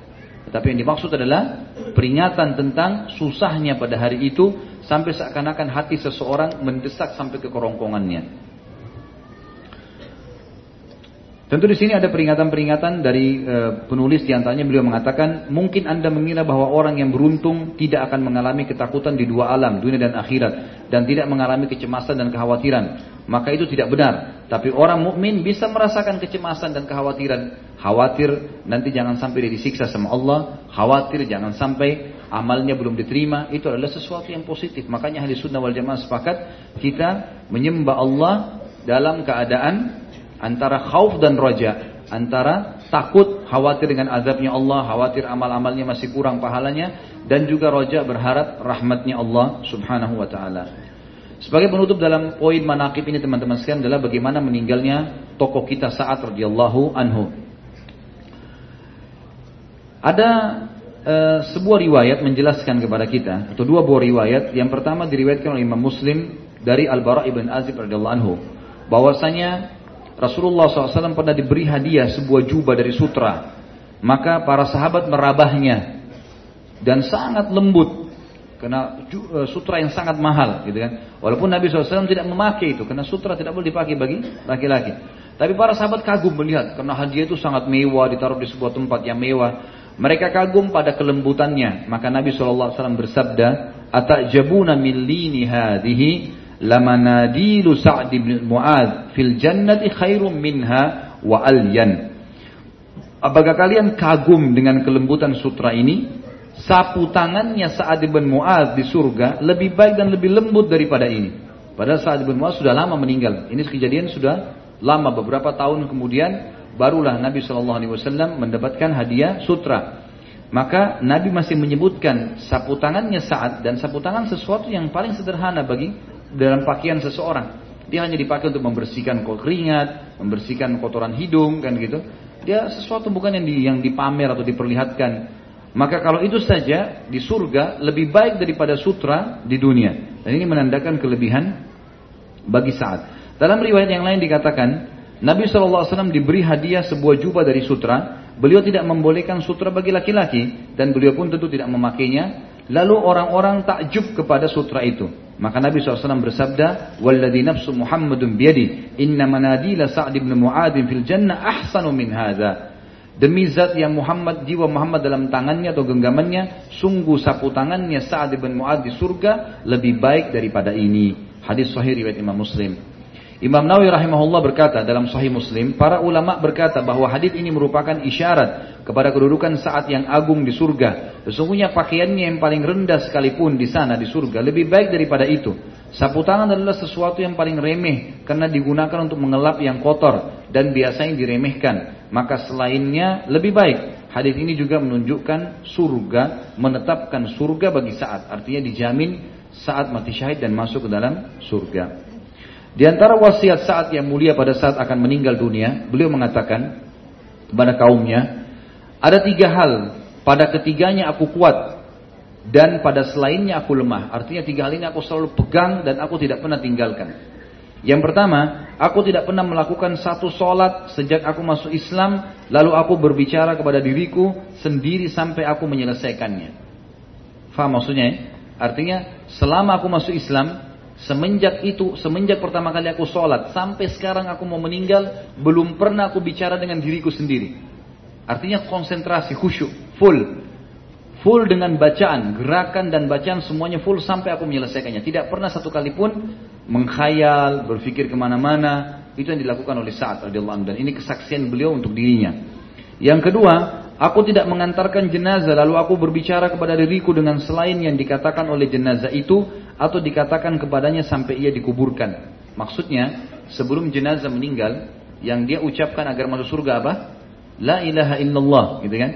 Tetapi yang dimaksud adalah peringatan tentang susahnya pada hari itu sampai seakan-akan hati seseorang mendesak sampai ke kerongkongannya. Tentu di sini ada peringatan-peringatan dari e, penulis di antaranya beliau mengatakan mungkin anda mengira bahwa orang yang beruntung tidak akan mengalami ketakutan di dua alam dunia dan akhirat dan tidak mengalami kecemasan dan kekhawatiran maka itu tidak benar. Tapi orang mukmin bisa merasakan kecemasan dan kekhawatiran. Khawatir nanti jangan sampai dia disiksa sama Allah. Khawatir jangan sampai amalnya belum diterima. Itu adalah sesuatu yang positif. Makanya hadis sunnah wal jamaah sepakat kita menyembah Allah dalam keadaan antara khauf dan roja, antara takut, khawatir dengan azabnya Allah, khawatir amal-amalnya masih kurang pahalanya, dan juga roja berharap rahmatnya Allah subhanahu wa ta'ala. Sebagai penutup dalam poin manakib ini teman-teman sekalian adalah bagaimana meninggalnya tokoh kita saat radhiyallahu anhu. Ada e, sebuah riwayat menjelaskan kepada kita atau dua buah riwayat. Yang pertama diriwayatkan oleh Imam Muslim dari Al Bara ibn Azib radhiyallahu anhu bahwasanya Rasulullah SAW pernah diberi hadiah sebuah jubah dari sutra. Maka para sahabat merabahnya dan sangat lembut karena eh, sutra yang sangat mahal, gitu kan. Walaupun Nabi SAW tidak memakai itu karena sutra tidak boleh dipakai bagi laki-laki. Tapi para sahabat kagum melihat karena hadiah itu sangat mewah ditaruh di sebuah tempat yang mewah. Mereka kagum pada kelembutannya. Maka Nabi SAW bersabda, "Atajabuna min lini hadhihi lamanadilu Sa'd bin Mu'adz fil jannati khairum minha wa alyan. Apakah kalian kagum dengan kelembutan sutra ini? Sapu tangannya Sa'ad bin Mu'adz di surga lebih baik dan lebih lembut daripada ini. Padahal Sa'ad bin Mu'adz sudah lama meninggal. Ini kejadian sudah lama beberapa tahun kemudian barulah Nabi Shallallahu Alaihi Wasallam mendapatkan hadiah sutra. Maka Nabi masih menyebutkan sapu tangannya saat dan sapu tangan sesuatu yang paling sederhana bagi dalam pakaian seseorang. Dia hanya dipakai untuk membersihkan keringat, membersihkan kotoran hidung kan gitu. Dia sesuatu bukan yang di, yang dipamer atau diperlihatkan. Maka kalau itu saja di surga lebih baik daripada sutra di dunia. Dan ini menandakan kelebihan bagi saat. Dalam riwayat yang lain dikatakan, Nabi SAW diberi hadiah sebuah jubah dari sutra. Beliau tidak membolehkan sutra bagi laki-laki dan beliau pun tentu tidak memakainya. Lalu orang-orang takjub kepada sutra itu. Maka Nabi SAW bersabda, "Walladhi nafsu Muhammadun biyadi, inna manadila bin Mu'adz fil jannah ahsanu min hadza." Demi zat yang Muhammad jiwa Muhammad dalam tangannya atau genggamannya, sungguh sapu tangannya Sa'ad bin Mu'adz di surga lebih baik daripada ini. Hadis sahih riwayat Imam Muslim. Imam Nawawi rahimahullah berkata dalam Sahih Muslim, para ulama berkata bahwa hadis ini merupakan isyarat kepada kedudukan saat yang agung di surga. Sesungguhnya pakaiannya yang paling rendah sekalipun di sana di surga lebih baik daripada itu. Sapu tangan adalah sesuatu yang paling remeh karena digunakan untuk mengelap yang kotor dan biasanya diremehkan. Maka selainnya lebih baik. Hadis ini juga menunjukkan surga, menetapkan surga bagi saat. Artinya dijamin saat mati syahid dan masuk ke dalam surga. Di antara wasiat saat yang mulia pada saat akan meninggal dunia, beliau mengatakan kepada kaumnya, ada tiga hal, pada ketiganya aku kuat, dan pada selainnya aku lemah. Artinya tiga hal ini aku selalu pegang dan aku tidak pernah tinggalkan. Yang pertama, aku tidak pernah melakukan satu solat sejak aku masuk Islam, lalu aku berbicara kepada diriku sendiri sampai aku menyelesaikannya. Faham maksudnya ya? Artinya, selama aku masuk Islam, Semenjak itu, semenjak pertama kali aku sholat, sampai sekarang aku mau meninggal, belum pernah aku bicara dengan diriku sendiri. Artinya konsentrasi, khusyuk, full. Full dengan bacaan, gerakan dan bacaan semuanya full sampai aku menyelesaikannya. Tidak pernah satu kali pun mengkhayal, berpikir ke mana-mana. Itu yang dilakukan oleh Sa'ad radhiyallahu Dan ini kesaksian beliau untuk dirinya. Yang kedua, aku tidak mengantarkan jenazah lalu aku berbicara kepada diriku dengan selain yang dikatakan oleh jenazah itu atau dikatakan kepadanya sampai ia dikuburkan. Maksudnya, sebelum jenazah meninggal, yang dia ucapkan agar masuk surga apa? La ilaha illallah, gitu kan?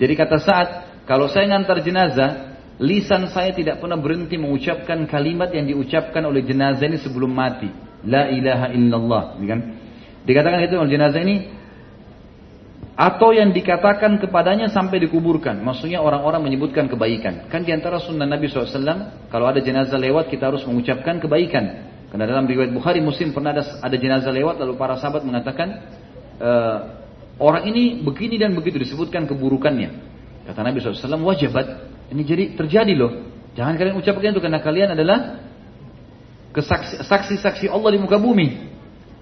Jadi kata saat, kalau saya ngantar jenazah, lisan saya tidak pernah berhenti mengucapkan kalimat yang diucapkan oleh jenazah ini sebelum mati. La ilaha illallah, gitu kan? Dikatakan itu oleh jenazah ini, atau yang dikatakan kepadanya sampai dikuburkan. Maksudnya orang-orang menyebutkan kebaikan. Kan di antara sunnah Nabi SAW, kalau ada jenazah lewat kita harus mengucapkan kebaikan. Karena dalam riwayat Bukhari Muslim pernah ada, ada jenazah lewat lalu para sahabat mengatakan e, orang ini begini dan begitu disebutkan keburukannya. Kata Nabi SAW wajibat ini jadi terjadi loh. Jangan kalian ucapkan itu karena kalian adalah saksi-saksi Allah di muka bumi.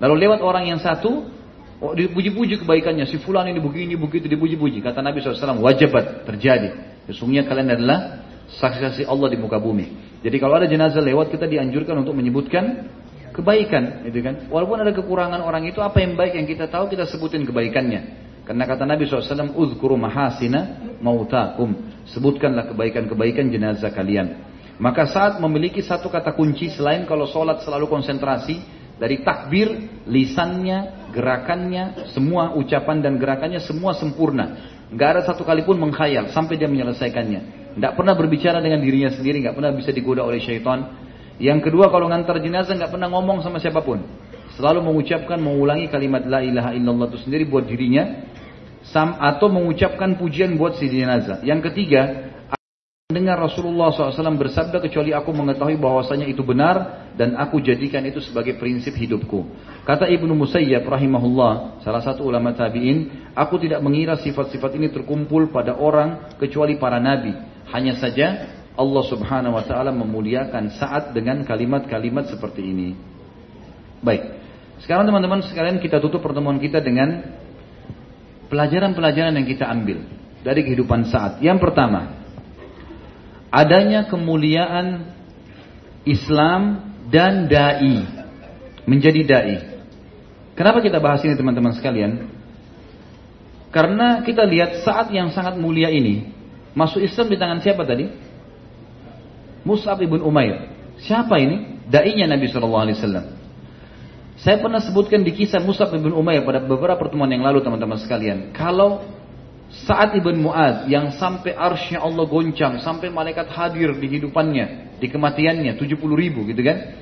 Lalu lewat orang yang satu Oh, dipuji-puji kebaikannya. Si fulan ini begini, begitu dipuji-puji. Kata Nabi SAW, wajibat terjadi. Sesungguhnya kalian adalah saksi-saksi Allah di muka bumi. Jadi kalau ada jenazah lewat, kita dianjurkan untuk menyebutkan kebaikan. Gitu kan? Walaupun ada kekurangan orang itu, apa yang baik yang kita tahu, kita sebutin kebaikannya. Karena kata Nabi SAW, Uzkuru mahasina mautakum. Sebutkanlah kebaikan-kebaikan jenazah kalian. Maka saat memiliki satu kata kunci, selain kalau sholat selalu konsentrasi, dari takbir, lisannya, gerakannya, semua ucapan dan gerakannya semua sempurna. Gak ada satu kali pun mengkhayal sampai dia menyelesaikannya. Tidak pernah berbicara dengan dirinya sendiri, gak pernah bisa digoda oleh syaitan. Yang kedua kalau ngantar jenazah gak pernah ngomong sama siapa pun. Selalu mengucapkan, mengulangi kalimat la ilaha illallah itu sendiri buat dirinya. Atau mengucapkan pujian buat si jenazah. Yang ketiga, Dengar Rasulullah SAW bersabda kecuali aku mengetahui bahwasanya itu benar dan aku jadikan itu sebagai prinsip hidupku. Kata Ibnu Musayyab rahimahullah, salah satu ulama tabi'in, aku tidak mengira sifat-sifat ini terkumpul pada orang kecuali para nabi. Hanya saja Allah Subhanahu wa taala memuliakan saat dengan kalimat-kalimat seperti ini. Baik. Sekarang teman-teman sekalian kita tutup pertemuan kita dengan pelajaran-pelajaran yang kita ambil dari kehidupan saat. Yang pertama, adanya kemuliaan Islam dan dai menjadi dai. Kenapa kita bahas ini teman-teman sekalian? Karena kita lihat saat yang sangat mulia ini masuk Islam di tangan siapa tadi? Mus'ab ibn Umair. Siapa ini? Dainya Nabi Shallallahu Alaihi Wasallam. Saya pernah sebutkan di kisah Mus'ab ibn Umair pada beberapa pertemuan yang lalu teman-teman sekalian. Kalau saat Ibn Mu'ad yang sampai arsnya Allah goncang, sampai malaikat hadir di hidupannya, di kematiannya, 70 ribu gitu kan.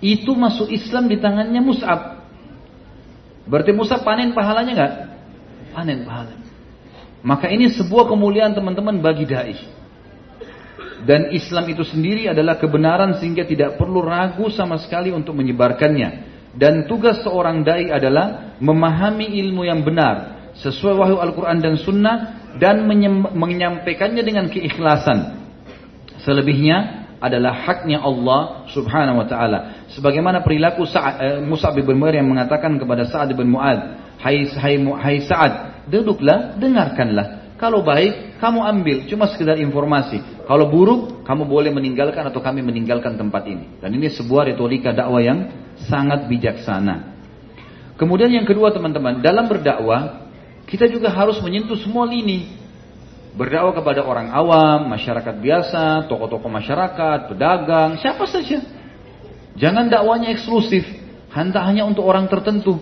Itu masuk Islam di tangannya Mus'ab. Berarti Mus'ab panen pahalanya nggak? Panen pahalanya. Maka ini sebuah kemuliaan teman-teman bagi da'i. Dan Islam itu sendiri adalah kebenaran sehingga tidak perlu ragu sama sekali untuk menyebarkannya. Dan tugas seorang da'i adalah memahami ilmu yang benar sesuai wahyu Al-Quran dan Sunnah dan menyampaikannya dengan keikhlasan. Selebihnya adalah haknya Allah Subhanahu wa taala. Sebagaimana perilaku Sa'ad, eh, Mus'ab bin Umair yang mengatakan kepada Sa'ad bin Mu'ad, "Hai hai, hai Sa'ad, duduklah, dengarkanlah. Kalau baik, kamu ambil, cuma sekedar informasi. Kalau buruk, kamu boleh meninggalkan atau kami meninggalkan tempat ini." Dan ini sebuah retorika dakwah yang sangat bijaksana. Kemudian yang kedua teman-teman, dalam berdakwah kita juga harus menyentuh semua lini. Berdakwah kepada orang awam, masyarakat biasa, tokoh-tokoh masyarakat, pedagang, siapa saja. Jangan dakwanya eksklusif, hanya hanya untuk orang tertentu.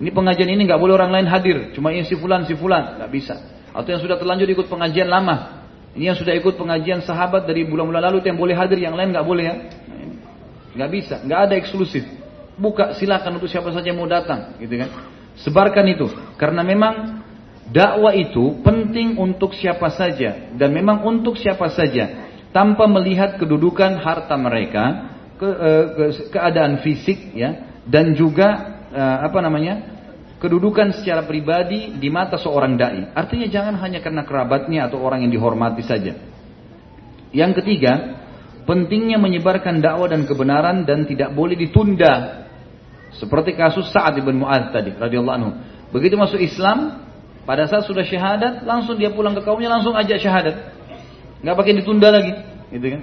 Ini pengajian ini nggak boleh orang lain hadir, cuma ini si fulan, si fulan, nggak bisa. Atau yang sudah terlanjur ikut pengajian lama, ini yang sudah ikut pengajian sahabat dari bulan-bulan lalu yang boleh hadir, yang lain nggak boleh ya. Nggak bisa, nggak ada eksklusif. Buka silakan untuk siapa saja mau datang, gitu kan. Sebarkan itu, karena memang Dakwah itu penting untuk siapa saja dan memang untuk siapa saja tanpa melihat kedudukan harta mereka, ke, eh, ke, keadaan fisik ya dan juga eh, apa namanya? kedudukan secara pribadi di mata seorang dai. Artinya jangan hanya karena kerabatnya atau orang yang dihormati saja. Yang ketiga, pentingnya menyebarkan dakwah dan kebenaran dan tidak boleh ditunda. Seperti kasus Sa'ad bin Mu'adz tadi radhiyallahu anhu. Begitu masuk Islam, pada saat sudah syahadat, langsung dia pulang ke kaumnya, langsung ajak syahadat. Nggak pakai ditunda lagi, gitu kan?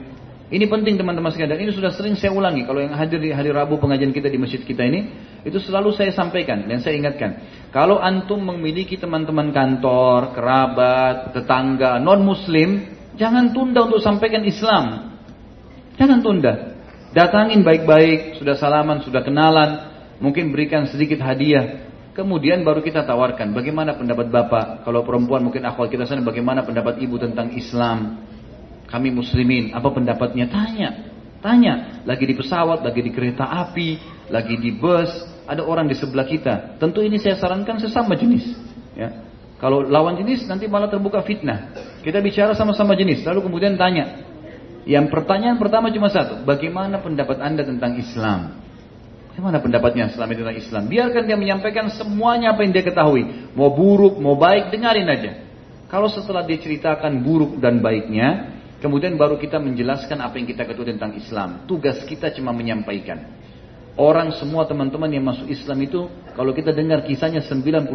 Ini penting teman-teman sekalian. Ini sudah sering saya ulangi. Kalau yang hadir di hari Rabu pengajian kita di masjid kita ini, itu selalu saya sampaikan dan saya ingatkan. Kalau antum memiliki teman-teman kantor, kerabat, tetangga, non Muslim, jangan tunda untuk sampaikan Islam. Jangan tunda. Datangin baik-baik, sudah salaman, sudah kenalan, mungkin berikan sedikit hadiah. Kemudian baru kita tawarkan bagaimana pendapat Bapak. Kalau perempuan mungkin akhwat kita sana bagaimana pendapat Ibu tentang Islam. Kami muslimin, apa pendapatnya? Tanya. Tanya. Lagi di pesawat, lagi di kereta api, lagi di bus, ada orang di sebelah kita. Tentu ini saya sarankan sesama jenis. Ya. Kalau lawan jenis nanti malah terbuka fitnah. Kita bicara sama-sama jenis, lalu kemudian tanya. Yang pertanyaan pertama cuma satu, bagaimana pendapat anda tentang Islam? Bagaimana pendapatnya selama tentang Islam? Biarkan dia menyampaikan semuanya apa yang dia ketahui. Mau buruk, mau baik, dengarin aja. Kalau setelah dia ceritakan buruk dan baiknya, kemudian baru kita menjelaskan apa yang kita ketahui tentang Islam. Tugas kita cuma menyampaikan. Orang semua teman-teman yang masuk Islam itu kalau kita dengar kisahnya 90%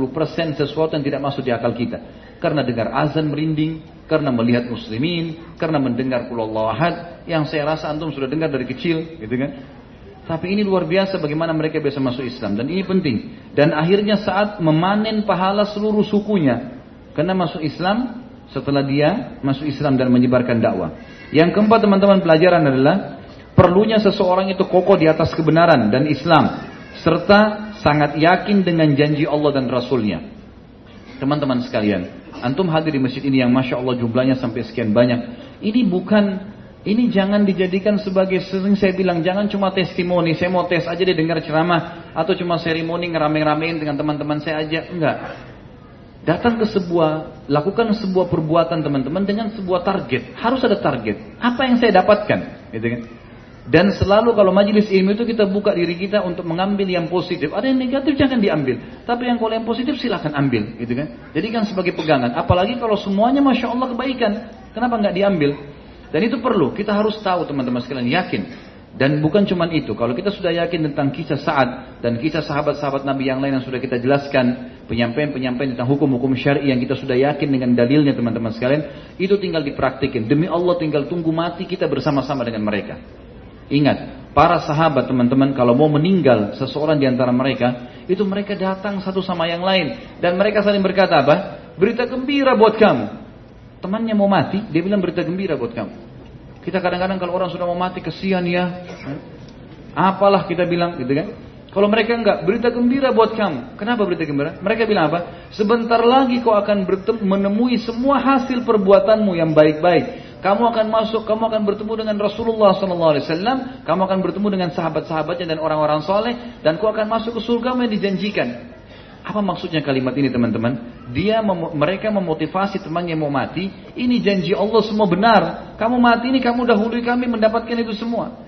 sesuatu yang tidak masuk di akal kita. Karena dengar azan merinding, karena melihat muslimin, karena mendengar pulau ahad yang saya rasa antum sudah dengar dari kecil, gitu kan? Tapi ini luar biasa bagaimana mereka bisa masuk Islam dan ini penting. Dan akhirnya saat memanen pahala seluruh sukunya karena masuk Islam setelah dia masuk Islam dan menyebarkan dakwah. Yang keempat teman-teman pelajaran adalah Perlunya seseorang itu kokoh di atas kebenaran dan Islam. Serta sangat yakin dengan janji Allah dan Rasulnya. Teman-teman sekalian, antum hadir di masjid ini yang Masya Allah jumlahnya sampai sekian banyak. Ini bukan, ini jangan dijadikan sebagai sering saya bilang, jangan cuma testimoni, saya mau tes aja dia dengar ceramah. Atau cuma seremoni ngerame-ramein dengan teman-teman saya aja. Enggak. Datang ke sebuah, lakukan sebuah perbuatan teman-teman dengan sebuah target. Harus ada target. Apa yang saya dapatkan? Gitu kan? Dan selalu kalau majelis ilmu itu kita buka diri kita untuk mengambil yang positif. Ada yang negatif jangan diambil. Tapi yang kalau yang positif silahkan ambil, gitu kan? Jadi kan sebagai pegangan. Apalagi kalau semuanya masya Allah kebaikan, kenapa nggak diambil? Dan itu perlu. Kita harus tahu teman-teman sekalian yakin. Dan bukan cuma itu. Kalau kita sudah yakin tentang kisah saat dan kisah sahabat-sahabat Nabi yang lain yang sudah kita jelaskan, penyampaian-penyampaian tentang hukum-hukum syar'i yang kita sudah yakin dengan dalilnya teman-teman sekalian, itu tinggal dipraktikin. Demi Allah tinggal tunggu mati kita bersama-sama dengan mereka. Ingat, para sahabat teman-teman kalau mau meninggal seseorang di antara mereka, itu mereka datang satu sama yang lain dan mereka saling berkata apa? Berita gembira buat kamu. Temannya mau mati, dia bilang berita gembira buat kamu. Kita kadang-kadang kalau orang sudah mau mati kesian ya. Apalah kita bilang gitu kan? Kalau mereka enggak, berita gembira buat kamu. Kenapa berita gembira? Mereka bilang apa? Sebentar lagi kau akan bertemu, menemui semua hasil perbuatanmu yang baik-baik. Kamu akan masuk, kamu akan bertemu dengan Rasulullah SAW. Kamu akan bertemu dengan sahabat-sahabatnya dan orang-orang soleh. Dan kau akan masuk ke surga yang dijanjikan. Apa maksudnya kalimat ini teman-teman? Dia mem mereka memotivasi temannya mau mati. Ini janji Allah semua benar. Kamu mati ini kamu dahului kami mendapatkan itu semua.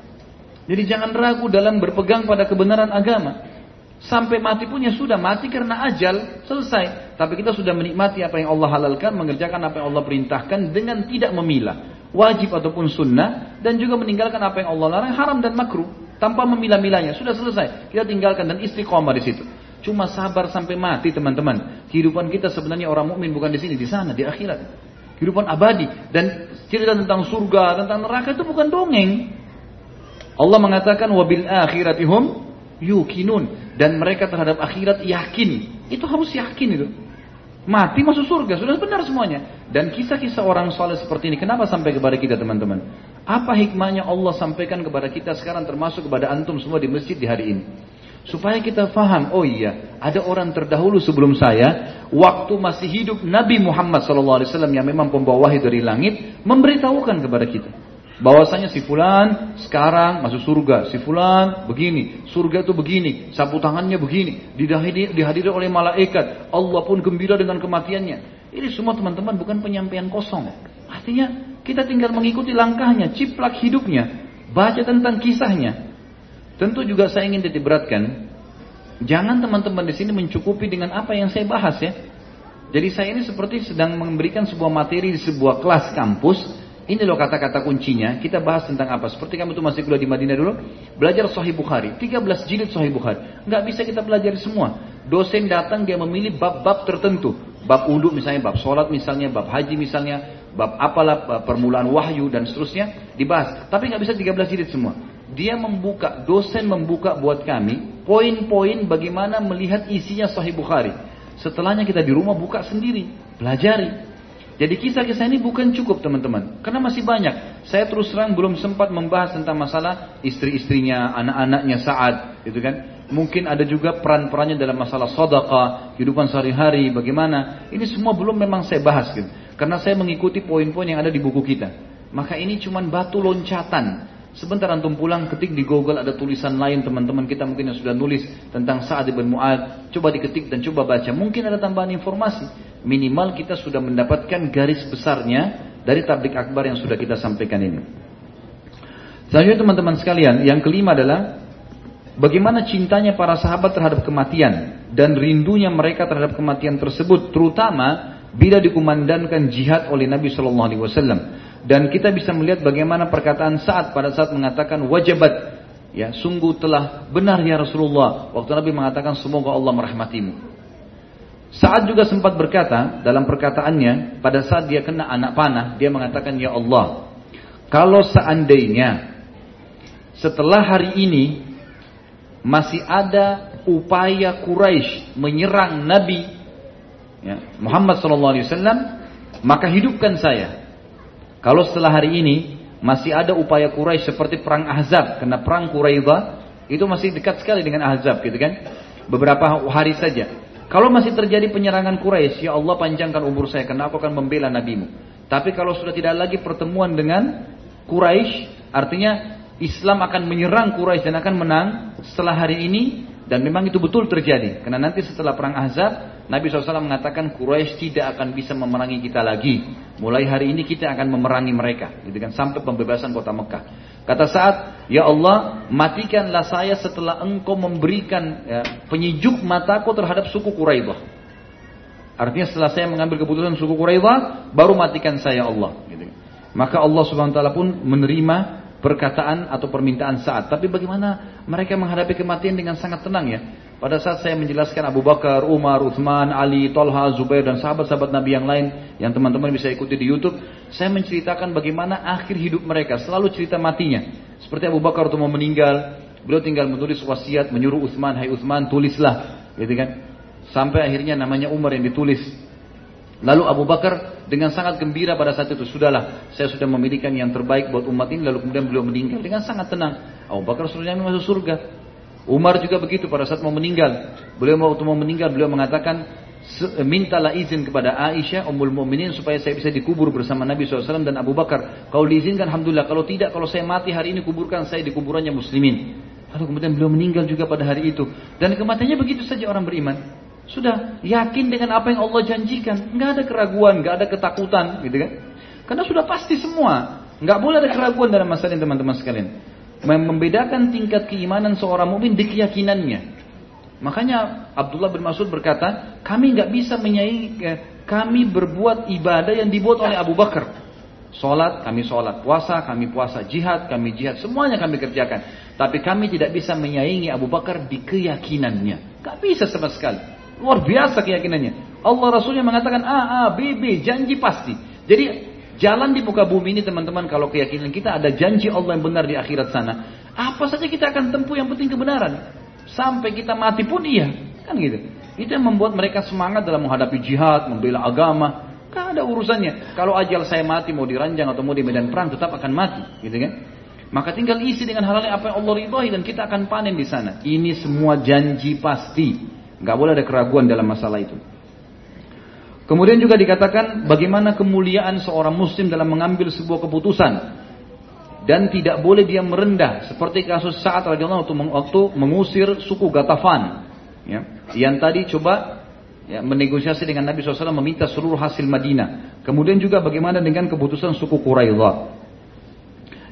Jadi jangan ragu dalam berpegang pada kebenaran agama. Sampai mati pun ya sudah mati karena ajal selesai. Tapi kita sudah menikmati apa yang Allah halalkan, mengerjakan apa yang Allah perintahkan dengan tidak memilah. Wajib ataupun sunnah dan juga meninggalkan apa yang Allah larang haram dan makruh tanpa memilah-milahnya. Sudah selesai. Kita tinggalkan dan istiqomah di situ. Cuma sabar sampai mati teman-teman. Kehidupan kita sebenarnya orang mukmin bukan di sini, di sana, di akhirat. Kehidupan abadi dan cerita tentang surga, tentang neraka itu bukan dongeng. Allah mengatakan wabil akhiratihum yukinun dan mereka terhadap akhirat yakin. Itu harus yakin itu. Mati masuk surga, sudah benar semuanya. Dan kisah-kisah orang soleh seperti ini, kenapa sampai kepada kita teman-teman? Apa hikmahnya Allah sampaikan kepada kita sekarang termasuk kepada antum semua di masjid di hari ini? Supaya kita faham, oh iya, ada orang terdahulu sebelum saya, waktu masih hidup Nabi Muhammad SAW yang memang pembawa wahyu dari langit, memberitahukan kepada kita bahwasanya si fulan sekarang masuk surga, si fulan begini, surga itu begini, sapu tangannya begini, dihadiri, dihadiri oleh malaikat, Allah pun gembira dengan kematiannya. Ini semua teman-teman bukan penyampaian kosong. Artinya kita tinggal mengikuti langkahnya, ciplak hidupnya, baca tentang kisahnya. Tentu juga saya ingin beratkan, jangan teman-teman di sini mencukupi dengan apa yang saya bahas ya. Jadi saya ini seperti sedang memberikan sebuah materi di sebuah kelas kampus ini loh kata-kata kuncinya. Kita bahas tentang apa? Seperti kamu itu masih kuliah di Madinah dulu. Belajar Sahih Bukhari. 13 jilid Sahih Bukhari. Nggak bisa kita pelajari semua. Dosen datang dia memilih bab-bab tertentu. Bab uduk misalnya, bab sholat misalnya, bab haji misalnya, bab apalah permulaan wahyu dan seterusnya dibahas. Tapi nggak bisa 13 jilid semua. Dia membuka, dosen membuka buat kami poin-poin bagaimana melihat isinya Sahih Bukhari. Setelahnya kita di rumah buka sendiri, pelajari. Jadi kisah-kisah ini bukan cukup teman-teman. Karena masih banyak. Saya terus terang belum sempat membahas tentang masalah istri-istrinya, anak-anaknya saat, gitu kan. Mungkin ada juga peran-perannya dalam masalah sodaka, kehidupan sehari-hari, bagaimana. Ini semua belum memang saya bahas gitu. Karena saya mengikuti poin-poin yang ada di buku kita. Maka ini cuma batu loncatan. Sebentar antum pulang ketik di Google ada tulisan lain teman-teman kita mungkin yang sudah nulis tentang Sa'ad bin Mu'ad. Coba diketik dan coba baca. Mungkin ada tambahan informasi. minimal kita sudah mendapatkan garis besarnya dari tablik akbar yang sudah kita sampaikan ini. Selanjutnya teman-teman sekalian, yang kelima adalah bagaimana cintanya para sahabat terhadap kematian dan rindunya mereka terhadap kematian tersebut, terutama bila dikumandangkan jihad oleh Nabi Shallallahu Alaihi Wasallam. Dan kita bisa melihat bagaimana perkataan saat pada saat mengatakan wajibat Ya, sungguh telah benar ya Rasulullah waktu Nabi mengatakan semoga Allah merahmatimu. Saat juga sempat berkata dalam perkataannya pada saat dia kena anak panah dia mengatakan ya Allah kalau seandainya setelah hari ini masih ada upaya Quraisy menyerang Nabi ya, Muhammad SAW maka hidupkan saya. Kalau setelah hari ini masih ada upaya Quraisy seperti perang Ahzab karena perang Quraidah itu masih dekat sekali dengan Ahzab gitu kan? Beberapa hari saja. Kalau masih terjadi penyerangan Quraisy ya Allah panjangkan umur saya karena aku akan membela nabimu. Tapi kalau sudah tidak lagi pertemuan dengan Quraisy artinya Islam akan menyerang Quraisy dan akan menang. Setelah hari ini dan memang itu betul terjadi. Karena nanti setelah perang Ahzab, Nabi SAW mengatakan Quraisy tidak akan bisa memerangi kita lagi. Mulai hari ini kita akan memerangi mereka. Gitu kan, sampai pembebasan kota Mekah. Kata saat, Ya Allah, matikanlah saya setelah engkau memberikan ya, penyejuk mataku terhadap suku Quraidah. Artinya setelah saya mengambil keputusan suku Quraidah, baru matikan saya Allah. Gitu. Maka Allah Subhanahu pun menerima perkataan atau permintaan saat. Tapi bagaimana mereka menghadapi kematian dengan sangat tenang ya. Pada saat saya menjelaskan Abu Bakar, Umar, Uthman, Ali, Tolha, Zubair dan sahabat-sahabat Nabi yang lain yang teman-teman bisa ikuti di YouTube, saya menceritakan bagaimana akhir hidup mereka, selalu cerita matinya. Seperti Abu Bakar waktu mau meninggal, beliau tinggal menulis wasiat, menyuruh Uthman, hai Uthman, tulislah, gitu kan. Sampai akhirnya namanya Umar yang ditulis. Lalu Abu Bakar dengan sangat gembira pada saat itu, sudahlah, saya sudah memiliki yang terbaik buat umat ini, lalu kemudian beliau meninggal dengan sangat tenang. Abu Bakar suruh masuk surga. Umar juga begitu pada saat mau meninggal. Beliau waktu mau meninggal, beliau mengatakan, mintalah izin kepada Aisyah, Ummul Mukminin supaya saya bisa dikubur bersama Nabi SAW dan Abu Bakar. Kalau diizinkan, Alhamdulillah. Kalau tidak, kalau saya mati hari ini, kuburkan saya di kuburannya muslimin. Lalu kemudian beliau meninggal juga pada hari itu. Dan kematiannya begitu saja orang beriman. Sudah yakin dengan apa yang Allah janjikan, nggak ada keraguan, nggak ada ketakutan, gitu kan? Karena sudah pasti semua, nggak boleh ada keraguan dalam masalah ini teman-teman sekalian. Membedakan tingkat keimanan seorang mukmin di keyakinannya. Makanya Abdullah bin Mas'ud berkata, kami nggak bisa menyaingi, eh, kami berbuat ibadah yang dibuat oleh Abu Bakar. Sholat, kami sholat. Puasa, kami puasa. Jihad, kami jihad. Semuanya kami kerjakan. Tapi kami tidak bisa menyaingi Abu Bakar di keyakinannya. Gak bisa sama sekali. Luar biasa keyakinannya. Allah Rasulnya mengatakan A, A, B, B, janji pasti. Jadi jalan di muka bumi ini teman-teman kalau keyakinan kita ada janji Allah yang benar di akhirat sana. Apa saja kita akan tempuh yang penting kebenaran. Sampai kita mati pun iya. Kan gitu. Itu yang membuat mereka semangat dalam menghadapi jihad, membela agama. Kan ada urusannya. Kalau ajal saya mati mau diranjang atau mau di medan perang tetap akan mati. Gitu kan. Maka tinggal isi dengan hal-hal apa yang Allah ridhoi dan kita akan panen di sana. Ini semua janji pasti. Nggak boleh ada keraguan dalam masalah itu. Kemudian juga dikatakan bagaimana kemuliaan seorang muslim dalam mengambil sebuah keputusan dan tidak boleh dia merendah seperti kasus saat radhiyallahu waktu mengusir suku Gatafan ya, yang tadi coba ya, menegosiasi dengan Nabi SAW meminta seluruh hasil Madinah. Kemudian juga bagaimana dengan keputusan suku Quraidah.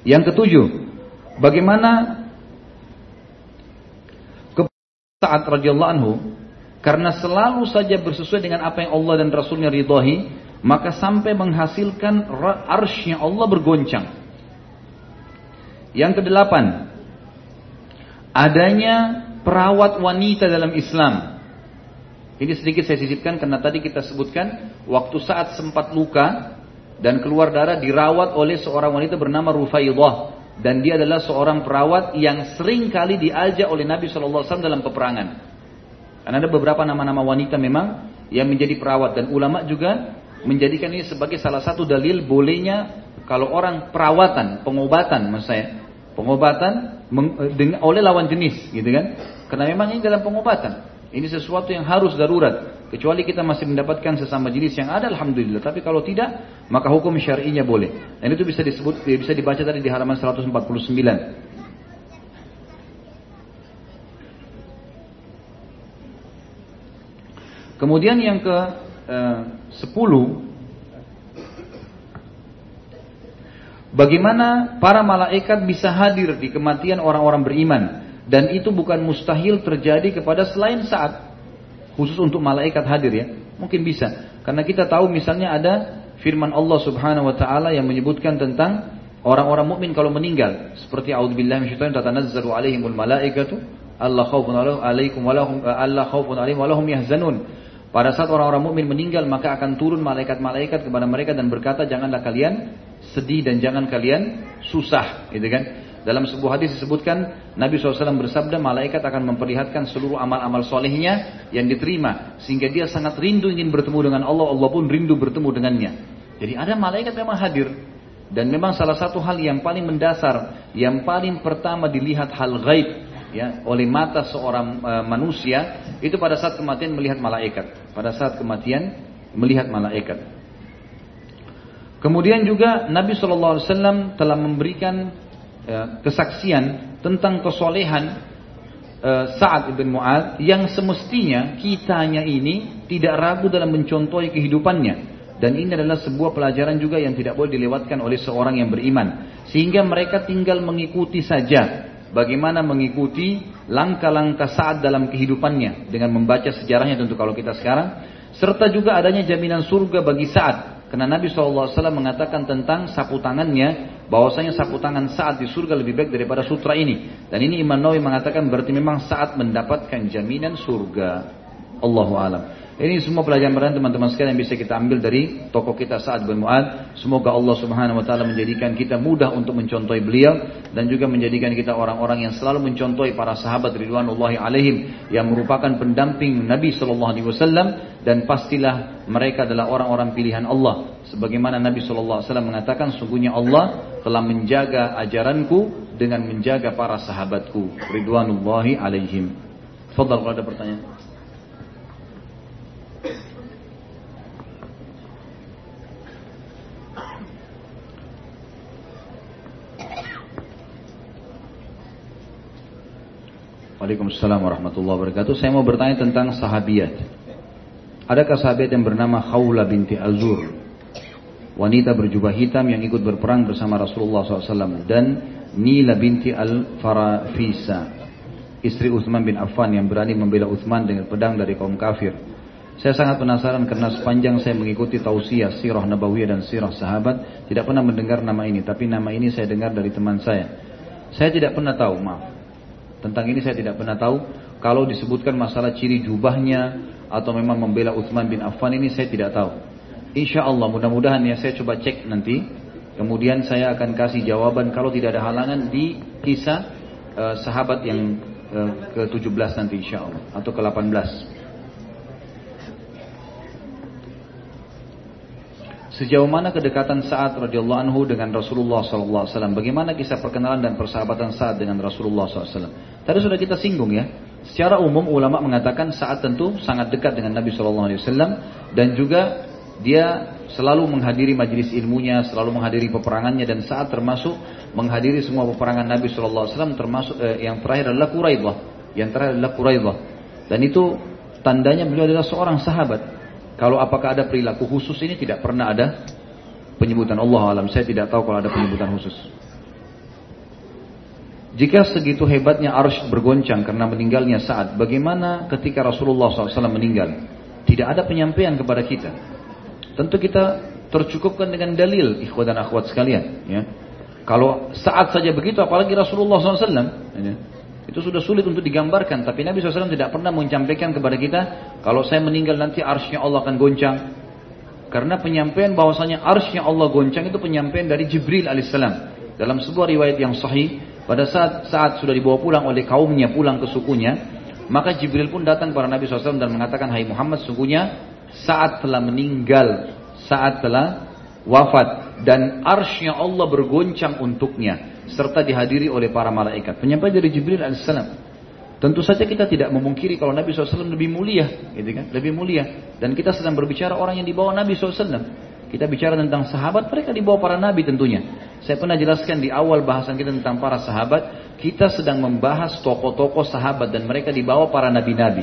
Yang ketujuh, bagaimana Sa'ad radhiyallahu anhu karena selalu saja bersesuai dengan apa yang Allah dan Rasulnya ridhoi, maka sampai menghasilkan arsnya Allah bergoncang. Yang kedelapan, adanya perawat wanita dalam Islam. Ini sedikit saya sisipkan karena tadi kita sebutkan waktu saat sempat luka dan keluar darah dirawat oleh seorang wanita bernama Rufaidah dan dia adalah seorang perawat yang sering kali diajak oleh Nabi SAW dalam peperangan. Karena ada beberapa nama-nama wanita memang yang menjadi perawat dan ulama juga menjadikan ini sebagai salah satu dalil bolehnya kalau orang perawatan, pengobatan maksud saya, pengobatan oleh lawan jenis gitu kan. Karena memang ini dalam pengobatan. Ini sesuatu yang harus darurat. Kecuali kita masih mendapatkan sesama jenis yang ada, alhamdulillah. Tapi kalau tidak, maka hukum syar'inya boleh. Dan itu bisa disebut, bisa dibaca tadi di halaman 149. Kemudian yang ke 10 Bagaimana para malaikat bisa hadir di kematian orang-orang beriman dan itu bukan mustahil terjadi kepada selain saat khusus untuk malaikat hadir ya. Mungkin bisa karena kita tahu misalnya ada firman Allah Subhanahu wa taala yang menyebutkan tentang orang-orang mukmin kalau meninggal seperti auzubillahi minasyaitonir tatanazzalu alaihimul malaikatu Allah khaufun alaikum walahum Allah khaufun alaihim walahum yahzanun. Pada saat orang-orang mukmin meninggal maka akan turun malaikat-malaikat kepada mereka dan berkata janganlah kalian sedih dan jangan kalian susah, gitu kan? Dalam sebuah hadis disebutkan Nabi SAW bersabda malaikat akan memperlihatkan seluruh amal-amal solehnya yang diterima sehingga dia sangat rindu ingin bertemu dengan Allah Allah pun rindu bertemu dengannya. Jadi ada malaikat memang hadir. Dan memang salah satu hal yang paling mendasar yang paling pertama dilihat hal gaib ya oleh mata seorang uh, manusia itu pada saat kematian melihat malaikat. Pada saat kematian melihat malaikat. Kemudian juga Nabi SAW telah memberikan ya, kesaksian tentang kesolehan uh, Sa'ad ibn Mu'ad yang semestinya kitanya ini tidak ragu dalam mencontohi kehidupannya. Dan ini adalah sebuah pelajaran juga yang tidak boleh dilewatkan oleh seorang yang beriman. Sehingga mereka tinggal mengikuti saja bagaimana mengikuti langkah-langkah saat dalam kehidupannya dengan membaca sejarahnya tentu kalau kita sekarang serta juga adanya jaminan surga bagi saat karena Nabi SAW mengatakan tentang sapu tangannya, bahwasanya sapu tangan saat di surga lebih baik daripada sutra ini. Dan ini Imam Nawawi mengatakan berarti memang saat mendapatkan jaminan surga. Allahu alam. Ini semua pelajaran-pelajaran teman-teman sekalian yang bisa kita ambil dari tokoh kita saat bin Mu'ad. Semoga Allah Subhanahu wa taala menjadikan kita mudah untuk mencontohi beliau dan juga menjadikan kita orang-orang yang selalu mencontohi para sahabat ridwanullahi alaihim yang merupakan pendamping Nabi wasallam dan pastilah mereka adalah orang-orang pilihan Allah. Sebagaimana Nabi wasallam mengatakan sungguhnya Allah telah menjaga ajaranku dengan menjaga para sahabatku ridwanullahi alaihim. Fadal kalau ada pertanyaan. Waalaikumsalam warahmatullahi wabarakatuh. Saya mau bertanya tentang sahabiat. Adakah sahabat yang bernama Khawla binti Azur? Wanita berjubah hitam yang ikut berperang bersama Rasulullah SAW. Dan Nila binti Al-Farafisa. Istri Uthman bin Affan yang berani membela Uthman dengan pedang dari kaum kafir. Saya sangat penasaran karena sepanjang saya mengikuti tausiah, sirah nabawiyah dan sirah sahabat, tidak pernah mendengar nama ini. Tapi nama ini saya dengar dari teman saya. Saya tidak pernah tahu, maaf. Tentang ini saya tidak pernah tahu. Kalau disebutkan masalah ciri jubahnya atau memang membela Uthman bin Affan ini saya tidak tahu. Insya Allah mudah-mudahan ya saya coba cek nanti. Kemudian saya akan kasih jawaban kalau tidak ada halangan di kisah uh, sahabat yang uh, eh, ke-17 nanti insya Allah atau ke-18. Sejauh mana kedekatan Sa'ad radhiyallahu anhu dengan Rasulullah SAW? Bagaimana kisah perkenalan dan persahabatan Sa'ad dengan Rasulullah SAW? Tadi sudah kita singgung ya. Secara umum ulama mengatakan Sa'ad tentu sangat dekat dengan Nabi SAW dan juga dia selalu menghadiri majelis ilmunya, selalu menghadiri peperangannya dan saat termasuk menghadiri semua peperangan Nabi SAW termasuk eh, yang terakhir adalah Quraidah. Yang terakhir adalah Quraidah. Dan itu tandanya beliau adalah seorang sahabat. Kalau apakah ada perilaku khusus ini tidak pernah ada penyebutan Allah alam. Saya tidak tahu kalau ada penyebutan khusus. Jika segitu hebatnya arsh bergoncang karena meninggalnya saat, bagaimana ketika Rasulullah SAW meninggal? Tidak ada penyampaian kepada kita. Tentu kita tercukupkan dengan dalil, ikhwat dan akhwat sekalian. Ya. Kalau saat saja begitu, apalagi Rasulullah SAW. Ya. Itu sudah sulit untuk digambarkan. Tapi Nabi SAW tidak pernah menyampaikan kepada kita, kalau saya meninggal nanti arsnya Allah akan goncang. Karena penyampaian bahwasanya arsnya Allah goncang itu penyampaian dari Jibril alaihissalam. Dalam sebuah riwayat yang sahih, pada saat saat sudah dibawa pulang oleh kaumnya pulang ke sukunya, maka Jibril pun datang kepada Nabi SAW dan mengatakan, Hai Muhammad, sungguhnya saat telah meninggal, saat telah wafat dan arsnya Allah bergoncang untuknya serta dihadiri oleh para malaikat. Penyampaian dari Jibril alaihissalam. Tentu saja kita tidak memungkiri kalau Nabi SAW lebih mulia, gitu kan? Lebih mulia. Dan kita sedang berbicara orang yang dibawa Nabi SAW. Kita bicara tentang sahabat, mereka dibawa para nabi tentunya. Saya pernah jelaskan di awal bahasan kita tentang para sahabat, kita sedang membahas tokoh-tokoh sahabat dan mereka dibawa para nabi-nabi.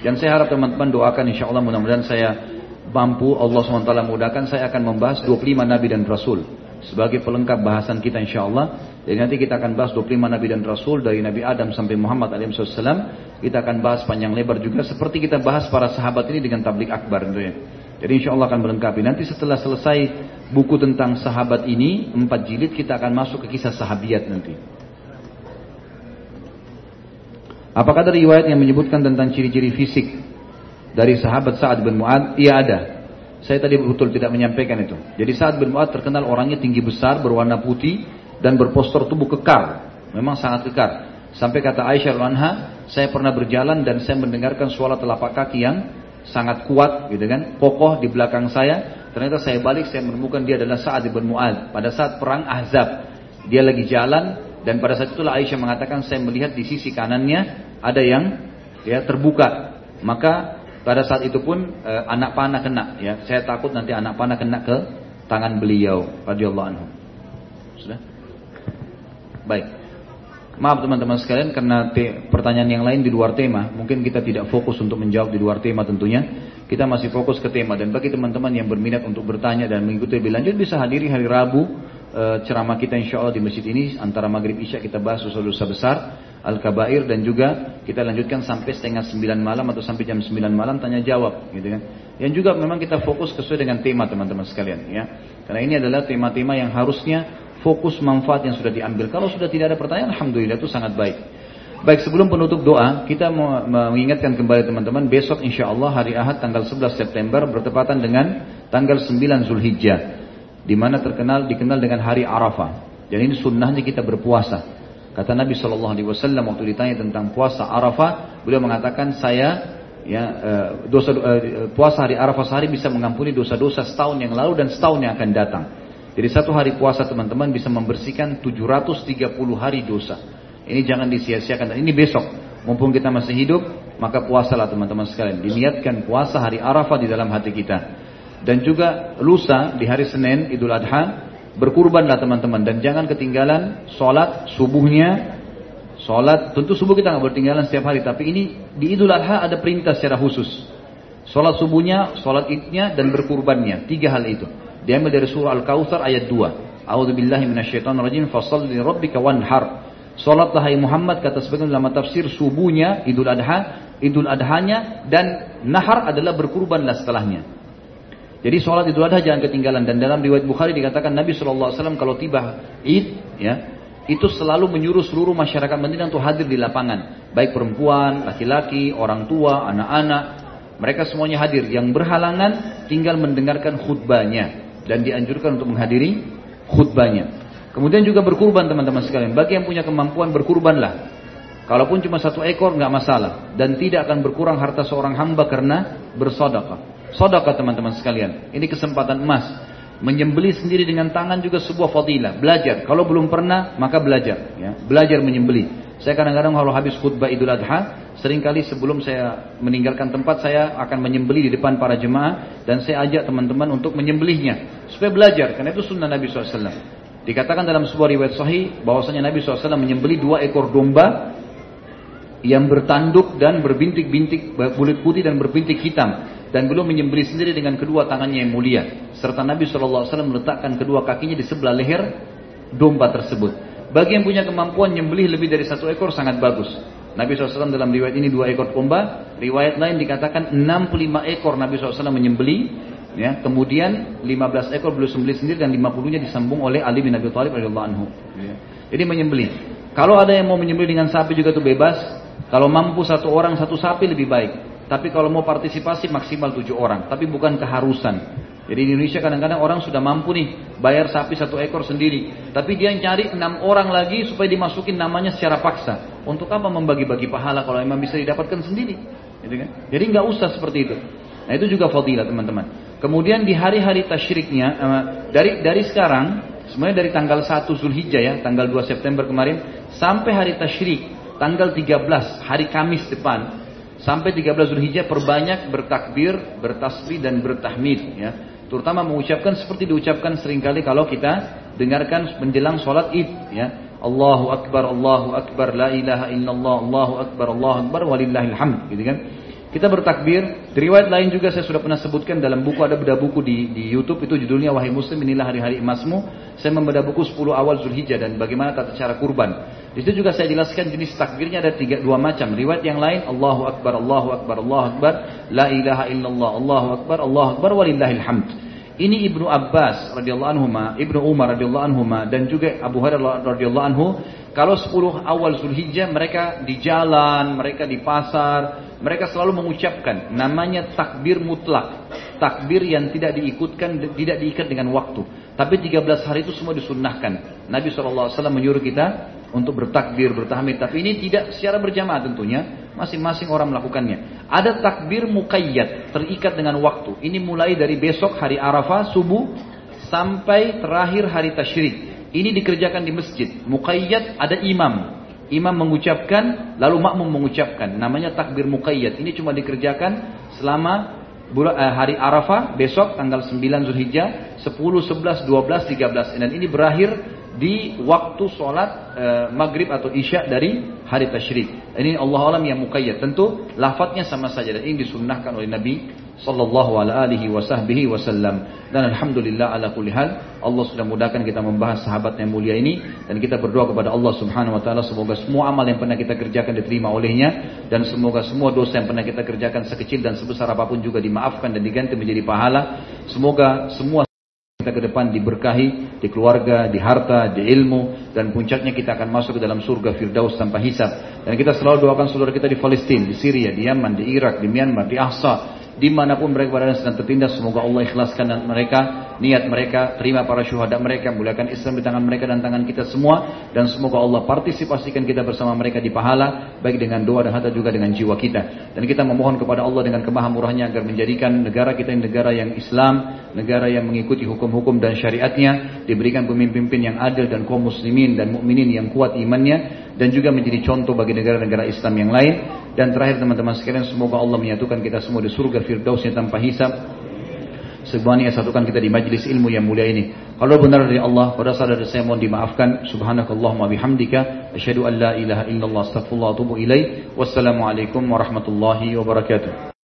Dan saya harap teman-teman doakan insya Allah mudah-mudahan saya mampu Allah SWT mudahkan saya akan membahas 25 nabi dan rasul sebagai pelengkap bahasan kita insya Allah. Jadi nanti kita akan bahas 25 nabi dan rasul dari Nabi Adam sampai Muhammad alaihissalam. Kita akan bahas panjang lebar juga seperti kita bahas para sahabat ini dengan tablik akbar tentunya. Jadi insya Allah akan melengkapi. Nanti setelah selesai buku tentang sahabat ini, empat jilid kita akan masuk ke kisah sahabiat nanti. Apakah ada riwayat yang menyebutkan tentang ciri-ciri fisik dari sahabat Sa'ad bin Mu'ad? Iya ada. Saya tadi betul tidak menyampaikan itu. Jadi Sa'ad bin Mu'ad terkenal orangnya tinggi besar, berwarna putih, dan berpostur tubuh kekar. Memang sangat kekar. Sampai kata Aisyah anha, saya pernah berjalan dan saya mendengarkan suara telapak kaki yang sangat kuat, gitu kan, kokoh di belakang saya. Ternyata saya balik, saya menemukan dia adalah Sa'ad bin Mu'ad. Pada saat perang Ahzab, dia lagi jalan, dan pada saat itulah Aisyah mengatakan saya melihat di sisi kanannya ada yang ya terbuka. Maka pada saat itu pun e, anak panah kena ya. Saya takut nanti anak panah kena ke tangan beliau radhiyallahu anhu. Sudah? Baik. Maaf teman-teman sekalian karena pertanyaan yang lain di luar tema, mungkin kita tidak fokus untuk menjawab di luar tema tentunya. Kita masih fokus ke tema dan bagi teman-teman yang berminat untuk bertanya dan mengikuti lebih lanjut bisa hadiri hari Rabu e, ceramah kita insya Allah di masjid ini antara maghrib isya kita bahas dosa-dosa besar Al-Kabair dan juga kita lanjutkan sampai setengah sembilan malam atau sampai jam sembilan malam tanya jawab gitu kan. Yang juga memang kita fokus sesuai dengan tema teman-teman sekalian ya. Karena ini adalah tema-tema yang harusnya fokus manfaat yang sudah diambil. Kalau sudah tidak ada pertanyaan alhamdulillah itu sangat baik. Baik sebelum penutup doa kita mengingatkan kembali teman-teman besok insya Allah hari Ahad tanggal 11 September bertepatan dengan tanggal 9 Zulhijjah di mana terkenal dikenal dengan hari Arafah. Dan ini sunnahnya kita berpuasa. Kata Nabi Shallallahu Alaihi Wasallam waktu ditanya tentang puasa Arafah, beliau mengatakan saya ya eh, dosa eh, puasa hari Arafah sehari bisa mengampuni dosa-dosa setahun yang lalu dan setahun yang akan datang. Jadi satu hari puasa teman-teman bisa membersihkan 730 hari dosa. Ini jangan disia-siakan. Dan ini besok, mumpung kita masih hidup, maka puasalah teman-teman sekalian. Diniatkan puasa hari Arafah di dalam hati kita. Dan juga lusa di hari Senin Idul Adha berkurbanlah teman-teman dan jangan ketinggalan sholat subuhnya. Sholat tentu subuh kita nggak bertinggalan setiap hari tapi ini di Idul Adha ada perintah secara khusus. Sholat subuhnya sholat idnya dan berkurbannya. Tiga hal itu. Diambil dari surah Al-Kautsar ayat 2 A'udzubillahi minasyaitonirrajim fasalli rabbika wanhar. Sholatlah hai Muhammad kata sebagian ulama tafsir subuhnya Idul Adha, Idul Adhanya dan nahar adalah berkurbanlah setelahnya. Jadi sholat Idul Adha jangan ketinggalan dan dalam riwayat Bukhari dikatakan Nabi SAW kalau tiba Id ya itu selalu menyuruh seluruh masyarakat Madinah untuk hadir di lapangan, baik perempuan, laki-laki, orang tua, anak-anak, mereka semuanya hadir. Yang berhalangan tinggal mendengarkan khutbahnya dan dianjurkan untuk menghadiri khutbahnya. Kemudian juga berkurban teman-teman sekalian. Bagi yang punya kemampuan berkurbanlah. Kalaupun cuma satu ekor nggak masalah dan tidak akan berkurang harta seorang hamba karena bersodakah. Sodaka teman-teman sekalian. Ini kesempatan emas. Menyembeli sendiri dengan tangan juga sebuah fadilah. Belajar. Kalau belum pernah, maka belajar. Ya. Belajar menyembeli. Saya kadang-kadang kalau habis khutbah Idul Adha, sering kali sebelum saya meninggalkan tempat, saya akan menyembeli di depan para jemaah dan saya ajak teman-teman untuk menyembelihnya supaya belajar. Karena itu sunnah Nabi SAW. Dikatakan dalam sebuah riwayat sahih bahwasanya Nabi SAW menyembeli dua ekor domba yang bertanduk dan berbintik-bintik kulit putih dan berbintik hitam dan belum menyembeli sendiri dengan kedua tangannya yang mulia. Serta Nabi SAW meletakkan kedua kakinya di sebelah leher domba tersebut. Bagi yang punya kemampuan menyembelih lebih dari satu ekor sangat bagus. Nabi SAW dalam riwayat ini dua ekor domba. Riwayat lain dikatakan 65 ekor Nabi SAW menyembeli ya kemudian 15 ekor beliau sembelih sendiri dan 50 nya disambung oleh Ali bin Abi Thalib radhiyallahu anhu. Ya. jadi menyembelih. Kalau ada yang mau menyembelih dengan sapi juga itu bebas. Kalau mampu satu orang satu sapi lebih baik tapi kalau mau partisipasi maksimal tujuh orang, tapi bukan keharusan. Jadi di Indonesia kadang-kadang orang sudah mampu nih bayar sapi satu ekor sendiri, tapi dia cari enam orang lagi supaya dimasukin namanya secara paksa. Untuk apa membagi-bagi pahala kalau memang bisa didapatkan sendiri? Gitu kan? Jadi nggak usah seperti itu. Nah itu juga fadilah teman-teman. Kemudian di hari-hari tasyriknya eh, dari dari sekarang sebenarnya dari tanggal 1 Zulhijjah ya, tanggal 2 September kemarin sampai hari tasyrik tanggal 13 hari Kamis depan Sampai 13 Zulhijjah perbanyak bertakbir, bertasbih dan bertahmid ya. Terutama mengucapkan seperti diucapkan sering kali kalau kita dengarkan menjelang sholat id ya. Allahu Akbar, Allahu Akbar, La ilaha illallah, Allahu Akbar, Allahu Akbar, walillahil hamd gitu kan. Kita bertakbir. Riwayat lain juga saya sudah pernah sebutkan dalam buku ada beda buku di, di YouTube itu judulnya Wahai Muslim inilah hari-hari emasmu. Saya membedah buku 10 awal Zulhijjah dan bagaimana tata cara kurban. Di situ juga saya jelaskan jenis takbirnya ada tiga dua macam. Riwayat yang lain Allahu Akbar, Allahu Akbar, Allahu Akbar, La ilaha illallah, Allahu Akbar, Allahu Akbar, walillahil. Ini Ibnu Abbas radhiyallahu anhu, Ibnu Umar radhiyallahu anhu dan juga Abu Hurairah radhiyallahu anhu kalau 10 awal Zulhijjah mereka di jalan, mereka di pasar, mereka selalu mengucapkan namanya takbir mutlak. Takbir yang tidak diikutkan, tidak diikat dengan waktu. Tapi 13 hari itu semua disunnahkan. Nabi SAW menyuruh kita untuk bertakbir, bertahmid. Tapi ini tidak secara berjamaah tentunya. Masing-masing orang melakukannya. Ada takbir muqayyad, terikat dengan waktu. Ini mulai dari besok hari Arafah, subuh, sampai terakhir hari tasyrik. Ini dikerjakan di masjid. Muqayyad ada imam. Imam mengucapkan, lalu makmum mengucapkan. Namanya takbir muqayyad. Ini cuma dikerjakan selama eh, hari Arafah besok tanggal 9 Zulhijjah 10, 11, 12, 13 dan ini berakhir di waktu sholat e, maghrib atau isya dari hari tasyrik. Ini Allah alam yang muqayyad. Tentu lafadznya sama saja dan ini disunnahkan oleh Nabi sallallahu alaihi wasallam dan alhamdulillah ala kulli hal Allah sudah mudahkan kita membahas sahabat yang mulia ini. Dan kita berdoa kepada Allah Subhanahu wa taala semoga semua amal yang pernah kita kerjakan diterima olehnya. Dan semoga semua dosa yang pernah kita kerjakan sekecil dan sebesar apa pun juga dimaafkan dan diganti menjadi pahala. Semoga semua kita ke depan diberkahi di keluarga, di harta, di ilmu. Dan puncaknya kita akan masuk ke dalam surga Firdaus tanpa hisab. Dan kita selalu doakan saudara kita di Palestina, di Syria, di Yaman, di Irak, di Myanmar, di Ahsa, di mana pun mereka berada sedang tertindas semoga Allah ikhlaskan mereka niat mereka terima para syuhada mereka muliakan Islam di tangan mereka dan tangan kita semua dan semoga Allah partisipasikan kita bersama mereka di pahala baik dengan doa dan harta juga dengan jiwa kita dan kita memohon kepada Allah dengan kemahamurahnya agar menjadikan negara kita ini negara yang Islam negara yang mengikuti hukum-hukum dan syariatnya diberikan pemimpin-pemimpin yang adil dan kaum muslimin dan mukminin yang kuat imannya dan juga menjadi contoh bagi negara-negara Islam yang lain. Dan terakhir teman-teman sekalian semoga Allah menyatukan kita semua di surga firdausnya tanpa hisab. Semuanya satukan kita di majlis ilmu yang mulia ini. Kalau benar dari Allah, saat ada saya mohon dimaafkan. Subhanakallahumma bihamdika. Asyhadu an la ilaha illallah astaghfirullah wa atubu ilaih. Wassalamualaikum warahmatullahi wabarakatuh.